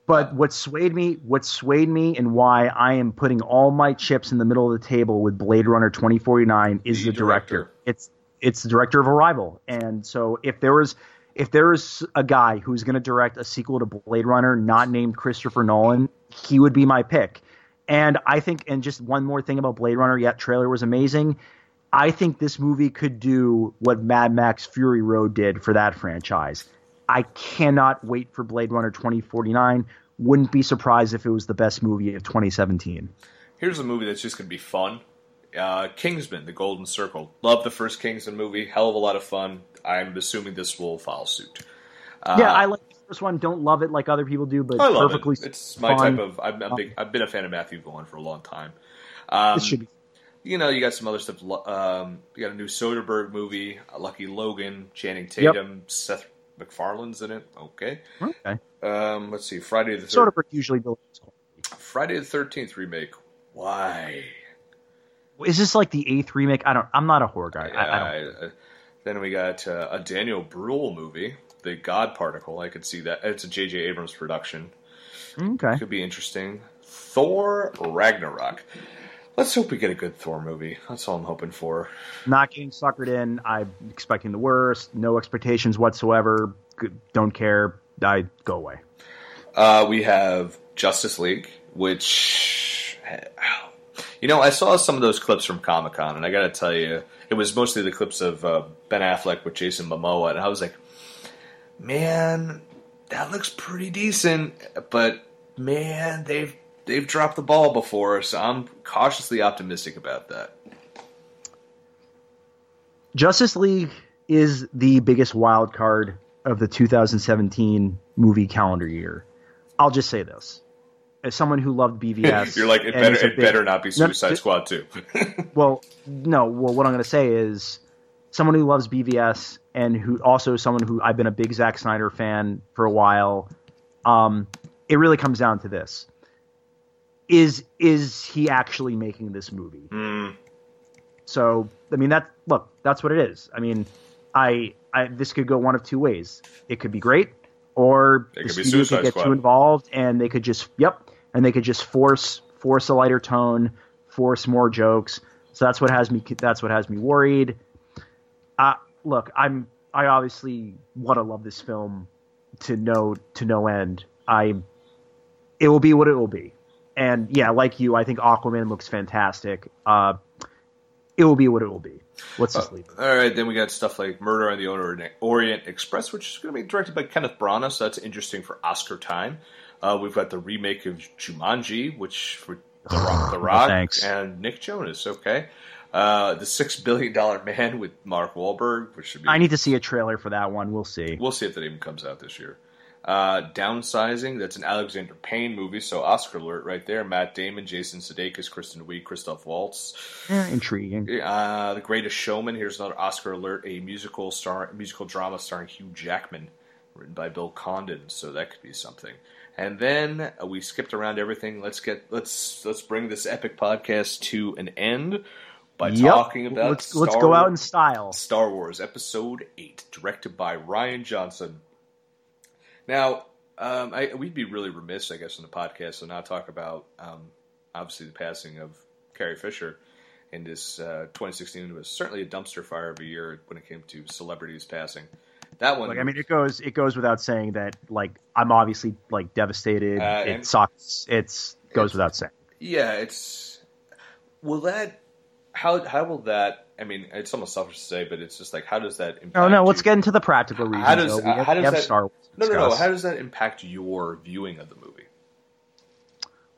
But what swayed me, what swayed me, and why I am putting all my chips in the middle of the table with Blade Runner 2049 is The the, director. director. It's it's the director of Arrival, and so if there was if there was a guy who's going to direct a sequel to Blade Runner not named Christopher Nolan, he would be my pick. And I think, and just one more thing about Blade Runner, yet trailer was amazing. I think this movie could do what Mad Max Fury Road did for that franchise. I cannot wait for Blade Runner 2049. Wouldn't be surprised if it was the best movie of 2017. Here's a movie that's just gonna be fun. Uh, Kingsman: The Golden Circle. Love the first Kingsman movie. Hell of a lot of fun. I'm assuming this will follow suit. yeah, I like the first one. Don't love it like other people do, but Uh, I love perfectly it. It's my fun. type of. I'm, I'm big. I've been a fan of Matthew Vaughn for a long time. Um, This should be. you know, you got some other stuff. Um, you got a new Soderbergh movie, Lucky Logan, Channing Tatum, Seth MacFarlane's in it. Okay. Okay. Um, let's see, Friday the Sort of usually delivers. Friday the Thirteenth remake. Why? Is this like the eighth remake? I don't. I'm not a horror guy. I, I don't. I- then we got uh, a Daniel Bruhl movie, The God Particle. I could see that. It's a J.J. Abrams production. Okay. Could be interesting. Thor Ragnarok. Let's hope we get a good Thor movie. That's all I'm hoping for. Not getting suckered in. I'm expecting the worst. No expectations whatsoever. Don't care. I go away. Uh, we have Justice League, which you know I saw some of those clips from Comic Con, and I got to tell you, it was mostly the clips of uh, Ben Affleck with Jason Momoa, and I was like, man, that looks pretty decent, but man, they've they've dropped the ball before, so I'm cautiously optimistic about that. Justice League is the biggest wild card of the 2017 movie calendar year. I'll just say this. As someone who loved BVS, You're like, it better it big- better not be Suicide ju- Squad too. Well, no. Well, what I'm going to say is, someone who loves BVS and who also someone who I've been a big Zack Snyder fan for a while. Um, it really comes down to this: is is he actually making this movie? Mm, So, I mean, that look, that's what it is. I mean, I, I this could go one of two ways. It could be great, or It the could studio could get Squad. too involved, and they could just, yep, and they could just force force a lighter tone, force more jokes. So that's what has me. That's what has me worried. Uh, look, I'm. I obviously want to love this film to no to no end. I. It will be what it will be, and yeah, like you, I think Aquaman looks fantastic. Uh, it will be what it will be. Let's just leave. it. All right, then we got stuff like Murder on the Orient- Orient Express, which is going to be directed by Kenneth Branagh, so that's interesting for Oscar time. Uh, we've got the remake of Jumanji, which for The Rock, the Rock thanks. and Nick Jonas. Okay, uh, the Six Billion Dollar Man with Mark Wahlberg, which should be. I need to see a trailer for that one. We'll see. We'll see if that even comes out this year. Uh, Downsizing, that's an Alexander Payne movie, so Oscar alert right there. Matt Damon, Jason Sudeikis, Kristen Wiig, Christoph Waltz. Eh, intriguing. Uh, the Greatest Showman. Here's another Oscar alert: a musical star, musical drama starring Hugh Jackman, written by Bill Condon. So that could be something. And then uh, we skipped around everything. Let's get let's let's bring this epic podcast to an end by Yep. talking about let's let's Star go out in style. Star Wars Episode Eight, directed by Rian Johnson. Now, um, I, we'd be really remiss, I guess, in the podcast to not talk about um, obviously the passing of Carrie Fisher. In this uh, 2016 was certainly a dumpster fire of a year when it came to celebrities passing. That one, Like I mean, it goes it goes without saying that like I'm obviously like devastated. Uh, it sucks. It's goes It's- without saying. yeah, it's will that how how will that? I mean, it's almost selfish to say, but it's just like how does that impact? No, no. Let's you? get into the practical reasons. How does- though. We have, how does have that- Star Wars No, no, no. How does that impact your viewing of the movie?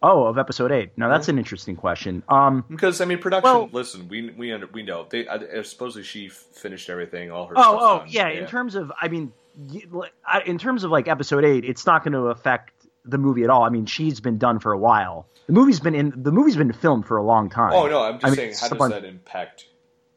Oh, of Episode Eight. Now that's an interesting question. Um. Because I mean, production. Well- listen, we we under, we know they. I, supposedly she f- finished everything. All her. Oh, oh, done. yeah. In terms of, I mean, I- in terms of like Episode Eight, it's not going to affect the movie at all. I mean, she's been done for a while. The movie's been in. The movie's been filmed for a long time. Oh no, I'm just I mean, saying. How does that impact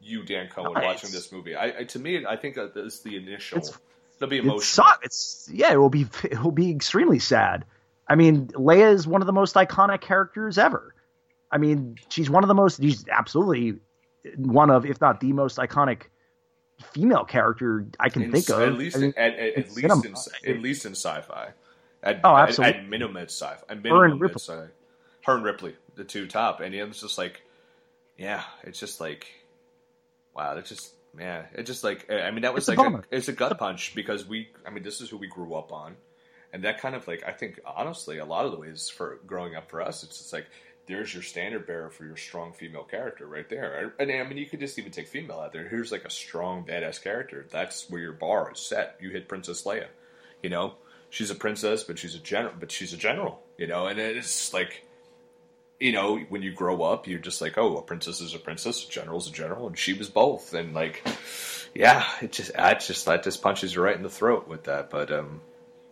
you, Dan Cohen, watching this movie? I, I to me, I think that this is the initial. It's- it'll be emotional. sucks. It's yeah. It will be. It will be extremely sad. I mean, Leia is one of the most iconic characters ever. I mean, she's one of the most. She's absolutely one of, if not the most iconic female character I can In- think of. At least, I mean, at, at, at least, in, at least in sci-fi. At, Oh, at- absolutely. At, minimum, it's sci-fi. At Her minimum, and Ripley. it's, uh, her and Ripley, the two top, and yeah, it's just like, yeah, it's just like, wow, it's just, man, it's just like, I mean, that was It's like, a, bummer. it's a gut punch because we, I mean, this is who we grew up on, and that kind of like, I think, honestly, a lot of the ways for growing up for us, it's just like. There's your standard bearer for your strong female character right there. And I mean, you could just even take female out there. Here's like a strong, badass character. That's where your bar is set. You hit Princess Leia. You know, she's a princess, but she's a general. But she's a general. You know, and it's like, you know, when you grow up, you're just like, oh, a princess is a princess, a general's a general, and she was both. And like, yeah, it just, I just that just punches you right in the throat with that. But um,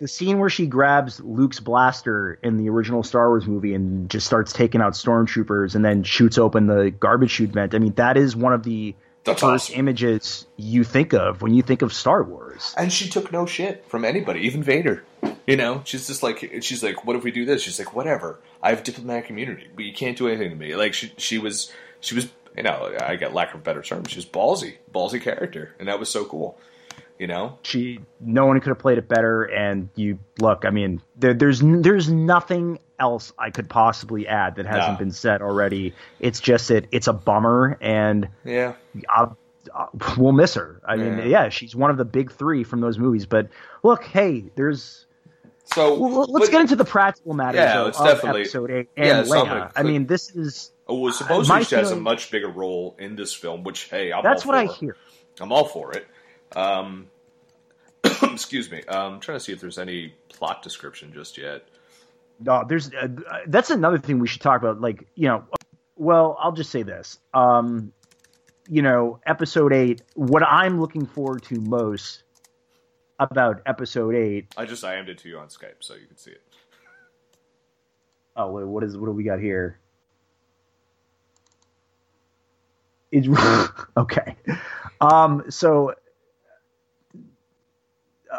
the scene where she grabs Luke's blaster in the original Star Wars movie and just starts taking out stormtroopers and then shoots open the garbage chute vent. I mean, that is one of the That's first awesome. images you think of when you think of Star Wars. And she took no shit from anybody, even Vader. You know, she's just like she's like, what if we do this? She's like, whatever. I have diplomatic immunity, but you can't do anything to me. Like she she was she was you know I get lack of better term. She was ballsy, ballsy character, and that was so cool. You know, She, no one could have played it better. And you look, I mean, there, there's there's nothing else I could possibly add that hasn't No. been said already. It's just that it's a bummer, and yeah. I'll, I'll, we'll miss her. I mean, Yeah. yeah, she's one of the big three from those movies. But look, hey, there's. So Well, let's but- get into the practical matters Yeah, though, of definitely- episode eight and yeah, Leia. I mean, this is Oh, well, supposedly she has a much bigger role in this film, which hey, I'm that's all what I hear. I'm all for it. Um, excuse me. Um, I'm trying to see if there's any plot description just yet. No, there's uh, that's another thing we should talk about. Like, you know, well, I'll just say this. Um, you know, episode eight. What I'm looking forward to most about episode eight. I just IM'd it to you on Skype so you can see it. Oh, wait, what is what do we got here? It's okay. Um, so Uh,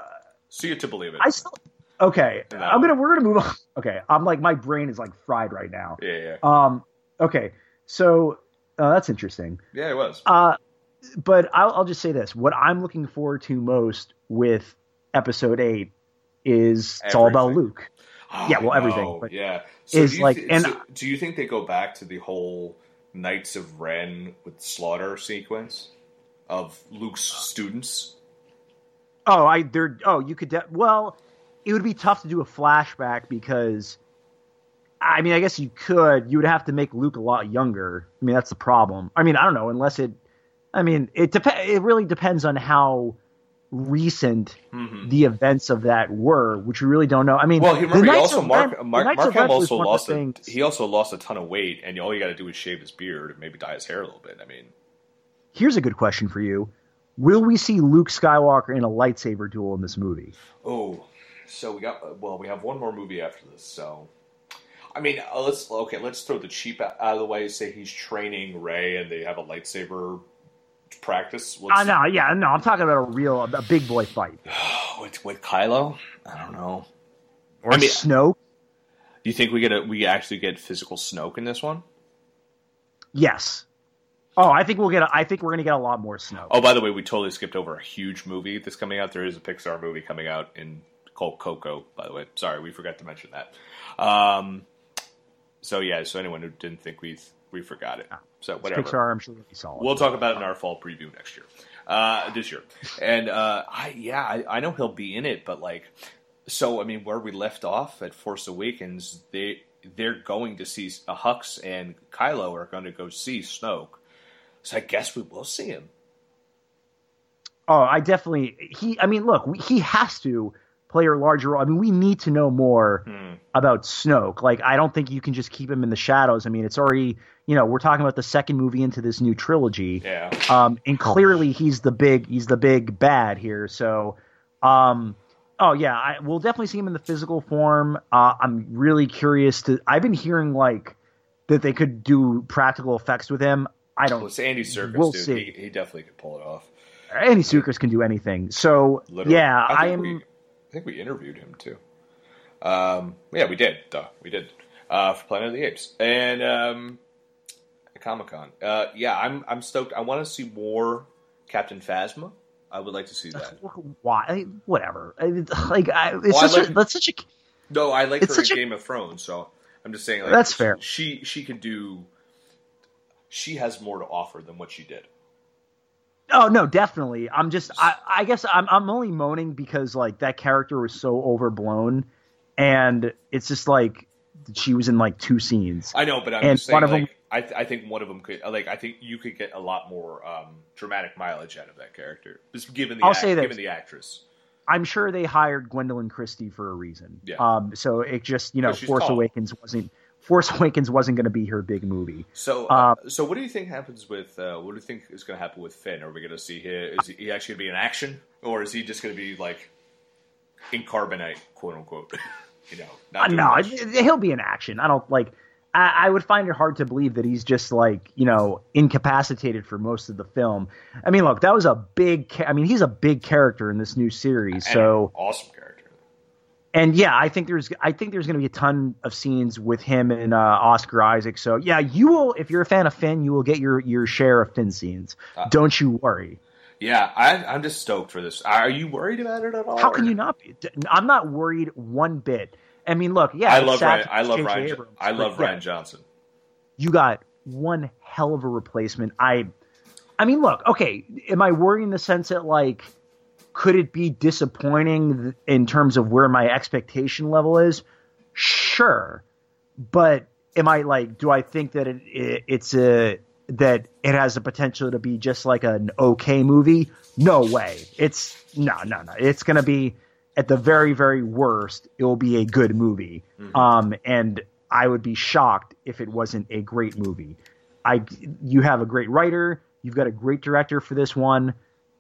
See it to believe it. I still okay. No. I'm gonna we're gonna move on. Okay, I'm like my brain is like fried right now. yeah, yeah, Um, okay, so uh, that's interesting. yeah. It was. Uh, but I'll, I'll just say this: what I'm looking forward to most with episode eight is it's all about Everything. Luke. yeah, well, everything, yeah. is like- thi- and- so do you think they go back to the whole Knights of Ren with slaughter sequence of Luke's students? Oh, I there. Oh, you could. De- well, it would be tough to do a flashback because, I mean, I guess you could. You would have to make Luke a lot younger. I mean, that's the problem. I mean, I don't know unless it. I mean, it dep- It really depends on how recent Mhm. the events of that were, which we really don't know. I mean, Well, he, remember, he also Mark Ren- Mark, Mark also lost a, things- he also lost a ton of weight, and all you got to do is shave his beard and maybe dye his hair a little bit. I mean, Here's a good question for you: Will we see Luke Skywalker in a lightsaber duel in this movie? oh, so we got well, we have one more movie after this, so. I mean, uh, let's okay. Let's throw the cheap out of the way. Say he's training Rey, and they have a lightsaber practice. Uh, Let's- no, yeah, no. I'm talking about a real, a big boy fight. with with Kylo. I don't know. Or I mean- Snoke. Do you think we get a we actually get physical Snoke in this one? Yes. Oh, I think we'll get. A, I think we're gonna get a lot more Snoke. Oh, by the way, we totally skipped over a huge movie that's coming out. There is a Pixar movie coming out in called Coco. By the way, sorry, we forgot to mention that. Um, so yeah, so anyone who didn't think we we forgot it. So It's whatever. Pixar, I'm sure be solid. We'll talk about it in our fall preview next year, uh, this year. And uh, I, yeah, I, I know he'll be in it, but like, so I mean, where we left off at Force Awakens, they they're going to see uh, Hux and Kylo are going to go see Snoke. So I guess we will see him. Oh, I definitely. He. I mean, look, he has to play a larger role. I mean, we need to know more Hmm. about Snoke. Like, I don't think you can just keep him in the shadows. I mean, it's already. You know, we're talking about the second movie into this new trilogy. Yeah. Um, and clearly he's the big he's the big bad here. So, um, oh yeah, I, we'll definitely see him in the physical form. Uh, I'm really curious to. I've been hearing like that they could do practical effects with him. I don't. it's Andy Serkis, We'll dude. see. He, he definitely could pull it off. Andy Serkis can do anything. So Literally. yeah, I, think am. We, I think we interviewed him too. Um, yeah, we did. Duh, we did uh, for Planet of the Apes and um, Comic Con. Uh, yeah, I'm I'm stoked. I want to see more Captain Phasma. I would like to see that. Why? I- Whatever. I- Like I, it's Well, I such a, that's such a. No, I like her in a- Game of Thrones, so I'm just saying. Like, That's fair. She she can do. She has more to offer than what she did. Oh no, definitely. I'm just. I, I guess I'm. I'm only moaning because like that character was so overblown, and it's just like she was in like two scenes. I know, but I'm And just saying. one of like, I th- I think one of them could like I think you could get a lot more um, dramatic mileage out of that character, just given the I'll act- say that given the actress. I'm sure they hired Gwendoline Christie for a reason. Yeah. Um. So it just you know Force tall. Awakens wasn't Force Awakens wasn't going to be her big movie. So, uh, Um, so what do you think happens with? Uh, what do you think is going to happen with Finn? Are we going to see him? Is he actually going to be in action, or is he just going to be like in carbonite, quote unquote. you know, Uh, not no, much. he'll be in action. I don't like. I, I would find it hard to believe that he's just like you know incapacitated for most of the film. I mean, look, that was a big. Ca- I mean, he's a big character in this new series. And So awesome character. And yeah, I think there's I think there's going to be a ton of scenes with him and uh, Oscar Isaac. So yeah, you will if you're a fan of Finn, you will get your your share of Finn scenes. Uh, Don't you worry. Yeah, I, I'm just stoked for this. Are you worried about it at all? How can you not be? I'm not worried one bit. I mean, look, yeah, I love Ryan. I love. Ryan. Abrams, I love yeah, Rian Johnson. you got one hell of a replacement. I, I mean, look, okay, am I worried in the sense that like, could it be disappointing in terms of where my expectation level is? Sure, but am I like, do I think that it, it it's a that it has the potential to be just like an okay movie? No way. It's no, no, no. It's gonna be at the very, very worst. It will be a good movie. Um, and I would be shocked if it wasn't a great movie. I, you have a great writer. You've got a great director for this one.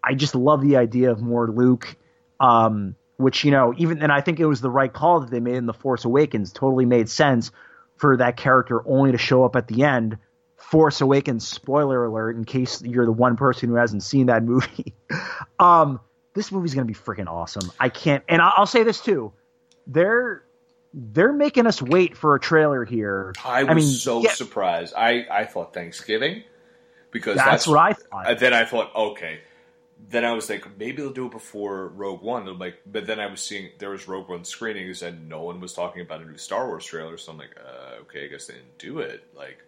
I just love the idea of more Luke. Um, which you know, even and I think it was the right call that they made in the Force Awakens. Totally made sense for that character only to show up at the end. Force Awakens spoiler alert in case you're the one person who hasn't seen that movie. um, this movie's gonna be freaking awesome. I can't, and I'll, I'll say this too. They're they're making us wait for a trailer here. I was mean, so yeah, surprised. I, I thought Thanksgiving because that's, that's, what I thought. Uh, then I thought, okay. Then I was like, maybe they'll do it before Rogue One. I'm like, but then I was seeing there was Rogue One screenings and no one was talking about a new Star Wars trailer. So I'm like, uh, okay, I guess they didn't do it. Like,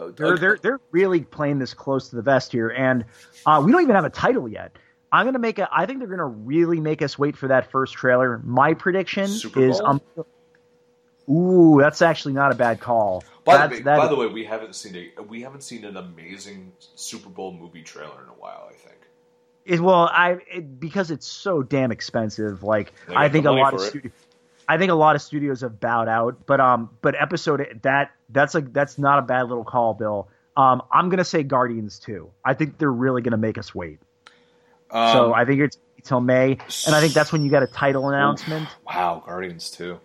uh, They're they're they're really playing this close to the vest here, and uh, we don't even have a title yet. I'm gonna make a. I think they're gonna really make us wait for that first trailer. My prediction is, um, ooh, that's actually not a bad call. By, That's- the that- by the way, we haven't seen a we haven't seen an amazing Super Bowl movie trailer in a while. I think. It, well, I it, because it's so damn expensive. Like I think a lot of studios, I think a lot of studios have bowed out. But um, but episode that that's like that's not a bad little call, Bill. Um, I'm gonna say Guardians too. I think they're really gonna make us wait. Um, so I think it's till May, and I think that's when you get a title announcement. wow, Guardians too.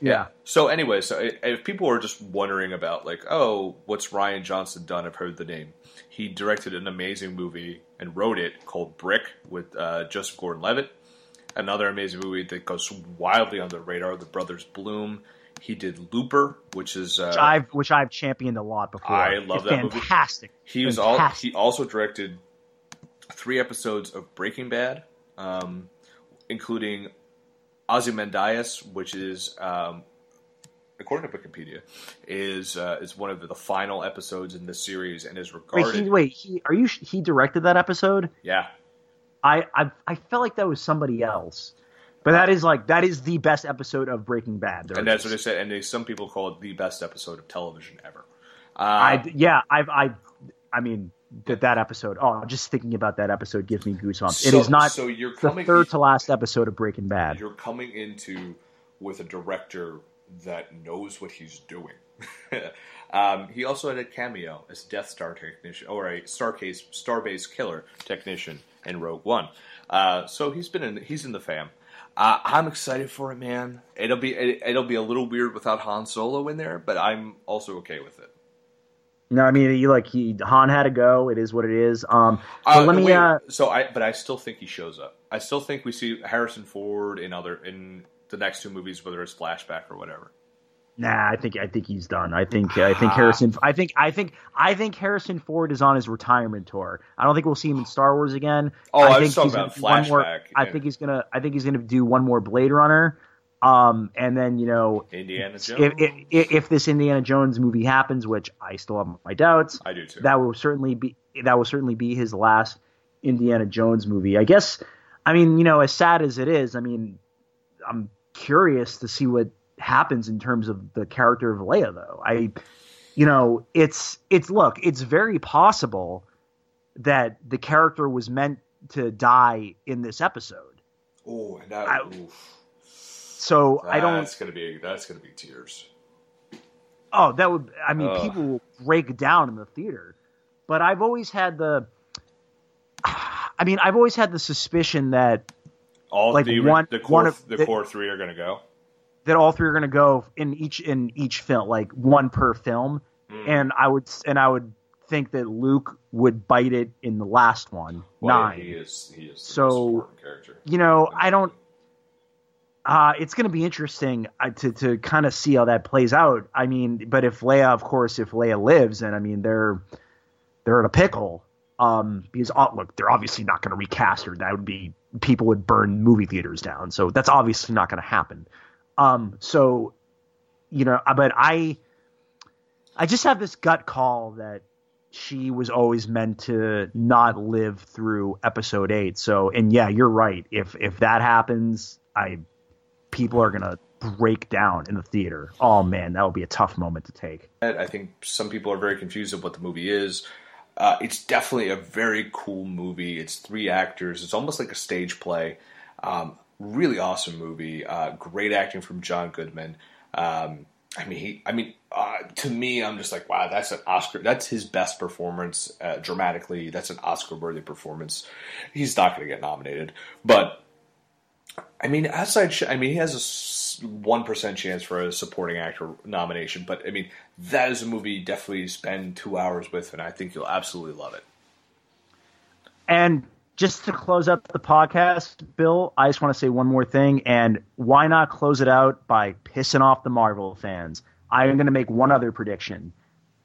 Yeah. So anyway, so if people are just wondering about like, oh, what's Rian Johnson done? I've heard the name. He directed an amazing movie and wrote it called Brick with uh, Joseph Gordon-Levitt. Another amazing movie that goes wildly under the radar. The Brothers Bloom. He did Looper, which is uh, which I've which I've championed a lot before. I love It's that movie. fantastic. He was all. He also directed three episodes of Breaking Bad, um, including Ozymandias, which is, um, according to Wikipedia, is uh, is one of the, final episodes in this series and is Wait, regarded. he, wait, he are you? He directed that episode? yeah, I, I I felt like that was somebody else, but that is like that is the best episode of Breaking Bad. There and that's what I said. And they, some people call it the best episode of television ever. Uh, I yeah, I've I I mean that that episode. Oh, just thinking about that episode gives me goosebumps. it so- is not So you're the coming. third to last episode of Breaking Bad. you're coming into with a director that knows what he's doing. um, he also had a cameo as Death Star technician or a Starcase Starbase killer technician in Rogue One. Uh, so he's been in he's in the fam. Uh, I'm excited for it, man. It'll be it, it'll be a little weird without Han Solo in there, but I'm also okay with it. No, I mean you like he Han had to go. It is what it is. Um, Uh, let me. wait, uh, so I, but I still think he shows up. I still think we see Harrison Ford in other in the next two movies, whether it's flashback or whatever. Nah, I think I think he's done. I think I think Harrison. I think I think I think Harrison Ford is on his retirement tour. I don't think we'll see him in Star Wars again. Oh, I was think talking he's gonna about do one more- flashback, I think he's gonna. I think he's gonna do one more Blade Runner. Um, and then you know, Indiana Jones. if, if if this Indiana Jones movie happens, which I still have my doubts, I do too. that will certainly be that will certainly be his last Indiana Jones movie. I guess. I mean, you know, as sad as it is, I mean, I'm curious to see what happens in terms of the character of Leia, though. I, you know, it's it's look, it's very possible that the character was meant to die in this episode. oh, and that. I- oof. So I don't. That's gonna be that's gonna be tears. Oh, that would. I mean, Ugh. people will break down in the theater. But I've always had the. I mean, I've always had the suspicion that All like the, one- the core one of the the- core three are going to go. that all three are going to go in each in each film, like one per film. Mm. And I would and I would think that Luke would bite it in the last one, Well, nine. He is. He is. So, most important character. you know, I don't. Uh, it's going to be interesting uh, to to kind of see how that plays out. I mean, but if Leia, of course, if Leia lives, and I mean they're they're in a pickle. Um, because uh, look, they're obviously not going to recast her. That would be people would burn movie theaters down. So that's obviously not going to happen. Um, so you know, uh, but I I just have this gut call that she was always meant to not live through episode eight. So, and yeah, you're right. If if that happens, I people are gonna break down in the theater. Oh man, that would be a tough moment to take. I think some people are very confused of what the movie is. Uh, it's definitely a very cool movie. It's three actors. It's almost like a stage play. Um, really awesome movie. Uh, great acting from John Goodman. Um, I mean, he. I mean, uh, to me, I'm just like, wow, that's an Oscar. That's his best performance uh, dramatically. That's an Oscar-worthy performance. He's not going to get nominated, but I mean, outside. I mean, he has a one percent chance for a supporting actor nomination. But I mean, that is a movie you definitely spend two hours with, and I think you'll absolutely love it. And just to close up the podcast, Bill, I just want to say one more thing. And why not close it out by pissing off the Marvel fans? I am going to make one other prediction.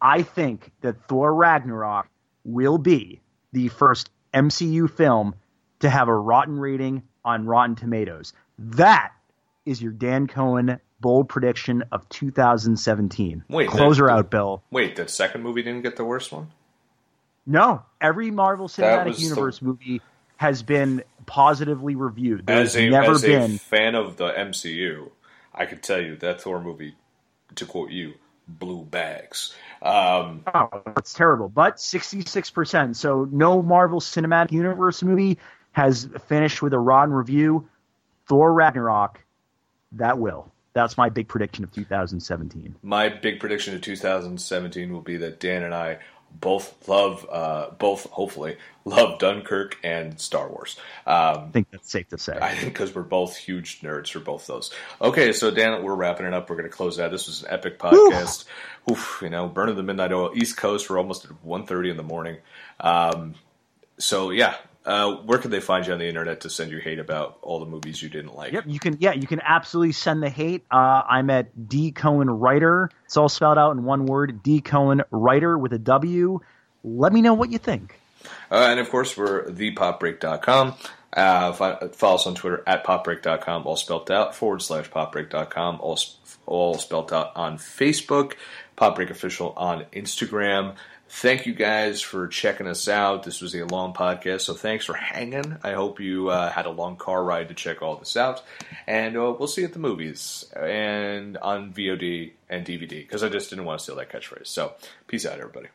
I think that Thor Ragnarok will be the first MCU film to have a rotten rating on Rotten Tomatoes. That is your Dan Cohen bold prediction of 2017. Wait, close that- her out, Bill. Wait, that second movie didn't get the worst one. No, every Marvel Cinematic was the- Universe movie has been positively reviewed. As a never as been. a fan of the MCU, I can tell you that Thor movie, to quote you, blue bags. Um, Oh, it's terrible. But 66%. So no Marvel Cinematic Universe movie has finished with a rotten review. Thor Ragnarok, that will. That's my big prediction of 2017. my big prediction of 2017 will be that Dan and I both love, uh, both hopefully love Dunkirk and Star Wars. Um, I think that's safe to say. I think because we're both huge nerds for both those. Okay, so Dan, we're wrapping it up. We're going to close out. This was an epic podcast. Oof, you know, burning the midnight oil. East Coast. We're almost at 1.30 in the morning. Um, so yeah, uh, where can they find you on the internet to send you hate about all the movies you didn't like? Yep, you can. Yeah, you can absolutely send the hate. Uh, I'm at D Cohen Writer. It's all spelled out in one word. D Cohen Writer with a W. Let me know what you think. Uh, and of course, we're thepopbreak.com. Uh, follow us on Twitter at popbreak.com, all spelled out, forward slash popbreak.com, all, all spelled out on Facebook, Popbreak Official on Instagram. Thank you guys for checking us out. This was a long podcast, so thanks for hanging. I hope you uh, had a long car ride to check all this out. And uh, we'll see you at the movies and on VOD and DVD, because I just didn't want to steal that catchphrase. So, peace out, everybody.